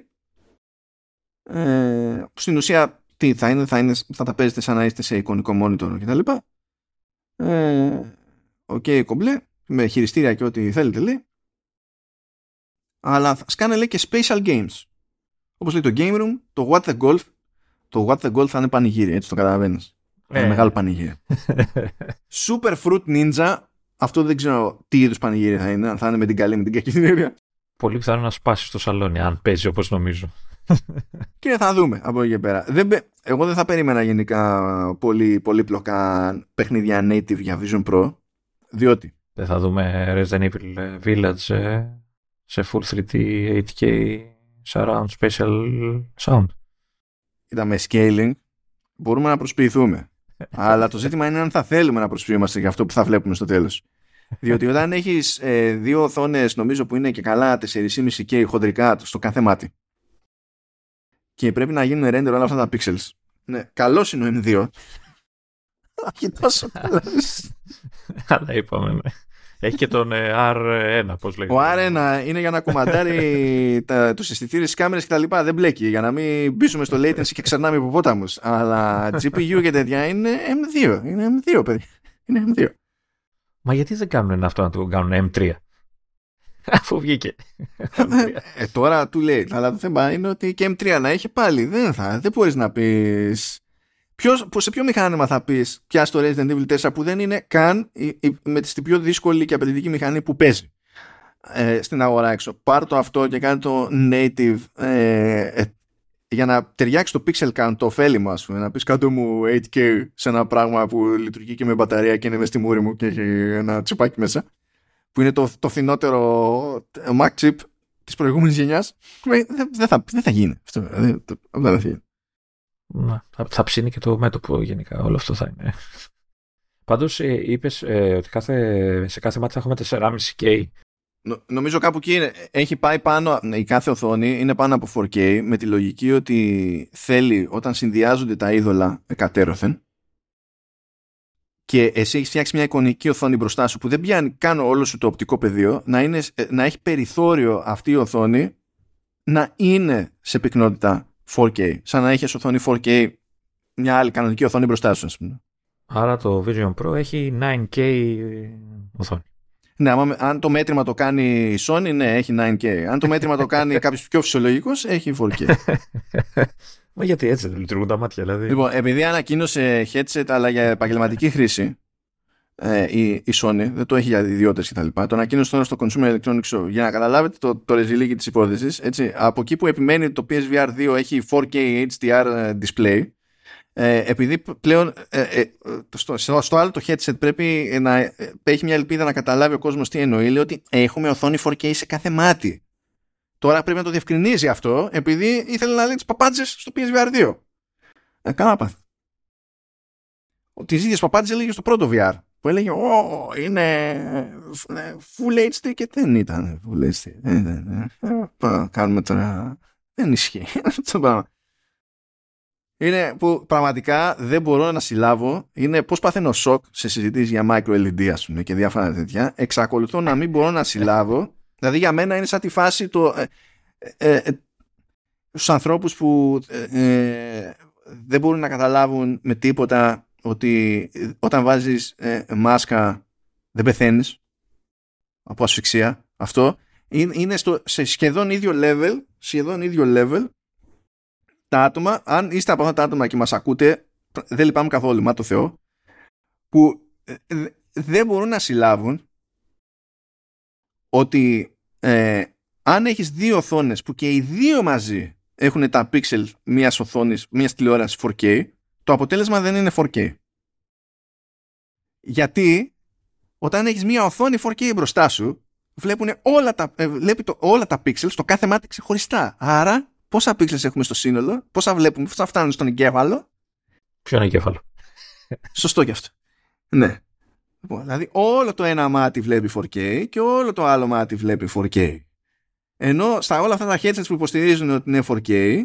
Ε, στην ουσία τι θα είναι, θα, είναι, θα τα παίζετε σαν να είστε σε εικονικό monitor και τα λοιπά. Ε, okay, κομπλέ, με χειριστήρια και ό,τι θέλετε λέει. Αλλά θα σκάνε λέει και spatial games. Όπως λέει το Game Room, το What the Golf. Το What the Golf θα είναι πανηγύρι, έτσι το καταλαβαίνεις. Ε. Μεγάλο πανηγύρι. Super Fruit Ninja αυτό δεν ξέρω τι είδους πανηγύρι θα είναι, αν θα είναι με την καλή με την κακή έννοια. Πολύ πιθανό να σπάσει στο σαλόνι, αν παίζει όπως νομίζω. και θα δούμε από εκεί και πέρα. Δεν, εγώ δεν θα περίμενα γενικά πολύ πολύπλοκα παιχνίδια native για Vision Pro, διότι. Δεν θα δούμε Resident Evil Village ε, σε full 3D 8K surround special sound. Ήταν με scaling. Μπορούμε να προσποιηθούμε. Αλλά το ζήτημα είναι αν θα θέλουμε να προσποιούμαστε για αυτό που θα βλέπουμε στο τέλος. Διότι όταν έχεις ε, δύο οθόνες νομίζω που είναι και καλά 4,5K χοντρικά στο κάθε μάτι και πρέπει να γίνουν render όλα αυτά τα pixels. Ναι, καλός είναι ο M2. Όχι τόσο καλό. Αλλά είπαμε, ναι. Έχει και τον ε, R1, πώς λέγεται. Ο R1 είναι για να κουμαντάρει τα, τους αισθητήρες, τις κάμερες και τα λοιπά. Δεν μπλέκει, για να μην μπήσουμε στο latency και ξερνάμε υποπόταμους. Αλλά GPU και τέτοια είναι M2. Είναι M2, παιδί. Είναι M2. Μα γιατί δεν κάνουν αυτό να το κάνουν M3. Αφού βγήκε. ε, τώρα του λέει. Αλλά το θέμα είναι ότι και M3 να έχει πάλι. Δεν θα. Δεν μπορείς να πεις Ποιος, σε ποιο μηχάνημα θα πεις πια στο Resident Evil 4 που δεν είναι καν με την πιο δύσκολη και απαιτητική μηχανή που παίζει ε, στην αγορά έξω. Πάρ το αυτό και κάνει το native ε, ε, για να ταιριάξει το pixel count το ωφέλιμο ας πούμε, να πεις κάτω μου 8K σε ένα πράγμα που λειτουργεί και με μπαταρία και είναι μες στη μούρη μου και έχει ένα τσιπάκι μέσα που είναι το, το φθηνότερο Mac chip της προηγούμενης γενιάς δεν, δεν, θα, δεν θα γίνει αυτό, δεν, δεν θα γίνει να, θα, θα ψήνει και το μέτωπο γενικά. Όλο αυτό θα είναι. Πάντως ε, είπες ε, ότι κάθε, σε κάθε μάτι θα έχουμε 4,5K. νομίζω κάπου εκεί είναι, έχει πάει πάνω, η κάθε οθόνη είναι πάνω από 4K με τη λογική ότι θέλει όταν συνδυάζονται τα είδωλα εκατέρωθεν και εσύ έχεις φτιάξει μια εικονική οθόνη μπροστά σου που δεν πιάνει καν όλο σου το οπτικό πεδίο να, είναι, ε, να έχει περιθώριο αυτή η οθόνη να είναι σε πυκνότητα 4K. Σαν να έχει οθόνη 4K μια άλλη κανονική οθόνη μπροστά σου, ας πούμε. Άρα το Vision Pro έχει 9K οθόνη. Ναι, αν το μέτρημα το κάνει η Sony, ναι, έχει 9K. Αν το μέτρημα το κάνει κάποιος πιο φυσιολογικός, έχει 4K. Μα γιατί έτσι δεν λειτουργούν τα μάτια, δηλαδή. Λοιπόν, επειδή ανακοίνωσε headset, αλλά για επαγγελματική χρήση, ε, η, η Sony, δεν το έχει για ιδιώτες κτλ. Το ανακοίνωσε τώρα στο Consumer Electronics Show. Για να καταλάβετε το, το ρεζιλίκι τη υπόθεση, από εκεί που επιμένει το PSVR 2 έχει 4K HDR ε, display, ε, επειδή πλέον ε, ε, στο, στο, άλλο το headset πρέπει να έχει μια ελπίδα να καταλάβει ο κόσμος τι εννοεί, λέει ότι έχουμε οθόνη 4K σε κάθε μάτι. Τώρα πρέπει να το διευκρινίζει αυτό, επειδή ήθελε να λέει τις παπάντζες στο PSVR 2. Ε, καλά πάθη. Τις ίδιες παπάντζες έλεγε στο πρώτο VR που έλεγε «Ω, είναι full HD» και δεν ήταν full HD. Κάνουμε τώρα... Δεν ισχύει αυτό πράγμα. Είναι που πραγματικά δεν μπορώ να συλλάβω. Είναι πώς παθαίνω σοκ σε συζητήσεις για micro LED, ας πούμε, και διάφορα τέτοια. Εξακολουθώ να μην μπορώ να συλλάβω. Δηλαδή για μένα είναι σαν τη φάση το. Ε, ε, ε, στους ανθρώπους που ε, δεν μπορούν να καταλάβουν με τίποτα ότι όταν βάζεις μάσκα δεν πεθαίνεις από ασφυξία. Αυτό είναι στο, σε σχεδόν ίδιο level σχεδόν ίδιο level τα άτομα, αν είστε από αυτά τα άτομα και μας ακούτε, δεν λυπάμαι καθόλου, μα το Θεό, που ε, δεν μπορούν να συλλάβουν ότι ε, αν έχεις δύο οθόνες που και οι δύο μαζί έχουν τα pixel μιας οθόνης, μιας τηλεόρασης 4K, το αποτέλεσμα δεν είναι 4K. Γιατί όταν έχεις μια οθόνη 4K μπροστά σου, βλέπουν όλα τα, ε, βλέπει το, όλα τα pixels στο κάθε μάτι ξεχωριστά. Άρα πόσα πίξελ έχουμε στο σύνολο, πόσα βλέπουμε, πόσα φτάνουν στον εγκέφαλο. Ποιο είναι εγκέφαλο; Σωστό κι αυτό. Ναι. Λοιπόν, δηλαδή όλο το ένα μάτι βλέπει 4K και όλο το άλλο μάτι βλέπει 4K. Ενώ στα όλα αυτά τα headsets που υποστηρίζουν ότι είναι 4K,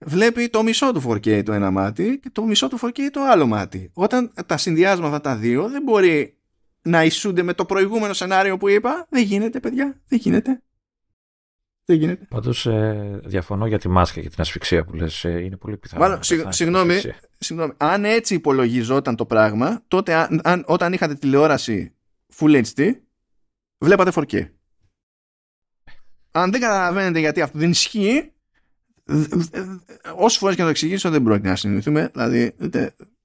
βλέπει το μισό του 4K το ένα μάτι και το μισό του 4K το άλλο μάτι. Όταν τα συνδυάζουμε αυτά τα δύο, δεν μπορεί να ισούνται με το προηγούμενο σενάριο που είπα. Δεν γίνεται, παιδιά. Δεν γίνεται. Δεν γίνεται. Πάντως ε, διαφωνώ για τη μάσκα και την ασφυξία που λες. Ε, είναι πολύ πιθανό. Μάλλον, συγγνώμη, συγγνώμη, αν έτσι υπολογιζόταν το πράγμα, τότε αν, όταν είχατε τηλεόραση Full HD, βλέπατε 4K. Αν δεν καταλαβαίνετε γιατί αυτό δεν ισχύει, όσε φορές και να το εξηγήσω δεν πρόκειται να συνηθούμε. Δηλαδή,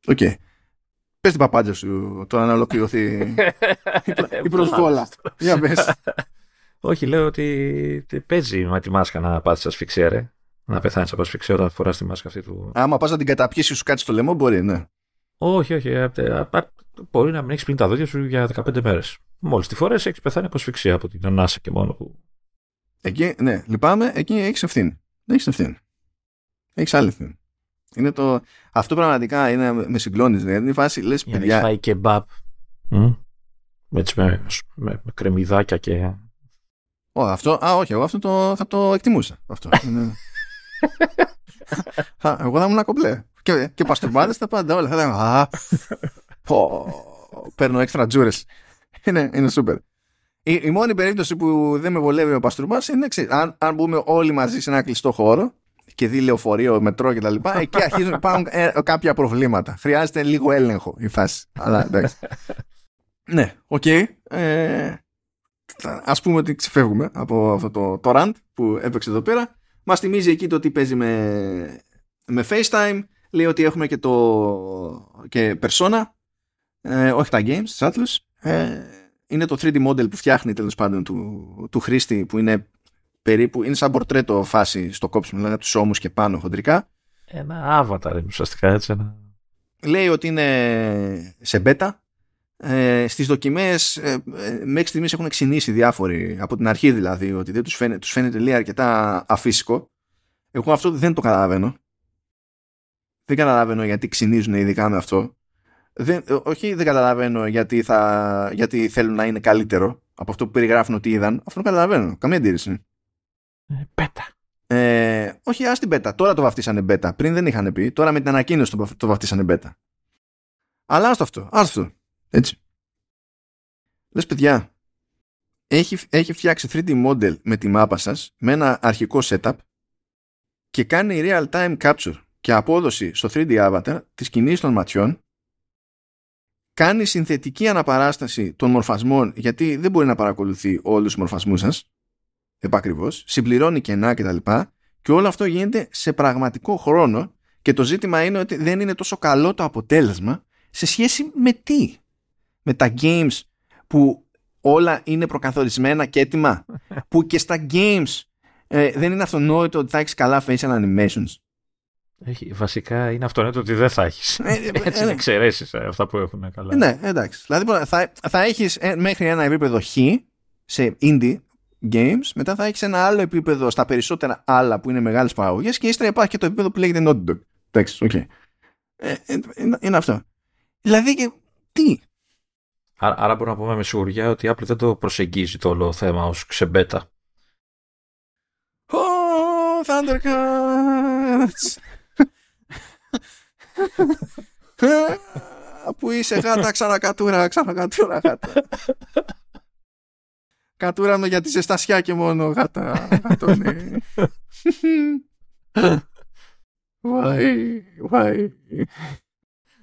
οκ. Okay. Πες την παπάντζα σου τώρα να ολοκληρωθεί η προσβόλα. Για πες. Όχι, λέω ότι παίζει με τη μάσκα να πάθει ασφυξία, ρε. Να πεθάνεις από ασφυξία όταν φοράς τη μάσκα αυτή του. Άμα πας να την καταπιέσεις σου κάτι στο λαιμό, μπορεί, ναι. Όχι, όχι. Ε, ε, μπορεί να μην έχεις πλύνει τα δόντια σου για 15 μέρες. Μόλις τη φορές έχεις πεθάνει από ασφυξία από την ανάσα και μόνο που. Εκεί, ναι, λυπάμαι, εκεί έχεις ευθύνη. Δεν έχεις ευθύνη. Έχεις άλλη ευθύνη. Είναι το... Αυτό πραγματικά είναι, με συγκλώνεις. Δηλαδή, είναι η φάση, λες παιδιά. φάει και μπαπ. Έτσι με, με, με κρεμμυδάκια και Ω, αυτό, α, όχι, εγώ αυτό το, θα το εκτιμούσα. Αυτό. εγώ θα ήμουν κομπλέ. Και, και παστορμπάδες τα πάντα όλα. Θα λέγαμε, α, πω, παίρνω έξτρα τζούρες. Είναι, είναι σούπερ. Η, η, μόνη περίπτωση που δεν με βολεύει ο παστορμπά είναι εξή. Αν, αν μπούμε όλοι μαζί σε ένα κλειστό χώρο και δει λεωφορείο, μετρό κτλ. Εκεί αρχίζουν να υπάρχουν ε, κάποια προβλήματα. Χρειάζεται λίγο έλεγχο η φάση. Αλλά εντάξει. ναι, οκ. Okay. Ε, ας πούμε ότι ξεφεύγουμε από αυτό το, το rant που έπαιξε εδώ πέρα. Μας θυμίζει εκεί το ότι παίζει με, με FaceTime. Λέει ότι έχουμε και το και Persona. Ε, όχι τα games, τις Atlas. Ε, είναι το 3D model που φτιάχνει τέλος πάντων του, του χρήστη που είναι περίπου, είναι σαν πορτρέτο φάση στο κόψιμο, δηλαδή τους ώμους και πάνω χοντρικά. Ένα avatar ουσιαστικά έτσι. Ένα... Λέει ότι είναι σε beta ε, στις δοκιμές ε, ε, μέχρι στιγμής έχουν εξηνήσει διάφοροι από την αρχή δηλαδή ότι δεν τους φαίνεται, τους φαίνεται λίγο αρκετά αφύσικο εγώ αυτό δεν το καταλαβαίνω δεν καταλαβαίνω γιατί ξυνίζουν ειδικά με αυτό δεν, ε, όχι δεν καταλαβαίνω γιατί, θα, γιατί θέλουν να είναι καλύτερο από αυτό που περιγράφουν ότι είδαν. Αυτό το καταλαβαίνω, καμία αντίρρηση. Πέτα ε, όχι ας την πέτα, τώρα το βαφτίσανε μπέτα. Πριν δεν είχαν πει, τώρα με την ανακοίνωση το, το βαφτίσανε μπέτα. Αλλά άστο αυτό, άστο αυτό έτσι. Λες παιδιά, έχει, έχει φτιάξει 3D model με τη μάπα σας, με ένα αρχικό setup και κάνει real time capture και απόδοση στο 3D avatar της κινήσης των ματιών κάνει συνθετική αναπαράσταση των μορφασμών γιατί δεν μπορεί να παρακολουθεί όλους τους μορφασμούς σας επακριβώς, συμπληρώνει κενά κτλ. Και, και όλο αυτό γίνεται σε πραγματικό χρόνο και το ζήτημα είναι ότι δεν είναι τόσο καλό το αποτέλεσμα σε σχέση με τι; Με τα games που όλα είναι προκαθορισμένα και έτοιμα που και στα games ε, δεν είναι αυτονόητο ότι θα έχεις καλά facial animations. Έχει, βασικά είναι αυτονόητο ότι δεν θα έχεις. Ε, ε, Έτσι είναι εξαιρέσεις αυτά που έχουν καλά. Ναι, εντάξει. Δηλαδή θα, θα έχεις μέχρι ένα επίπεδο χ σε indie games, μετά θα έχεις ένα άλλο επίπεδο στα περισσότερα άλλα που είναι μεγάλες παραγωγές και ύστερα υπάρχει και το επίπεδο που λέγεται Naughty Dog. Εντάξει, okay. Ε, είναι αυτό. Δηλαδή, τι, Άρα, άρα μπορούμε να πούμε με σιγουριά ότι η Apple δεν το προσεγγίζει το όλο θέμα ως ξεπέτα. Oh, Thundercats! Πού είσαι γάτα, ξανακατούρα, ξανακατούρα γάτα. Κατούρα με για τη ζεστασιά και μόνο γάτα. ναι. Why, why.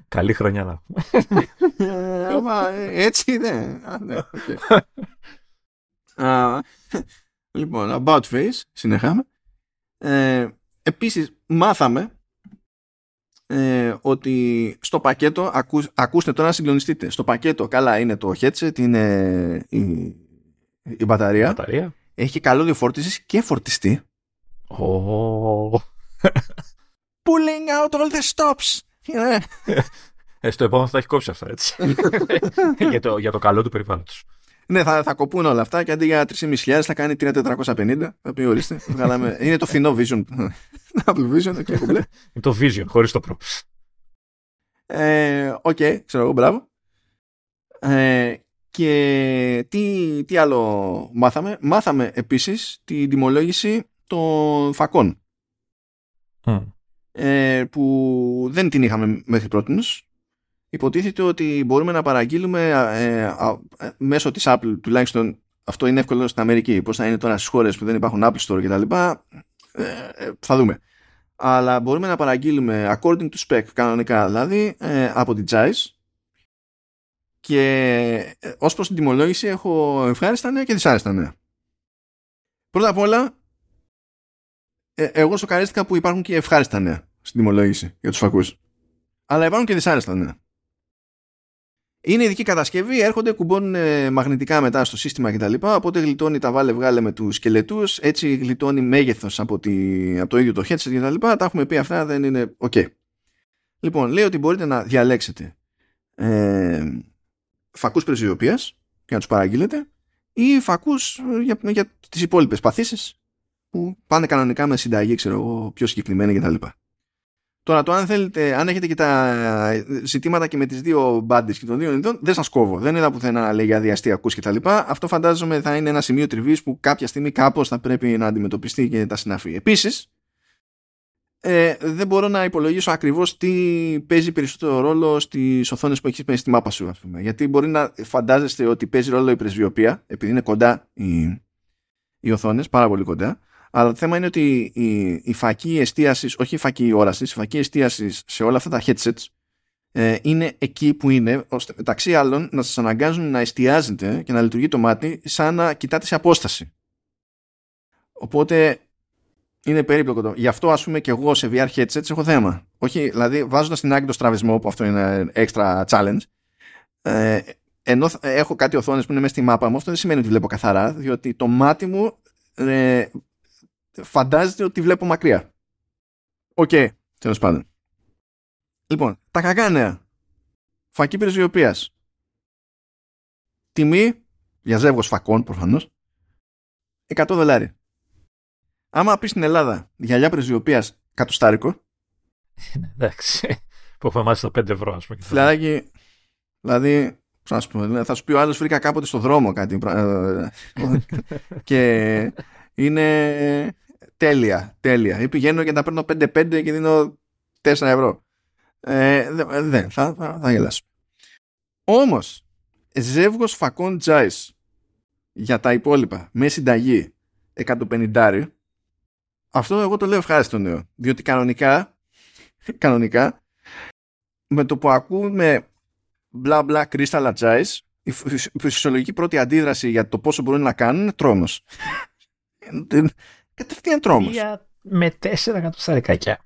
Καλή χρονιά να πούμε. Έτσι είναι. Λοιπόν, about face, συνεχάμε. Ε, επίσης, μάθαμε ε, ότι στο πακέτο, ακούστε τώρα να συγκλονιστείτε, στο πακέτο, καλά είναι το headset, είναι η, η μπαταρία. μπαταρία. Έχει καλώδιο φόρτισης και φορτιστή. Oh. Pulling out all the stops. Ε, στο επόμενο θα έχει κόψει αυτά, έτσι. για, το, για το καλό του περιβάλλοντος. Ναι, θα, θα κοπούν όλα αυτά και αντί για 3.500 θα κάνει 3.450. Θα πει ορίστε. Βγάλαμε. Είναι το φθηνό Vision. Apple Vision, okay, Είναι το Vision, χωρίς το Pro. Ε, OK, okay, ξέρω εγώ, μπράβο. Ε, και τι, τι άλλο μάθαμε; Μάθαμε επίσης την τιμολόγηση των φακών. Mm. Ε, που δεν την είχαμε μέχρι πρώτης υποτίθεται ότι μπορούμε να παραγγείλουμε ε, ε, μέσω της Apple τουλάχιστον αυτό είναι εύκολο στην Αμερική πώς θα είναι τώρα στις χώρες που δεν υπάρχουν Apple Store κτλ ε, ε, θα δούμε. Αλλά μπορούμε να παραγγείλουμε according to spec κανονικά δηλαδή ε, από την Zeiss. Και ε, ως προς την τιμολόγηση έχω ευχάριστα νέα και δυσάρεστα νέα. Πρώτα απ' όλα ε, εγώ σοκαρίστηκα που υπάρχουν και ευχάριστα νέα στην τιμολόγηση για τους φακούς. Αλλά υπάρχουν και δυσάρεστα νέα είναι ειδική κατασκευή, έρχονται, κουμπώνουν ε, μαγνητικά μετά στο σύστημα κτλ. Οπότε γλιτώνει τα βάλε βγάλε με τους σκελετούς, έτσι γλιτώνει μέγεθος από, από το ίδιο το headset κτλ. Τα, τα έχουμε πει αυτά, δεν είναι OK. Λοιπόν, λέει ότι μπορείτε να διαλέξετε ε, φακούς πρεσβειοποίησης και να τους παραγγείλετε ή φακούς για, για τις υπόλοιπες παθήσεις που πάνε κανονικά με συνταγή, ξέρω εγώ, πιο συγκεκριμένη κτλ. Τώρα το αν θέλετε, αν έχετε και τα ζητήματα και με τις δύο μπάντες και των δύο ειδών, δεν σας κόβω. Δεν είδα πουθενά να λέει για διαστιακούς και τα λοιπά. Αυτό φαντάζομαι θα είναι ένα σημείο τριβής που κάποια στιγμή κάπως θα πρέπει να αντιμετωπιστεί και τα συναφή. Επίσης, ε, δεν μπορώ να υπολογίσω ακριβώς τι παίζει περισσότερο ρόλο στις οθόνες που έχεις στη μάπα σου. Ας πούμε. Γιατί μπορεί να φαντάζεστε ότι παίζει ρόλο η πρεσβειοποία, επειδή είναι κοντά οι, οι οθόνες, πάρα πολύ κοντά. Αλλά το θέμα είναι ότι η, η φακή εστίασης, όχι η φακή όρασης, η φακή εστίασης σε όλα αυτά τα headsets ε, είναι εκεί που είναι, ώστε μεταξύ άλλων να σας αναγκάζουν να εστιάζετε και να λειτουργεί το μάτι σαν να κοιτάτε σε απόσταση. Οπότε είναι περίπλοκο. Γι' αυτό, ας πούμε, και εγώ σε VR headsets έχω θέμα. Όχι, δηλαδή, βάζοντας την άκρη το στραβισμό, που αυτό είναι extra challenge, ε, ενώ έχω κάτι οθόνες που είναι μέσα στη μάπα μου, αυτό δεν σημαίνει ότι βλέπω καθαρά, διότι το μάτι μου ε, φαντάζεται ότι βλέπω μακριά. OK, okay, τέλος πάντων. Λοιπόν, τα κακά νέα. Φακοί πρεσβυωπίας. Τιμή για ζεύγος φακών προφανώς. 100 δολάρια. Άμα πεις στην Ελλάδα γυαλιά πρεσβυωπίας κατοστάρικο. Ναι, εντάξει. Που έχουμε μάθει στα 5 ευρώ, ας πούμε. Φιλαράκι, δηλαδή, θα σου πει ο άλλος βρήκα κάποτε στο δρόμο κάτι. Ε, και είναι τέλεια, τέλεια. Ή πηγαίνω και τα παίρνω 5-5 και δίνω 4 ευρώ. Ε, δεν, θα, θα, θα γελάσω. Όμως, ζεύγος φακών τζάις για τα υπόλοιπα με συνταγή 150 αυτό εγώ το λέω ευχάριστο νέο. Διότι κανονικά, κανονικά, με το που ακούμε μπλα μπλα κρίσταλα τζάις, η φυσιολογική πρώτη αντίδραση για το πόσο μπορούν να κάνουν είναι τρόμος. Κατευθείαν τρόμος. Με 4 εκατοσταρικάκια.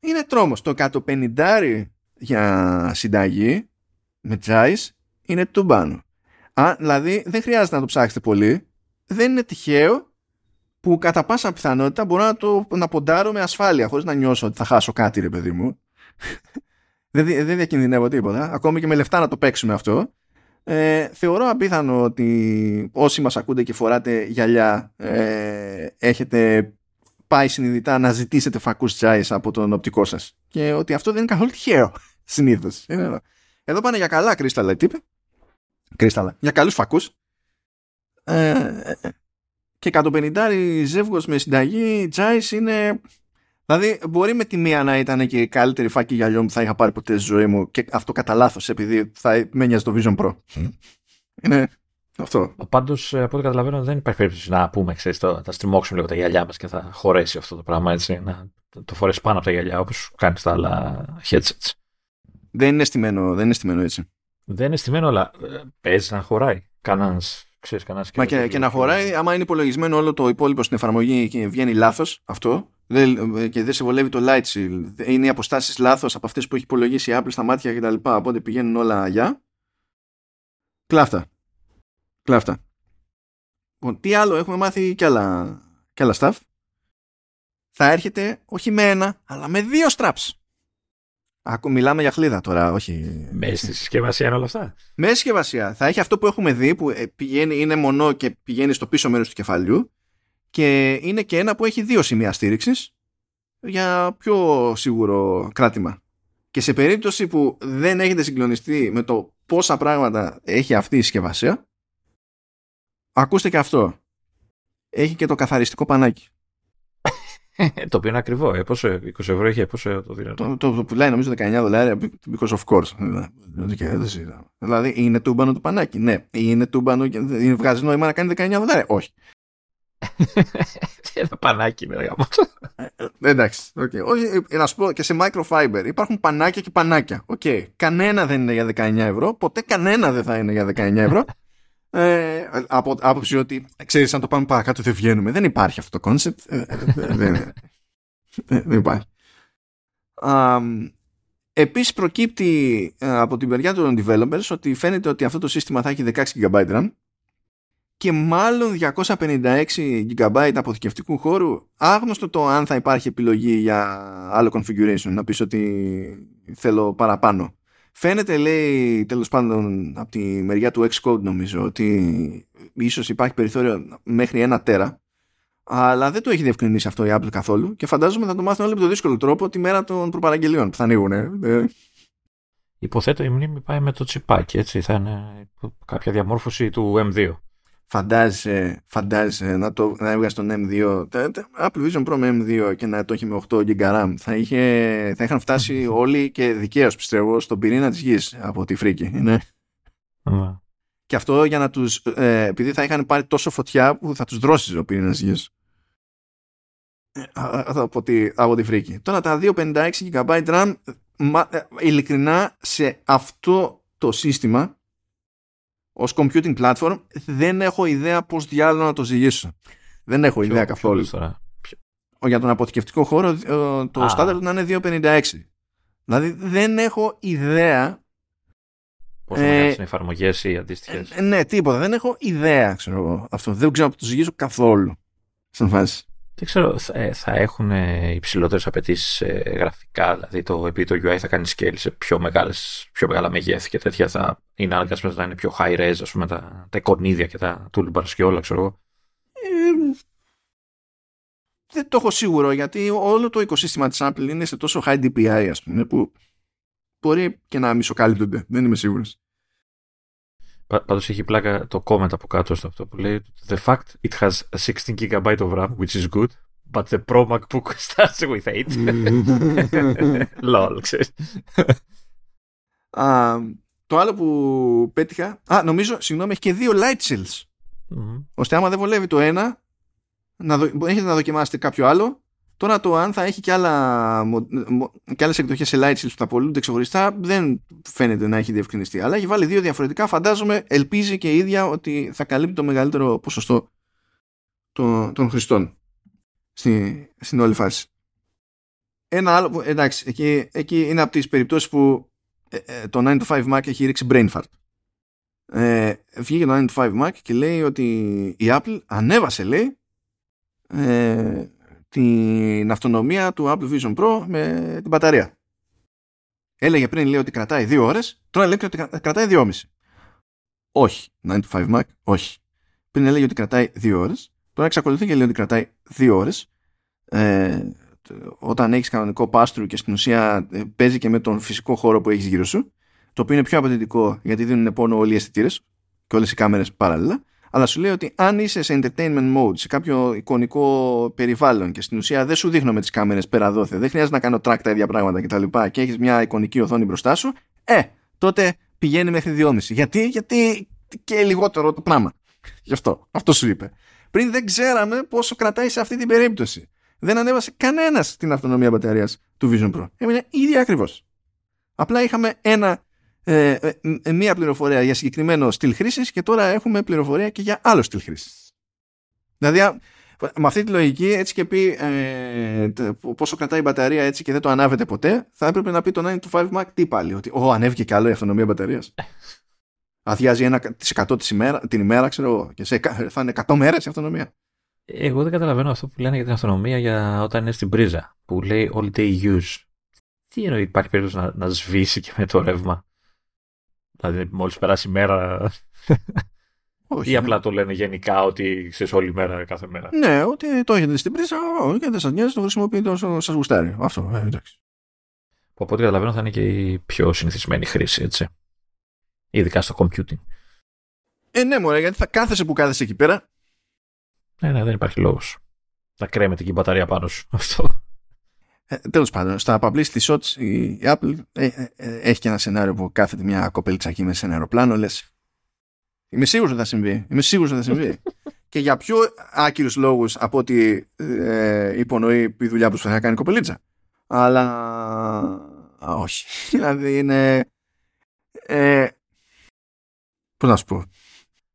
Είναι τρόμος. Το 150 για συνταγή με τζάις είναι τουμπάνο. Α, δηλαδή δεν χρειάζεται να το ψάξετε πολύ. Δεν είναι τυχαίο που κατά πάσα πιθανότητα μπορώ να το να ποντάρω με ασφάλεια χωρίς να νιώσω ότι θα χάσω κάτι ρε παιδί μου. δεν, δεν διακινδυνεύω τίποτα. Ακόμη και με λεφτά να το παίξουμε αυτό. Ε, θεωρώ απίθανο ότι όσοι μας ακούτε και φοράτε γυαλιά ε, έχετε πάει συνειδητά να ζητήσετε φακούς τσάις από τον οπτικό σας και ότι αυτό δεν είναι καθόλου τυχαίο συνήθως εδώ πάνε για καλά κρίσταλα τύπε κρίσταλα. Για καλούς φακούς. Ε, και 150 ζεύγος με συνταγή Τζάις είναι Δηλαδή, μπορεί με τη μία να ήταν και η καλύτερη φάκη γυαλιών που θα είχα πάρει ποτέ στη ζωή μου και αυτό κατά λάθος, επειδή θα με νοιάζει το Vision Pro. Είναι αυτό. Πάντως, ε, από ό,τι καταλαβαίνω, δεν υπάρχει περίπτωση να πούμε, ξέρεις, το, θα στριμώξουμε λίγο τα γυαλιά μας και θα χωρέσει αυτό το πράγμα έτσι. Να το φορέσεις πάνω από τα γυαλιά όπως κάνεις τα άλλα headsets. Δεν είναι στημένο, δεν είναι στημένο έτσι. Δεν είναι στημένο, αλλά ε, παίζει να χωράει. Κανένας ξέρεις, κανένας Μα και, και, να χωράει, άμα είναι υπολογισμένο όλο το υπόλοιπο στην εφαρμογή και βγαίνει λάθος αυτό, δεν, και δεν σε βολεύει το light shield, είναι οι αποστάσεις λάθος από αυτές που έχει υπολογίσει η Apple στα μάτια κτλ. Οπότε πηγαίνουν όλα για. Κλάφτα. Κλάφτα. Λοιπόν, τι άλλο, έχουμε μάθει κι άλλα, κι άλλα stuff. Θα έρχεται όχι με ένα, αλλά με δύο straps. Ακού, μιλάμε για χλίδα τώρα, όχι. Με στη συσκευασία είναι όλα αυτά. Με συσκευασία. Θα έχει αυτό που έχουμε δει, που ε, πηγαίνει, είναι μονό και πηγαίνει στο πίσω μέρος του κεφαλιού. Και είναι και ένα που έχει δύο σημεία στήριξης για πιο σίγουρο κράτημα. Και σε περίπτωση που δεν έχετε συγκλονιστεί με το πόσα πράγματα έχει αυτή η συσκευασία, ακούστε και αυτό. Έχει και το καθαριστικό πανάκι. το οποίο είναι ακριβό. Ε, πόσο, 20 ευρώ έχει, πόσο το δυνατό. Το, το, το πουλάει νομίζω 19 δολάρια because of course. Δηλαδή είναι τούμπανο το πανάκι. Ναι, είναι τούμπανο και βγάζει νόημα να κάνει 19 δολάρια. Όχι. Ένα πανάκι είναι ε, Εντάξει. Okay. Όχι, ε, να σου πω και σε microfiber υπάρχουν πανάκια και πανάκια. Okay. Κανένα δεν είναι για 19 ευρώ. Ποτέ κανένα δεν θα είναι για 19 ευρώ. Ε, από άποψη ότι ξέρεις αν το πάμε παρακάτω δεν βγαίνουμε δεν υπάρχει αυτό το concept ε, δεν, δεν υπάρχει um, επίσης προκύπτει από την μεριά των developers ότι φαίνεται ότι αυτό το σύστημα θα έχει 16 GB RAM και μάλλον 256 GB αποθηκευτικού χώρου άγνωστο το αν θα υπάρχει επιλογή για άλλο configuration να πεις ότι θέλω παραπάνω Φαίνεται λέει τέλος πάντων από τη μεριά του Xcode νομίζω ότι ίσως υπάρχει περιθώριο μέχρι ένα τέρα αλλά δεν το έχει διευκρινίσει αυτό η Apple καθόλου και φαντάζομαι θα το μάθουν όλοι με το δύσκολο τρόπο τη μέρα των προπαραγγελίων που θα ανοίγουν. Ε. Υποθέτω η μνήμη πάει με το τσιπάκι έτσι θα είναι κάποια διαμόρφωση του M2 φαντάζεσαι, φαντάζεσαι να, το, να έβγαζε τον M2 Apple Vision Pro με M2 και να το έχει με 8 GB RAM θα, είχε, θα είχαν φτάσει όλοι και δικαίως πιστεύω στον πυρήνα της γης από τη φρίκη ναι. και αυτό για να τους ε, επειδή θα είχαν πάρει τόσο φωτιά που θα τους δρώσει ο πυρήνας της γης. Ε, από τη, από τη φρίκη. Τώρα τα 256 GB RAM μα, ε, ειλικρινά σε αυτό το σύστημα ως computing platform δεν έχω ιδέα πώς διάλογο να το ζυγίσω. Δεν έχω ιδέα καθόλου. Για τον αποθηκευτικό χώρο το στάνταρ να είναι 256. Δηλαδή δεν έχω ιδέα Πώς θα ε, εφαρμογές ή αντίστοιχες. Ε, ναι, τίποτα. Δεν έχω ιδέα, ξέρω αυτό. Δεν ξέρω να το ζυγίσω καθόλου. Στην φάση. Δεν ξέρω, θα, ε, θα έχουν υψηλότερες απαιτήσεις γραφικά, δηλαδή το, επειδή το UI θα κάνει scale σε πιο, μεγάλες, πιο μεγάλα μεγέθη και τέτοια, θα είναι αναγκασμένο να είναι πιο high res, ας πούμε, τα, τα εικονίδια και τα toolbars και όλα, ξέρω εγώ. Ε, δεν το έχω σίγουρο, γιατί όλο το οικοσύστημα της Apple είναι σε τόσο high DPI, ας πούμε, που μπορεί και να μισοκαλύπτονται. Δεν είμαι σίγουρος. Πάντως έχει πλάκα το comment από κάτω στο αυτό που λέει The fact it has 16 GB of RAM, which is good, but the Pro MacBook starts with 8. Lol, ξέρεις. το άλλο που πέτυχα, α, νομίζω, συγγνώμη, έχει και δύο light shields. Mm-hmm. Ώστε άμα δεν βολεύει το ένα, να δο... έχετε να δοκιμάσετε κάποιο άλλο Τώρα το αν θα έχει και, άλλα, και άλλες εκδοχές σε light που θα πολλούνται ξεχωριστά δεν φαίνεται να έχει διευκρινιστεί. Αλλά έχει βάλει δύο διαφορετικά. Φαντάζομαι ελπίζει και η ίδια ότι θα καλύπτει το μεγαλύτερο ποσοστό των, των χρηστών στη, στην όλη φάση. Ένα άλλο που εντάξει εκεί, εκεί είναι από τις περιπτώσεις που ε, ε, το 9 to 5 Mac έχει ρίξει brain fart. Ε, βγήκε το 9 to 5 Mac και λέει ότι η Apple ανέβασε λέει ε, την αυτονομία του Apple Vision Pro με την μπαταρία. Έλεγε πριν λέει ότι κρατάει δύο ώρες, τώρα λέει ότι κρατάει δυόμιση. Όχι. 9 to 5 Mac, όχι. Πριν έλεγε ότι κρατάει δύο ώρες, τώρα εξακολουθεί και λέει ότι κρατάει δύο ώρες. Ε, όταν έχεις κανονικό πάστρου και στην ουσία ε, παίζει και με τον φυσικό χώρο που έχεις γύρω σου, το οποίο είναι πιο απαιτητικό γιατί δίνουν πόνο όλοι οι αισθητήρες και όλες οι κάμερες παράλληλα αλλά σου λέει ότι αν είσαι σε entertainment mode, σε κάποιο εικονικό περιβάλλον και στην ουσία δεν σου δείχνω με τις κάμερες πέρα δόθε, δεν χρειάζεται να κάνω track τα ίδια πράγματα κτλ. Και, και έχεις μια εικονική οθόνη μπροστά σου, ε, τότε πηγαίνει μέχρι 2,5. Γιατί, γιατί και λιγότερο το πράγμα. Γι' αυτό. Αυτό σου είπε. Πριν δεν ξέραμε πόσο κρατάει σε αυτή την περίπτωση. Δεν ανέβασε κανένας την αυτονομία μπαταρίας του Vision Pro. Έμεινε ίδια ακριβώς. Απλά είχαμε ένα, ε, ε, ε, μία πληροφορία για συγκεκριμένο στυλ χρήσης και τώρα έχουμε πληροφορία και για άλλο στυλ χρήσης. Δηλαδή, με αυτή τη λογική, έτσι και πει ε, πόσο κρατάει η μπαταρία έτσι και δεν το ανάβεται ποτέ, θα έπρεπε να πει το 9 to 5 Mac τι πάλι. Ότι, Ω, ανέβηκε κι άλλο η αυτονομία μπαταρίας. Αδειάζει 1% ημέρα, την ημέρα, ξέρω εγώ, και σε, θα είναι 100 μέρες η αυτονομία. Εγώ δεν καταλαβαίνω αυτό που λένε για την αυτονομία για όταν είναι στην πρίζα, που λέει all day use. Τι εννοεί, υπάρχει περίπτωση να, να σβήσει και με το ρεύμα; Δηλαδή, μόλις περάσει η μέρα. Όχι, ή απλά το λένε γενικά ότι ξέρεις όλη μέρα, κάθε μέρα. Ναι, ότι το έχετε στην πρίζα και δεν σας νοιάζει, το χρησιμοποιείτε όσο σας γουστάρει. Αυτό, ε, εντάξει. Που από ό,τι καταλαβαίνω θα είναι και η πιο συνηθισμένη χρήση, έτσι. Ειδικά στο computing. Ε, ναι, μωρέ, γιατί θα κάθεσαι που κάθεσαι εκεί πέρα. Ναι, ναι, δεν υπάρχει λόγος. Θα κρέμεται και η μπαταρία πάνω σου. Αυτό. Ε, Τέλος πάντων, στα publicity shots η Apple ε, ε, ε, έχει και ένα σενάριο που κάθεται μια κοπέλιτσα εκεί μέσα σε ένα αεροπλάνο. Λες. Είμαι σίγουρος ότι θα συμβεί. Είμαι σίγουρος ότι θα συμβεί. και για πιο άκυρους λόγους από ότι ε, υπονοεί η δουλειά που θα κάνει η κοπελίτσα. Αλλά. όχι. δηλαδή είναι. Ε, Πώς να σου πω.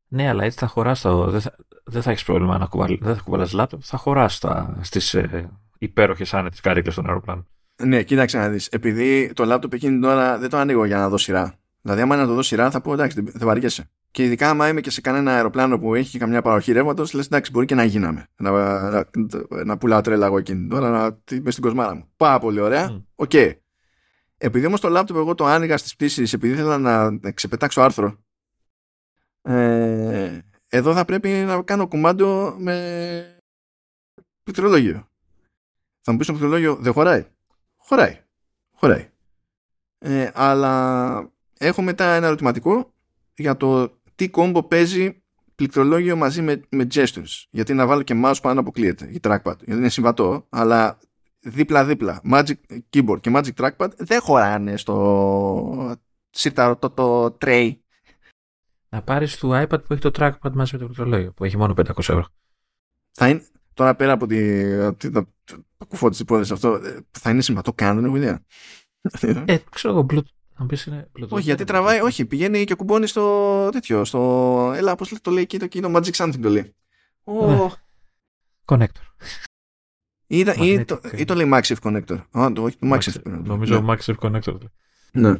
Ναι, αλλά έτσι θα χωράς το. Δεν θα, δεν θα έχεις πρόβλημα να κουβαλ, δεν θα κουβαλάς λάπτοπ, θα χωράς στις ε, υπέροχες άνετες καρύκλες των αεροπλάνων. Ναι, κοίταξε να δεις. Επειδή το λάπτοπ εκείνη την ώρα δεν το ανοίγω για να δω σειρά. Δηλαδή, άμα είναι να το δω σειρά, θα πω εντάξει, δεν βαριέσαι. Και ειδικά, άμα είμαι και σε κανένα αεροπλάνο που έχει και καμιά παροχή ρεύματος, λες εντάξει, μπορεί και να γίναμε. Να, να, να, πουλάω τρέλα εγώ εκείνη την ώρα, να είμαι στην κοσμάρα μου. Πάρα πολύ ωραία. OK. Okay. Επειδή όμως το λάπτοπ εγώ το άνοιγα στις πτήσεις, επειδή ήθελα να ξεπετάξω άρθρο ε, εδώ θα πρέπει να κάνω κουμάντο με πληκτρολόγιο. Θα μου πεις το πληκτρολόγιο δεν χωράει. Χωράει. Χωράει. Ε, αλλά έχω μετά ένα ερωτηματικό για το τι κόμπο παίζει πληκτρολόγιο μαζί με, με gestures. Γιατί να βάλω και mouse πάνω αποκλείεται η trackpad. Γιατί είναι συμβατό, αλλά δίπλα-δίπλα Magic Keyboard και Magic Trackpad δεν χωράνε στο το, το tray να πάρεις του iPad που έχει το trackpad μαζί με το πληκτρολόγιο, που έχει μόνο 500 ευρώ. Θα είναι, τώρα πέρα από τη, το, το κουφό τη υπόθεση αυτό, ε, θα είναι συμβατό καν, δεν έχω ιδέα. Ε, ξέρω εγώ, Bluetooth. Αν πεις είναι Bluetooth. Όχι, γιατί τραβάει, όχι, πηγαίνει και κουμπώνει στο τέτοιο, στο, έλα, πώς το λέει εκεί, το κοινό Magic Something το λέει. Oh. Connector. Ή, ή, το, ή το λέει Maxif Connector. Α, το, όχι, το Maxif. Νομίζω ναι. Maxif Connector. Ναι.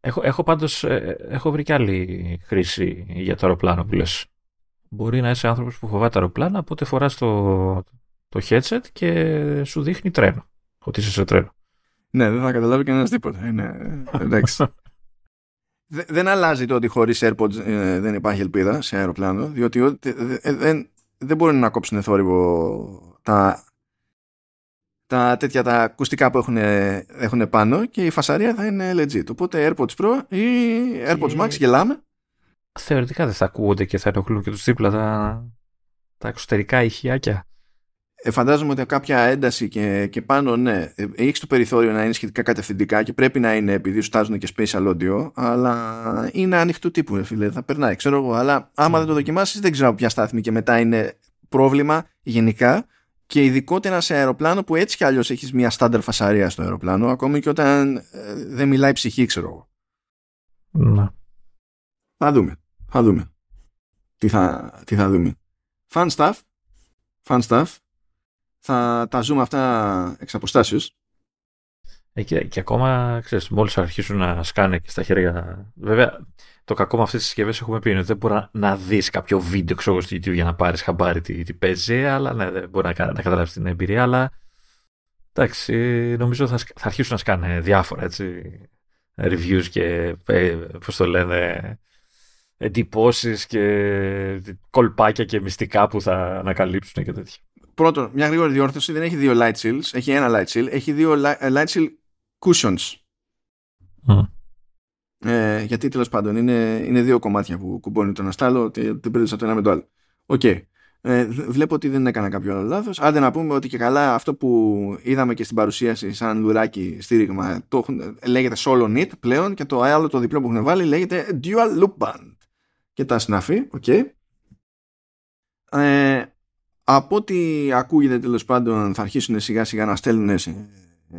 Έχω, έχω πάντως, ε, έχω βρει και άλλη χρήση για το αεροπλάνο που λες. Μπορεί να είσαι άνθρωπος που φοβάται αεροπλάνα, οπότε φοράς το, το headset και σου δείχνει τρένο. Ότι είσαι σε τρένο. Ναι, δεν θα καταλάβει κανένας τίποτα. Είναι, εντάξει. δεν αλλάζει το ότι χωρίς AirPods ε, δεν υπάρχει ελπίδα σε αεροπλάνο, διότι ε, δεν, δεν μπορεί να κόψουν θόρυβο τα τα τέτοια τα ακουστικά που έχουν, έχουν πάνω και η φασαρία θα είναι legit. Οπότε AirPods Pro ή AirPods Max γελάμε. Θεωρητικά δεν θα ακούγονται και θα ενοχλούν και τους δίπλα τα, τα εξωτερικά ηχιάκια. Ε, φαντάζομαι ότι κάποια ένταση και, και πάνω, ναι, ε, έχεις το περιθώριο να είναι σχετικά κατευθυντικά και πρέπει να είναι επειδή σου τάζουν και spatial audio, αλλά είναι ανοιχτού τύπου, φίλε, θα περνάει, ξέρω εγώ. Αλλά άμα δεν το δοκιμάσεις, δεν ξέρω ποια στάθμη και μετά είναι πρόβλημα γενικά και ειδικότερα σε αεροπλάνο που έτσι κι αλλιώς έχεις μια στάνταρ φασαρία στο αεροπλάνο, ακόμη και όταν ε, δεν μιλάει ψυχή, ξέρω εγώ. Ναι. Θα δούμε. Θα δούμε. Τι θα, τι θα δούμε. Fun stuff. Fun stuff. Θα τα ζούμε αυτά εξ αποστάσεως. Ε, και, και, ακόμα, ξέρεις, μόλις αρχίσουν να σκάνε και στα χέρια... Βέβαια, το κακό με αυτές τις συσκευές έχουμε πει είναι ότι δεν μπορεί να, να δεις κάποιο βίντεο ξέρω, στο YouTube για να πάρεις χαμπάρι τι, τι παίζει, αλλά ναι, δεν μπορεί να, να καταλάβεις την εμπειρία. Αλλά εντάξει, νομίζω θα, θα αρχίσουν να σκάνε διάφορα έτσι, reviews και ε, πώς το λένε εντυπώσεις και κολπάκια και μυστικά που θα ανακαλύψουν και τέτοια. Πρώτον, μια γρήγορη διόρθωση δεν έχει δύο light shields, έχει ένα light shield, έχει δύο light shield cushions. Ε, γιατί τέλος πάντων είναι, είναι δύο κομμάτια που κουμπώνει το ένα στο άλλο και δεν πρέπει το ένα με το άλλο. OK. Okay. Ε, βλέπω ότι δεν έκανα κάποιο άλλο λάθος. Άντε να πούμε ότι και καλά αυτό που είδαμε και στην παρουσίαση σαν λουράκι στήριγμα το λέγεται solo knit πλέον και το άλλο το διπλό που έχουν βάλει λέγεται dual loop band. Και τα συναφή, OK. Okay. Ε, από ό,τι ακούγεται τέλος πάντων θα αρχίσουν σιγά σιγά να στέλνουν σε,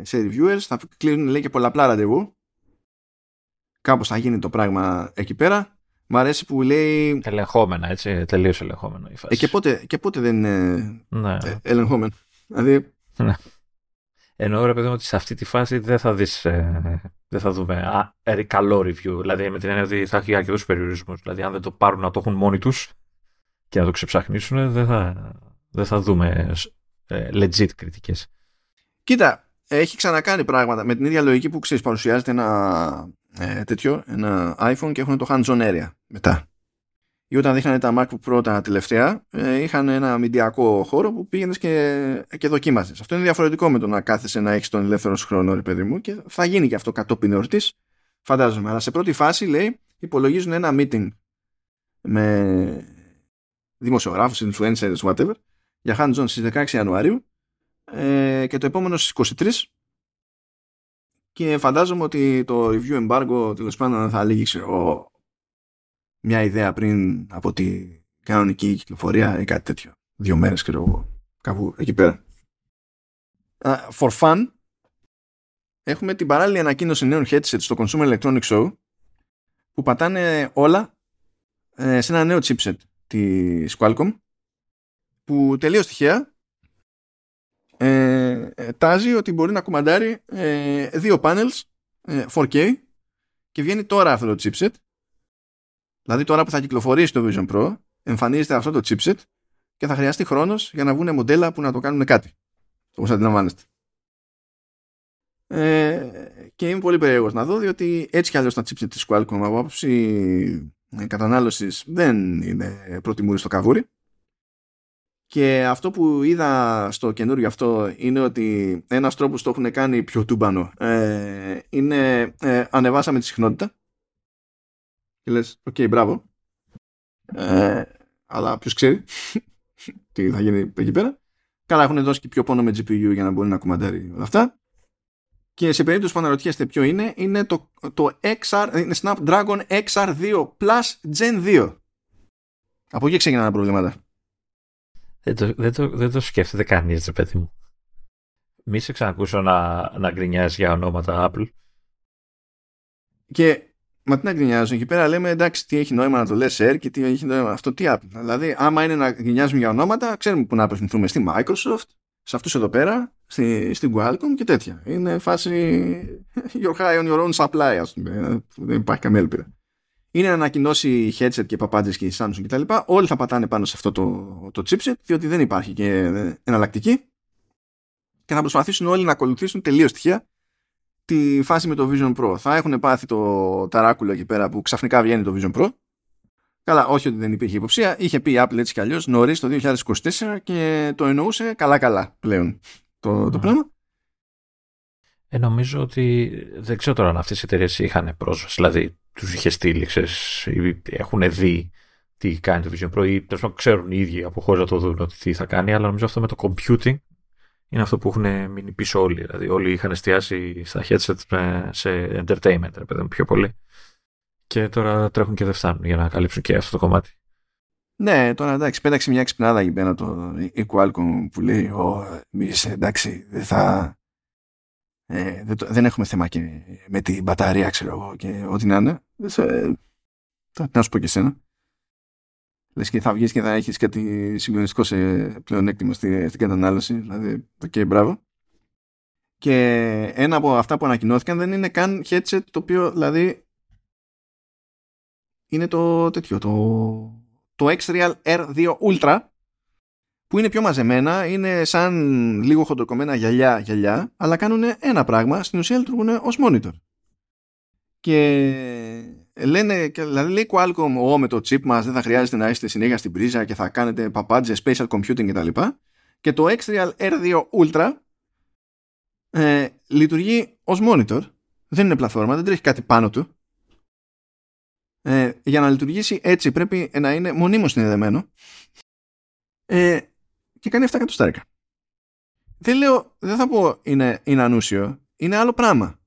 σε reviewers, θα κλείνουν λέει και πολλαπλά ραντεβού. Κάπως θα γίνει το πράγμα εκεί πέρα. Μ' αρέσει που λέει. Ελεγχόμενα, έτσι. Τελείως ελεγχόμενο η φάση. Ε, και, πότε, και πότε δεν είναι ναι. ε, ελεγχόμενο. Δηλαδή. Ναι. Εννοώ ρε παιδί ότι σε αυτή τη φάση δεν θα δεις, ε, δεν θα δούμε α, ε, καλό review. Δηλαδή με την έννοια ότι θα έχει αρκετούς περιορισμούς. Δηλαδή αν δεν το πάρουν να το έχουν μόνοι τους και να το ξεψαχνίσουν, δεν θα, δεν θα δούμε ε, legit κριτικές. Κοίτα, έχει ξανακάνει πράγματα με την ίδια λογική που ξέρεις, παρουσιάζεται ένα ε, τέτοιο, ένα iPhone και έχουν το hands-on area μετά. Ή όταν δείχνανε τα MacBook Pro τα τελευταία, ε, είχαν ένα μηντιακό χώρο που πήγαινες και, και δοκίμαζε. Αυτό είναι διαφορετικό με το να κάθεσαι να έχεις τον ελεύθερο σου χρόνο, ρε παιδί μου, και θα γίνει και αυτό κατόπιν εορτής, φαντάζομαι. Αλλά σε πρώτη φάση, λέει, υπολογίζουν ένα meeting με δημοσιογράφους, influencers, whatever, για hands-on στις 16 Ιανουαρίου ε, και το επόμενο στις 23 και φαντάζομαι ότι το review embargo τέλος πάντων θα λύγει ξέρω, μια ιδέα πριν από τη κανονική κυκλοφορία ή κάτι τέτοιο. Δύο μέρες ξέρω κάπου εκεί πέρα. Uh, for fun έχουμε την παράλληλη ανακοίνωση νέων headset στο Consumer Electronics Show που πατάνε όλα ε, σε ένα νέο chipset της Qualcomm που τελείως τυχαία ε, ε, τάζει ότι μπορεί να κουμαντάρει ε, δύο panels 4K ε, και βγαίνει τώρα αυτό το chipset. Δηλαδή τώρα που θα κυκλοφορήσει το Vision Pro εμφανίζεται αυτό το chipset και θα χρειαστεί χρόνος για να βγουν μοντέλα που να το κάνουν κάτι όπως αντιλαμβάνεστε. Ε, και είμαι πολύ περίεργος να δω διότι έτσι κι αλλιώς τα chipset της Qualcomm από άποψη κατανάλωσης δεν είναι πρώτη στο καβούρι και αυτό που είδα στο καινούριο αυτό είναι ότι ένας τρόπος το έχουν κάνει πιο τούμπανο. Ε, είναι ε, ανεβάσαμε τη συχνότητα. Και λες OK okay, μπράβο ε, αλλά ποιος ξέρει τι θα γίνει εκεί πέρα. Καλά έχουν δώσει και πιο πόνο με GPU για να μπορεί να κουμαντάρει όλα αυτά. Και σε περίπτωση που αναρωτιέστε ποιο είναι είναι το, το XR, είναι Snapdragon XR2 Plus Gen 2 από εκεί ξεκινάνε τα προβλήματα δεν το, δεν το, δεν το σκέφτεται κανείς, ρε παιδί μου. Μη σε ξανακούσω να, να γκρινιάζει για ονόματα Apple. Και Μα τι να γκρινιάζουν, εκεί πέρα λέμε εντάξει τι έχει νόημα να το λες Air και τι έχει νόημα αυτό τι Apple. Δηλαδή άμα είναι να γκρινιάζουμε για ονόματα ξέρουμε που να απευθυνθούμε στη Microsoft, σε αυτούς εδώ πέρα, στη, στην Qualcomm και τέτοια. Είναι φάση your high on your own supply ας πούμε. Δεν υπάρχει καμία ελπίδα είναι να ανακοινώσει headset και παπάντζες και η Samsung κτλ. Όλοι θα πατάνε πάνω σε αυτό το, το chipset, διότι δεν υπάρχει και εναλλακτική. Και θα προσπαθήσουν όλοι να ακολουθήσουν τελείως τυχαία τη φάση με το Vision Pro. Θα έχουν πάθει το ταράκουλο εκεί πέρα που ξαφνικά βγαίνει το Vision Pro. Καλά, όχι ότι δεν υπήρχε υποψία. Είχε πει η Apple έτσι κι αλλιώς νωρίς το 2024 και το εννοούσε καλά-καλά πλέον το, το πράγμα. Ε, νομίζω ότι δεν ξέρω τώρα αν αυτές οι εταιρείες είχαν πρόσβαση. Δηλαδή, τους είχε στείλει, ξέρεις, έχουν δει τι κάνει το Vision Pro ή τέλος πάντων ξέρουν οι ίδιοι από χώρε να το δουν ότι τι θα κάνει, αλλά νομίζω αυτό με το computing είναι αυτό που έχουν μείνει πίσω όλοι. Δηλαδή, όλοι είχαν εστιάσει στα headset σε entertainment, ρε παιδί πιο πολύ. Και τώρα τρέχουν και δεν φτάνουν για να καλύψουν και αυτό το κομμάτι. Ναι, τώρα εντάξει, πέταξε μια ξυπνάδα εκεί πέρα το η Qualcomm που λέει: Ω, εμείς εντάξει, δεν θα ε, δεν, δεν, έχουμε θέμα και με την μπαταρία, ξέρω εγώ, και ό,τι να είναι. Ε, να σου πω και εσένα. Λες και θα βγεις και θα έχεις κάτι συγκλονιστικό σε πλεονέκτημα στη, στην κατανάλωση. Δηλαδή, OK, okay, μπράβο. Και ένα από αυτά που ανακοινώθηκαν δεν είναι καν headset το οποίο, δηλαδή, είναι το τέτοιο, το, το Xreal Air 2 Ultra που είναι πιο μαζεμένα, είναι σαν λίγο χοντροκομμένα γυαλιά, γυαλιά, αλλά κάνουν ένα πράγμα, στην ουσία λειτουργούν ως monitor. Και λένε, δηλαδή λέει Qualcomm, ο, με το chip μας δεν θα χρειάζεται να είστε συνέχεια στην πρίζα και θα κάνετε παπάντζε, spatial computing κτλ. Και το X-Real R2 Ultra ε, λειτουργεί ως monitor, δεν είναι πλατφόρμα, δεν τρέχει κάτι πάνω του. Ε, για να λειτουργήσει έτσι πρέπει να είναι μονίμως συνδεδεμένο ε, και κάνει 7 εκατοστάρικα. Δεν λέω, δεν θα πω είναι, είναι ανούσιο, είναι άλλο πράγμα.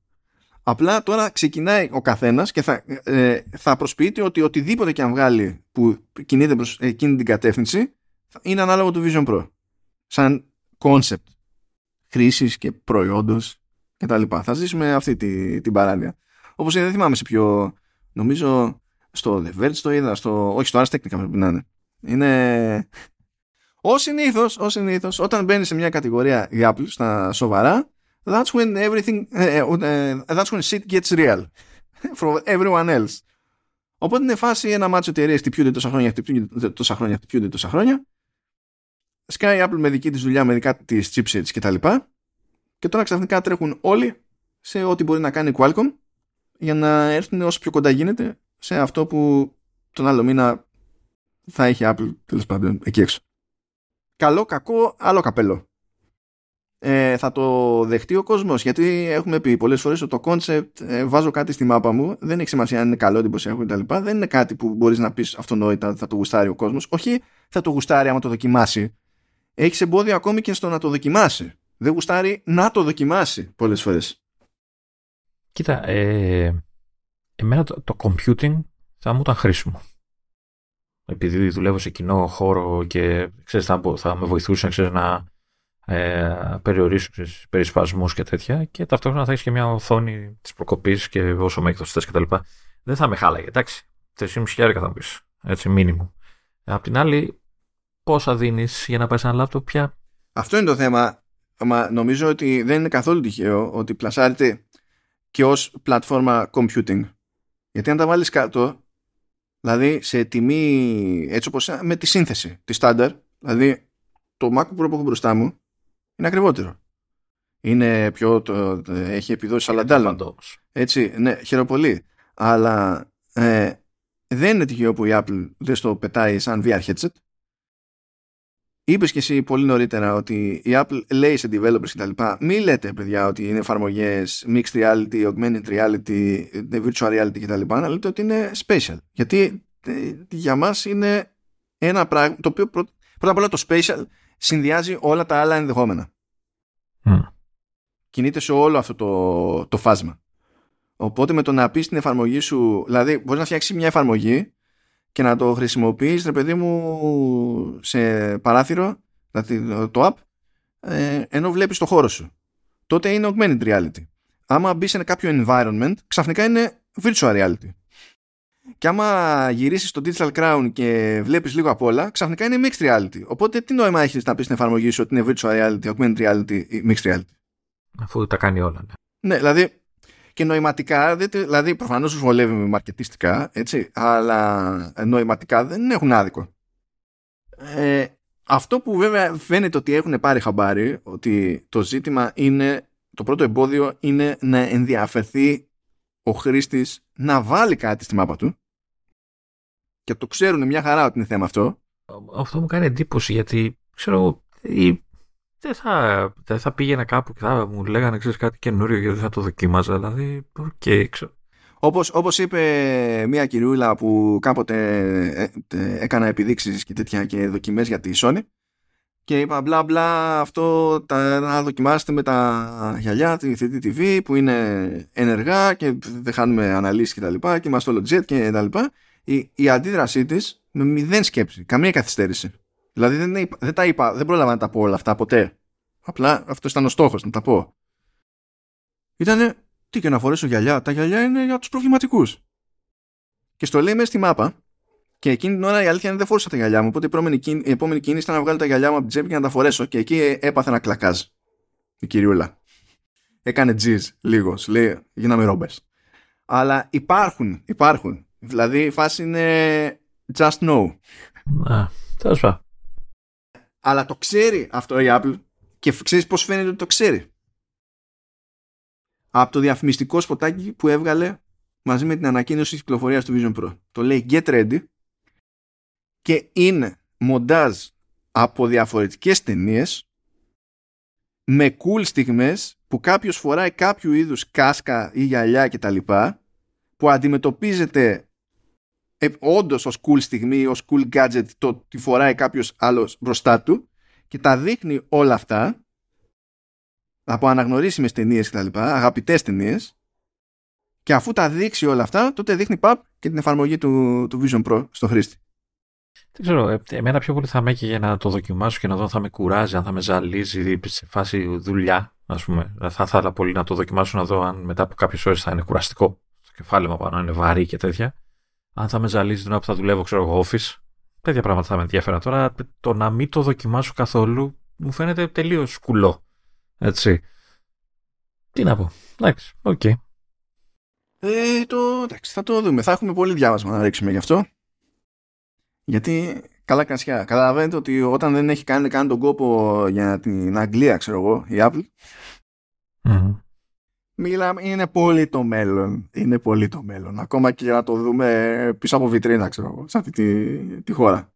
Απλά τώρα ξεκινάει ο καθένας και θα, ε, θα προσποιείται ότι οτιδήποτε και αν βγάλει που κινείται προς εκείνη την κατεύθυνση είναι ανάλογο του Vision Pro. Σαν concept χρήσης και προϊόντος και τα λοιπά. Θα ζήσουμε αυτή τη, την παράδεια. Όπως δεν θυμάμαι σε ποιο, νομίζω στο The Verge το είδα, στο, όχι στο Ars Technica πρέπει να είναι. Είναι... Ω συνήθως, ως συνήθως, όταν μπαίνει σε μια κατηγορία για Apple στα σοβαρά, that's when everything, uh, uh, that's when shit gets real for everyone else. Οπότε είναι φάση ένα μάτσο εταιρείες χτυπιούνται τόσα χρόνια, χτυπιούνται τόσα χρόνια, χτυπιούνται τόσα χρόνια. Sky Apple με δική της δουλειά, με δικά της chipsets κτλ. Και, και τώρα ξαφνικά τρέχουν όλοι σε ό,τι μπορεί να κάνει Qualcomm για να έρθουν όσο πιο κοντά γίνεται σε αυτό που τον άλλο μήνα θα έχει Apple τέλος πάντων εκεί έξω. Καλό, κακό, άλλο καπέλο. Ε, θα το δεχτεί ο κόσμος. Γιατί έχουμε πει πολλές φορές ότι το concept ε, βάζω κάτι στη μάπα μου, δεν έχει σημασία αν είναι καλό, εντυπωσιακό κτλ. Δεν είναι κάτι που μπορείς να πεις αυτονόητα θα το γουστάρει ο κόσμος. Όχι, θα το γουστάρει άμα το δοκιμάσει. Έχεις εμπόδιο ακόμη και στο να το δοκιμάσει. Δεν γουστάρει να το δοκιμάσει πολλές φορές. Κοίτα, ε, εμένα το, το computing θα μου ήταν χρήσιμο. Επειδή δουλεύω σε κοινό χώρο και ξέρεις, θα, θα με βοηθούσε ξέρεις, να ε, περιορίσω ξέρεις, περισπασμούς και τέτοια και ταυτόχρονα θα έχεις και μια οθόνη της προκοπής και όσο μέγεθος θες κτλ. Δεν θα με χάλαγε, εντάξει. 3,5 χιλιάρικα θα μου πεις, έτσι μήνυμο. Απ' την άλλη, πόσα δίνεις για να πάρεις ένα λάπτοπ πια; Αυτό είναι το θέμα. Μα νομίζω ότι δεν είναι καθόλου τυχαίο ότι πλασάρεται και ως πλατφόρμα computing. Γιατί αν τα βάλεις κάτω, δηλαδή σε τιμή έτσι όπως με τη σύνθεση, τη στάνταρ, δηλαδή το MacBook Pro που έχω μπροστά μου είναι ακριβότερο. Είναι πιο, το, έχει επιδόσεις αλλαντάλλων. Έτσι, ναι, χαίρομαι πολύ. Αλλά ε, δεν είναι τυχαίο που η Apple δεν στο πετάει σαν VR headset Είπες και εσύ πολύ νωρίτερα ότι η Apple λέει σε developers κτλ. Μην λέτε, παιδιά, ότι είναι εφαρμογές mixed reality, augmented reality, virtual reality κτλ. Να λέτε ότι είναι special. Γιατί ε, για μας είναι ένα πράγμα το οποίο πρώτα απ' όλα το special συνδυάζει όλα τα άλλα ενδεχόμενα. Mm. Κινείται σε όλο αυτό το, το φάσμα. Οπότε με το να πεις στην εφαρμογή σου, δηλαδή μπορείς να φτιάξεις μια εφαρμογή και να το χρησιμοποιείς ρε παιδί μου σε παράθυρο δηλαδή το app ε, ενώ βλέπεις το χώρο σου τότε είναι augmented reality άμα μπεις σε κάποιο environment ξαφνικά είναι virtual reality και άμα γυρίσεις το Digital Crown και βλέπεις λίγο απ' όλα ξαφνικά είναι mixed reality οπότε τι νόημα έχεις να πεις στην εφαρμογή σου ότι είναι virtual reality, augmented reality ή mixed reality; Αφού τα κάνει όλα ναι, ναι δηλαδή και νοηματικά, δηλαδή προφανώς τους βολεύει με μαρκετιστικά, έτσι, αλλά νοηματικά δεν έχουν άδικο. Ε, αυτό που βέβαια φαίνεται ότι έχουν πάρει χαμπάρι, ότι το ζήτημα είναι, το πρώτο εμπόδιο είναι να ενδιαφερθεί ο χρήστης να βάλει κάτι στη μάπα του και το ξέρουν μια χαρά ότι είναι θέμα αυτό. Αυτό μου κάνει εντύπωση γιατί ξέρω η δεν θα, δεν θα πήγαινα κάπου και θα μου λέγανε ξέρεις, κάτι καινούριο γιατί θα το δοκίμαζα. Δηλαδή, OK, okay, ξέρω. Όπως, όπως είπε μια κυριούλα που κάποτε ε, ε, έκανα επιδείξεις και τέτοια και δοκιμές για τη Sony και είπα μπλα μπλα αυτό τα, να δοκιμάσετε με τα γυαλιά τη 3D TV που είναι ενεργά και δεν χάνουμε αναλύσεις και τα λοιπά και είμαστε όλο jet και τα λοιπά η, η αντίδρασή της με μηδέν σκέψη, καμία καθυστέρηση Δηλαδή δεν, δεν τα είπα, δεν πρόλαβα να τα πω όλα αυτά ποτέ. Απλά αυτό ήταν ο στόχος, να τα πω. Ήτανε, τι και να φορέσω γυαλιά. Τα γυαλιά είναι για τους προβληματικούς. Και στο λέει μέσα στη μάπα, και εκείνη την ώρα η αλήθεια είναι δεν φόρησα τα γυαλιά μου. Οπότε η επόμενη, η επόμενη κίνηση ήταν να βγάλω τα γυαλιά μου από την τσέπη και να τα φορέσω. Και εκεί έπαθε ένα κλακάζ. Η κυριούλα. Έκανε τζιζ λίγος. Σου λέει, γίναμε ρόμπε. Αλλά υπάρχουν, υπάρχουν. Δηλαδή η φάση είναι just know. Α, τέλος αλλά το ξέρει αυτό η Apple και ξέρεις πώς φαίνεται ότι το ξέρει. Από το διαφημιστικό σποτάκι που έβγαλε μαζί με την ανακοίνωση της κυκλοφορίας του Vision Pro. Το λέει Get Ready και είναι μοντάζ από διαφορετικές ταινίες με cool στιγμές που κάποιος φοράει κάποιο είδους κάσκα ή γυαλιά κτλ που αντιμετωπίζεται ε, όντως ως cool στιγμή, ως cool gadget το τι φοράει κάποιος άλλος μπροστά του και τα δείχνει όλα αυτά από αναγνωρίσιμες ταινίες κτλ. Αγαπητές ταινίες. Και αφού τα δείξει όλα αυτά, τότε δείχνει παπ και την εφαρμογή του, του Vision Pro στο χρήστη. Δεν ξέρω, ε, εμένα πιο πολύ θα με για να το δοκιμάσω και να δω αν θα με κουράζει, αν θα με ζαλίζει σε φάση δουλειά, ας πούμε. Θα ήθελα πολύ να το δοκιμάσω να δω αν μετά από κάποιες ώρες θα είναι κουραστικό στο κεφάλι μου πάνω, είναι βαρύ και τέτοια. Αν θα με ζαλίζει την ώρα που θα δουλεύω, ξέρω εγώ, office. Τέτοια πράγματα θα με ενδιέφεραν. Τώρα το να μην το δοκιμάσω καθόλου μου φαίνεται τελείως κουλό. Έτσι. Τι να πω. Εντάξει, OK. Okay. Ε, το, εντάξει, θα το δούμε. Θα έχουμε πολύ διάβασμα να ρίξουμε γι' αυτό. Γιατί καλά κρασιά. Καταλαβαίνετε ότι όταν δεν έχει κάνει καν τον κόπο για την Αγγλία, ξέρω εγώ, η Apple. Mm-hmm. Μιλάμε, είναι πολύ το μέλλον. Είναι πολύ το μέλλον. Ακόμα και για να το δούμε πίσω από βιτρίνα, ξέρω εγώ, σε αυτή τη, τη χώρα.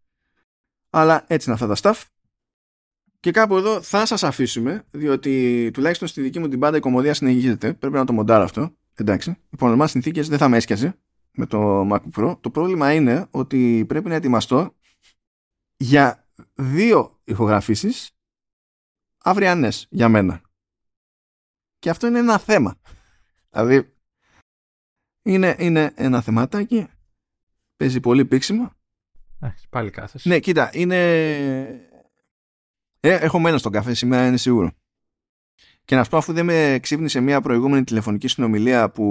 Αλλά έτσι είναι αυτά τα stuff. Και κάπου εδώ θα σας αφήσουμε, διότι τουλάχιστον στη δική μου την πάντα η κομμωδία συνεχίζεται. Πρέπει να το μοντάρω αυτό. Εντάξει. Υπό νορμάλ συνθήκες δεν θα με έσκιαζε με το MacBook Pro. Το πρόβλημα είναι ότι πρέπει να ετοιμαστώ για δύο ηχογραφήσεις αυριανές για μένα. Και αυτό είναι ένα θέμα. Δηλαδή, είναι, είναι ένα θεματάκι. Παίζει πολύ πίξιμο. Έχεις πάλι κάθεσαι. Ναι, κοίτα, είναι... Ε, έχω μένω στον καφέ σήμερα, είναι σίγουρο. Και να σου πω, αφού δεν με ξύπνησε μια προηγούμενη τηλεφωνική συνομιλία που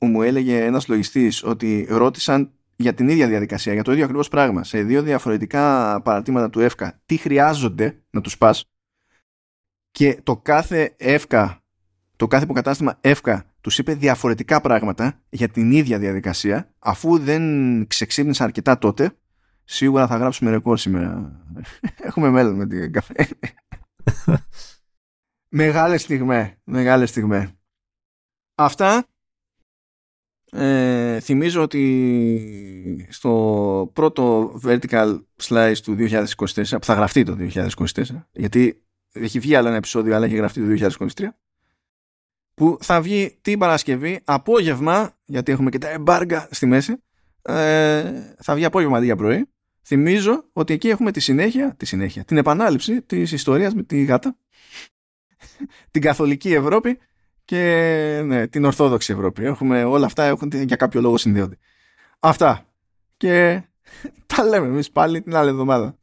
μου έλεγε ένας λογιστής ότι ρώτησαν για την ίδια διαδικασία, για το ίδιο ακριβώς πράγμα, σε δύο διαφορετικά παρατήματα του ΕΦΚΑ, τι χρειάζονται να τους πας και το κάθε ΕΦΚΑ, το κάθε υποκατάστημα ΕΦΚΑ τους είπε διαφορετικά πράγματα για την ίδια διαδικασία, αφού δεν ξεξύπνησαν αρκετά τότε, σίγουρα θα γράψουμε ρεκόρ σήμερα. Έχουμε μέλλον με την καφέ. Μεγάλες στιγμές. Μεγάλες στιγμές. Αυτά ε, θυμίζω ότι στο πρώτο vertical slice του 2024 που θα γραφτεί το 2024 γιατί έχει βγει άλλο ένα επεισόδιο αλλά έχει γραφτεί το 2023 που θα βγει την Παρασκευή απόγευμα γιατί έχουμε και τα εμπάργα στη μέση ε, θα βγει απόγευμα αντί για πρωί θυμίζω ότι εκεί έχουμε τη συνέχεια, τη συνέχεια την επανάληψη της ιστορίας με τη γάτα την καθολική Ευρώπη και ναι, την Ορθόδοξη Ευρώπη. Έχουμε, όλα αυτά έχουν για κάποιο λόγο συνδέονται. Αυτά. Και τα λέμε εμείς πάλι την άλλη εβδομάδα.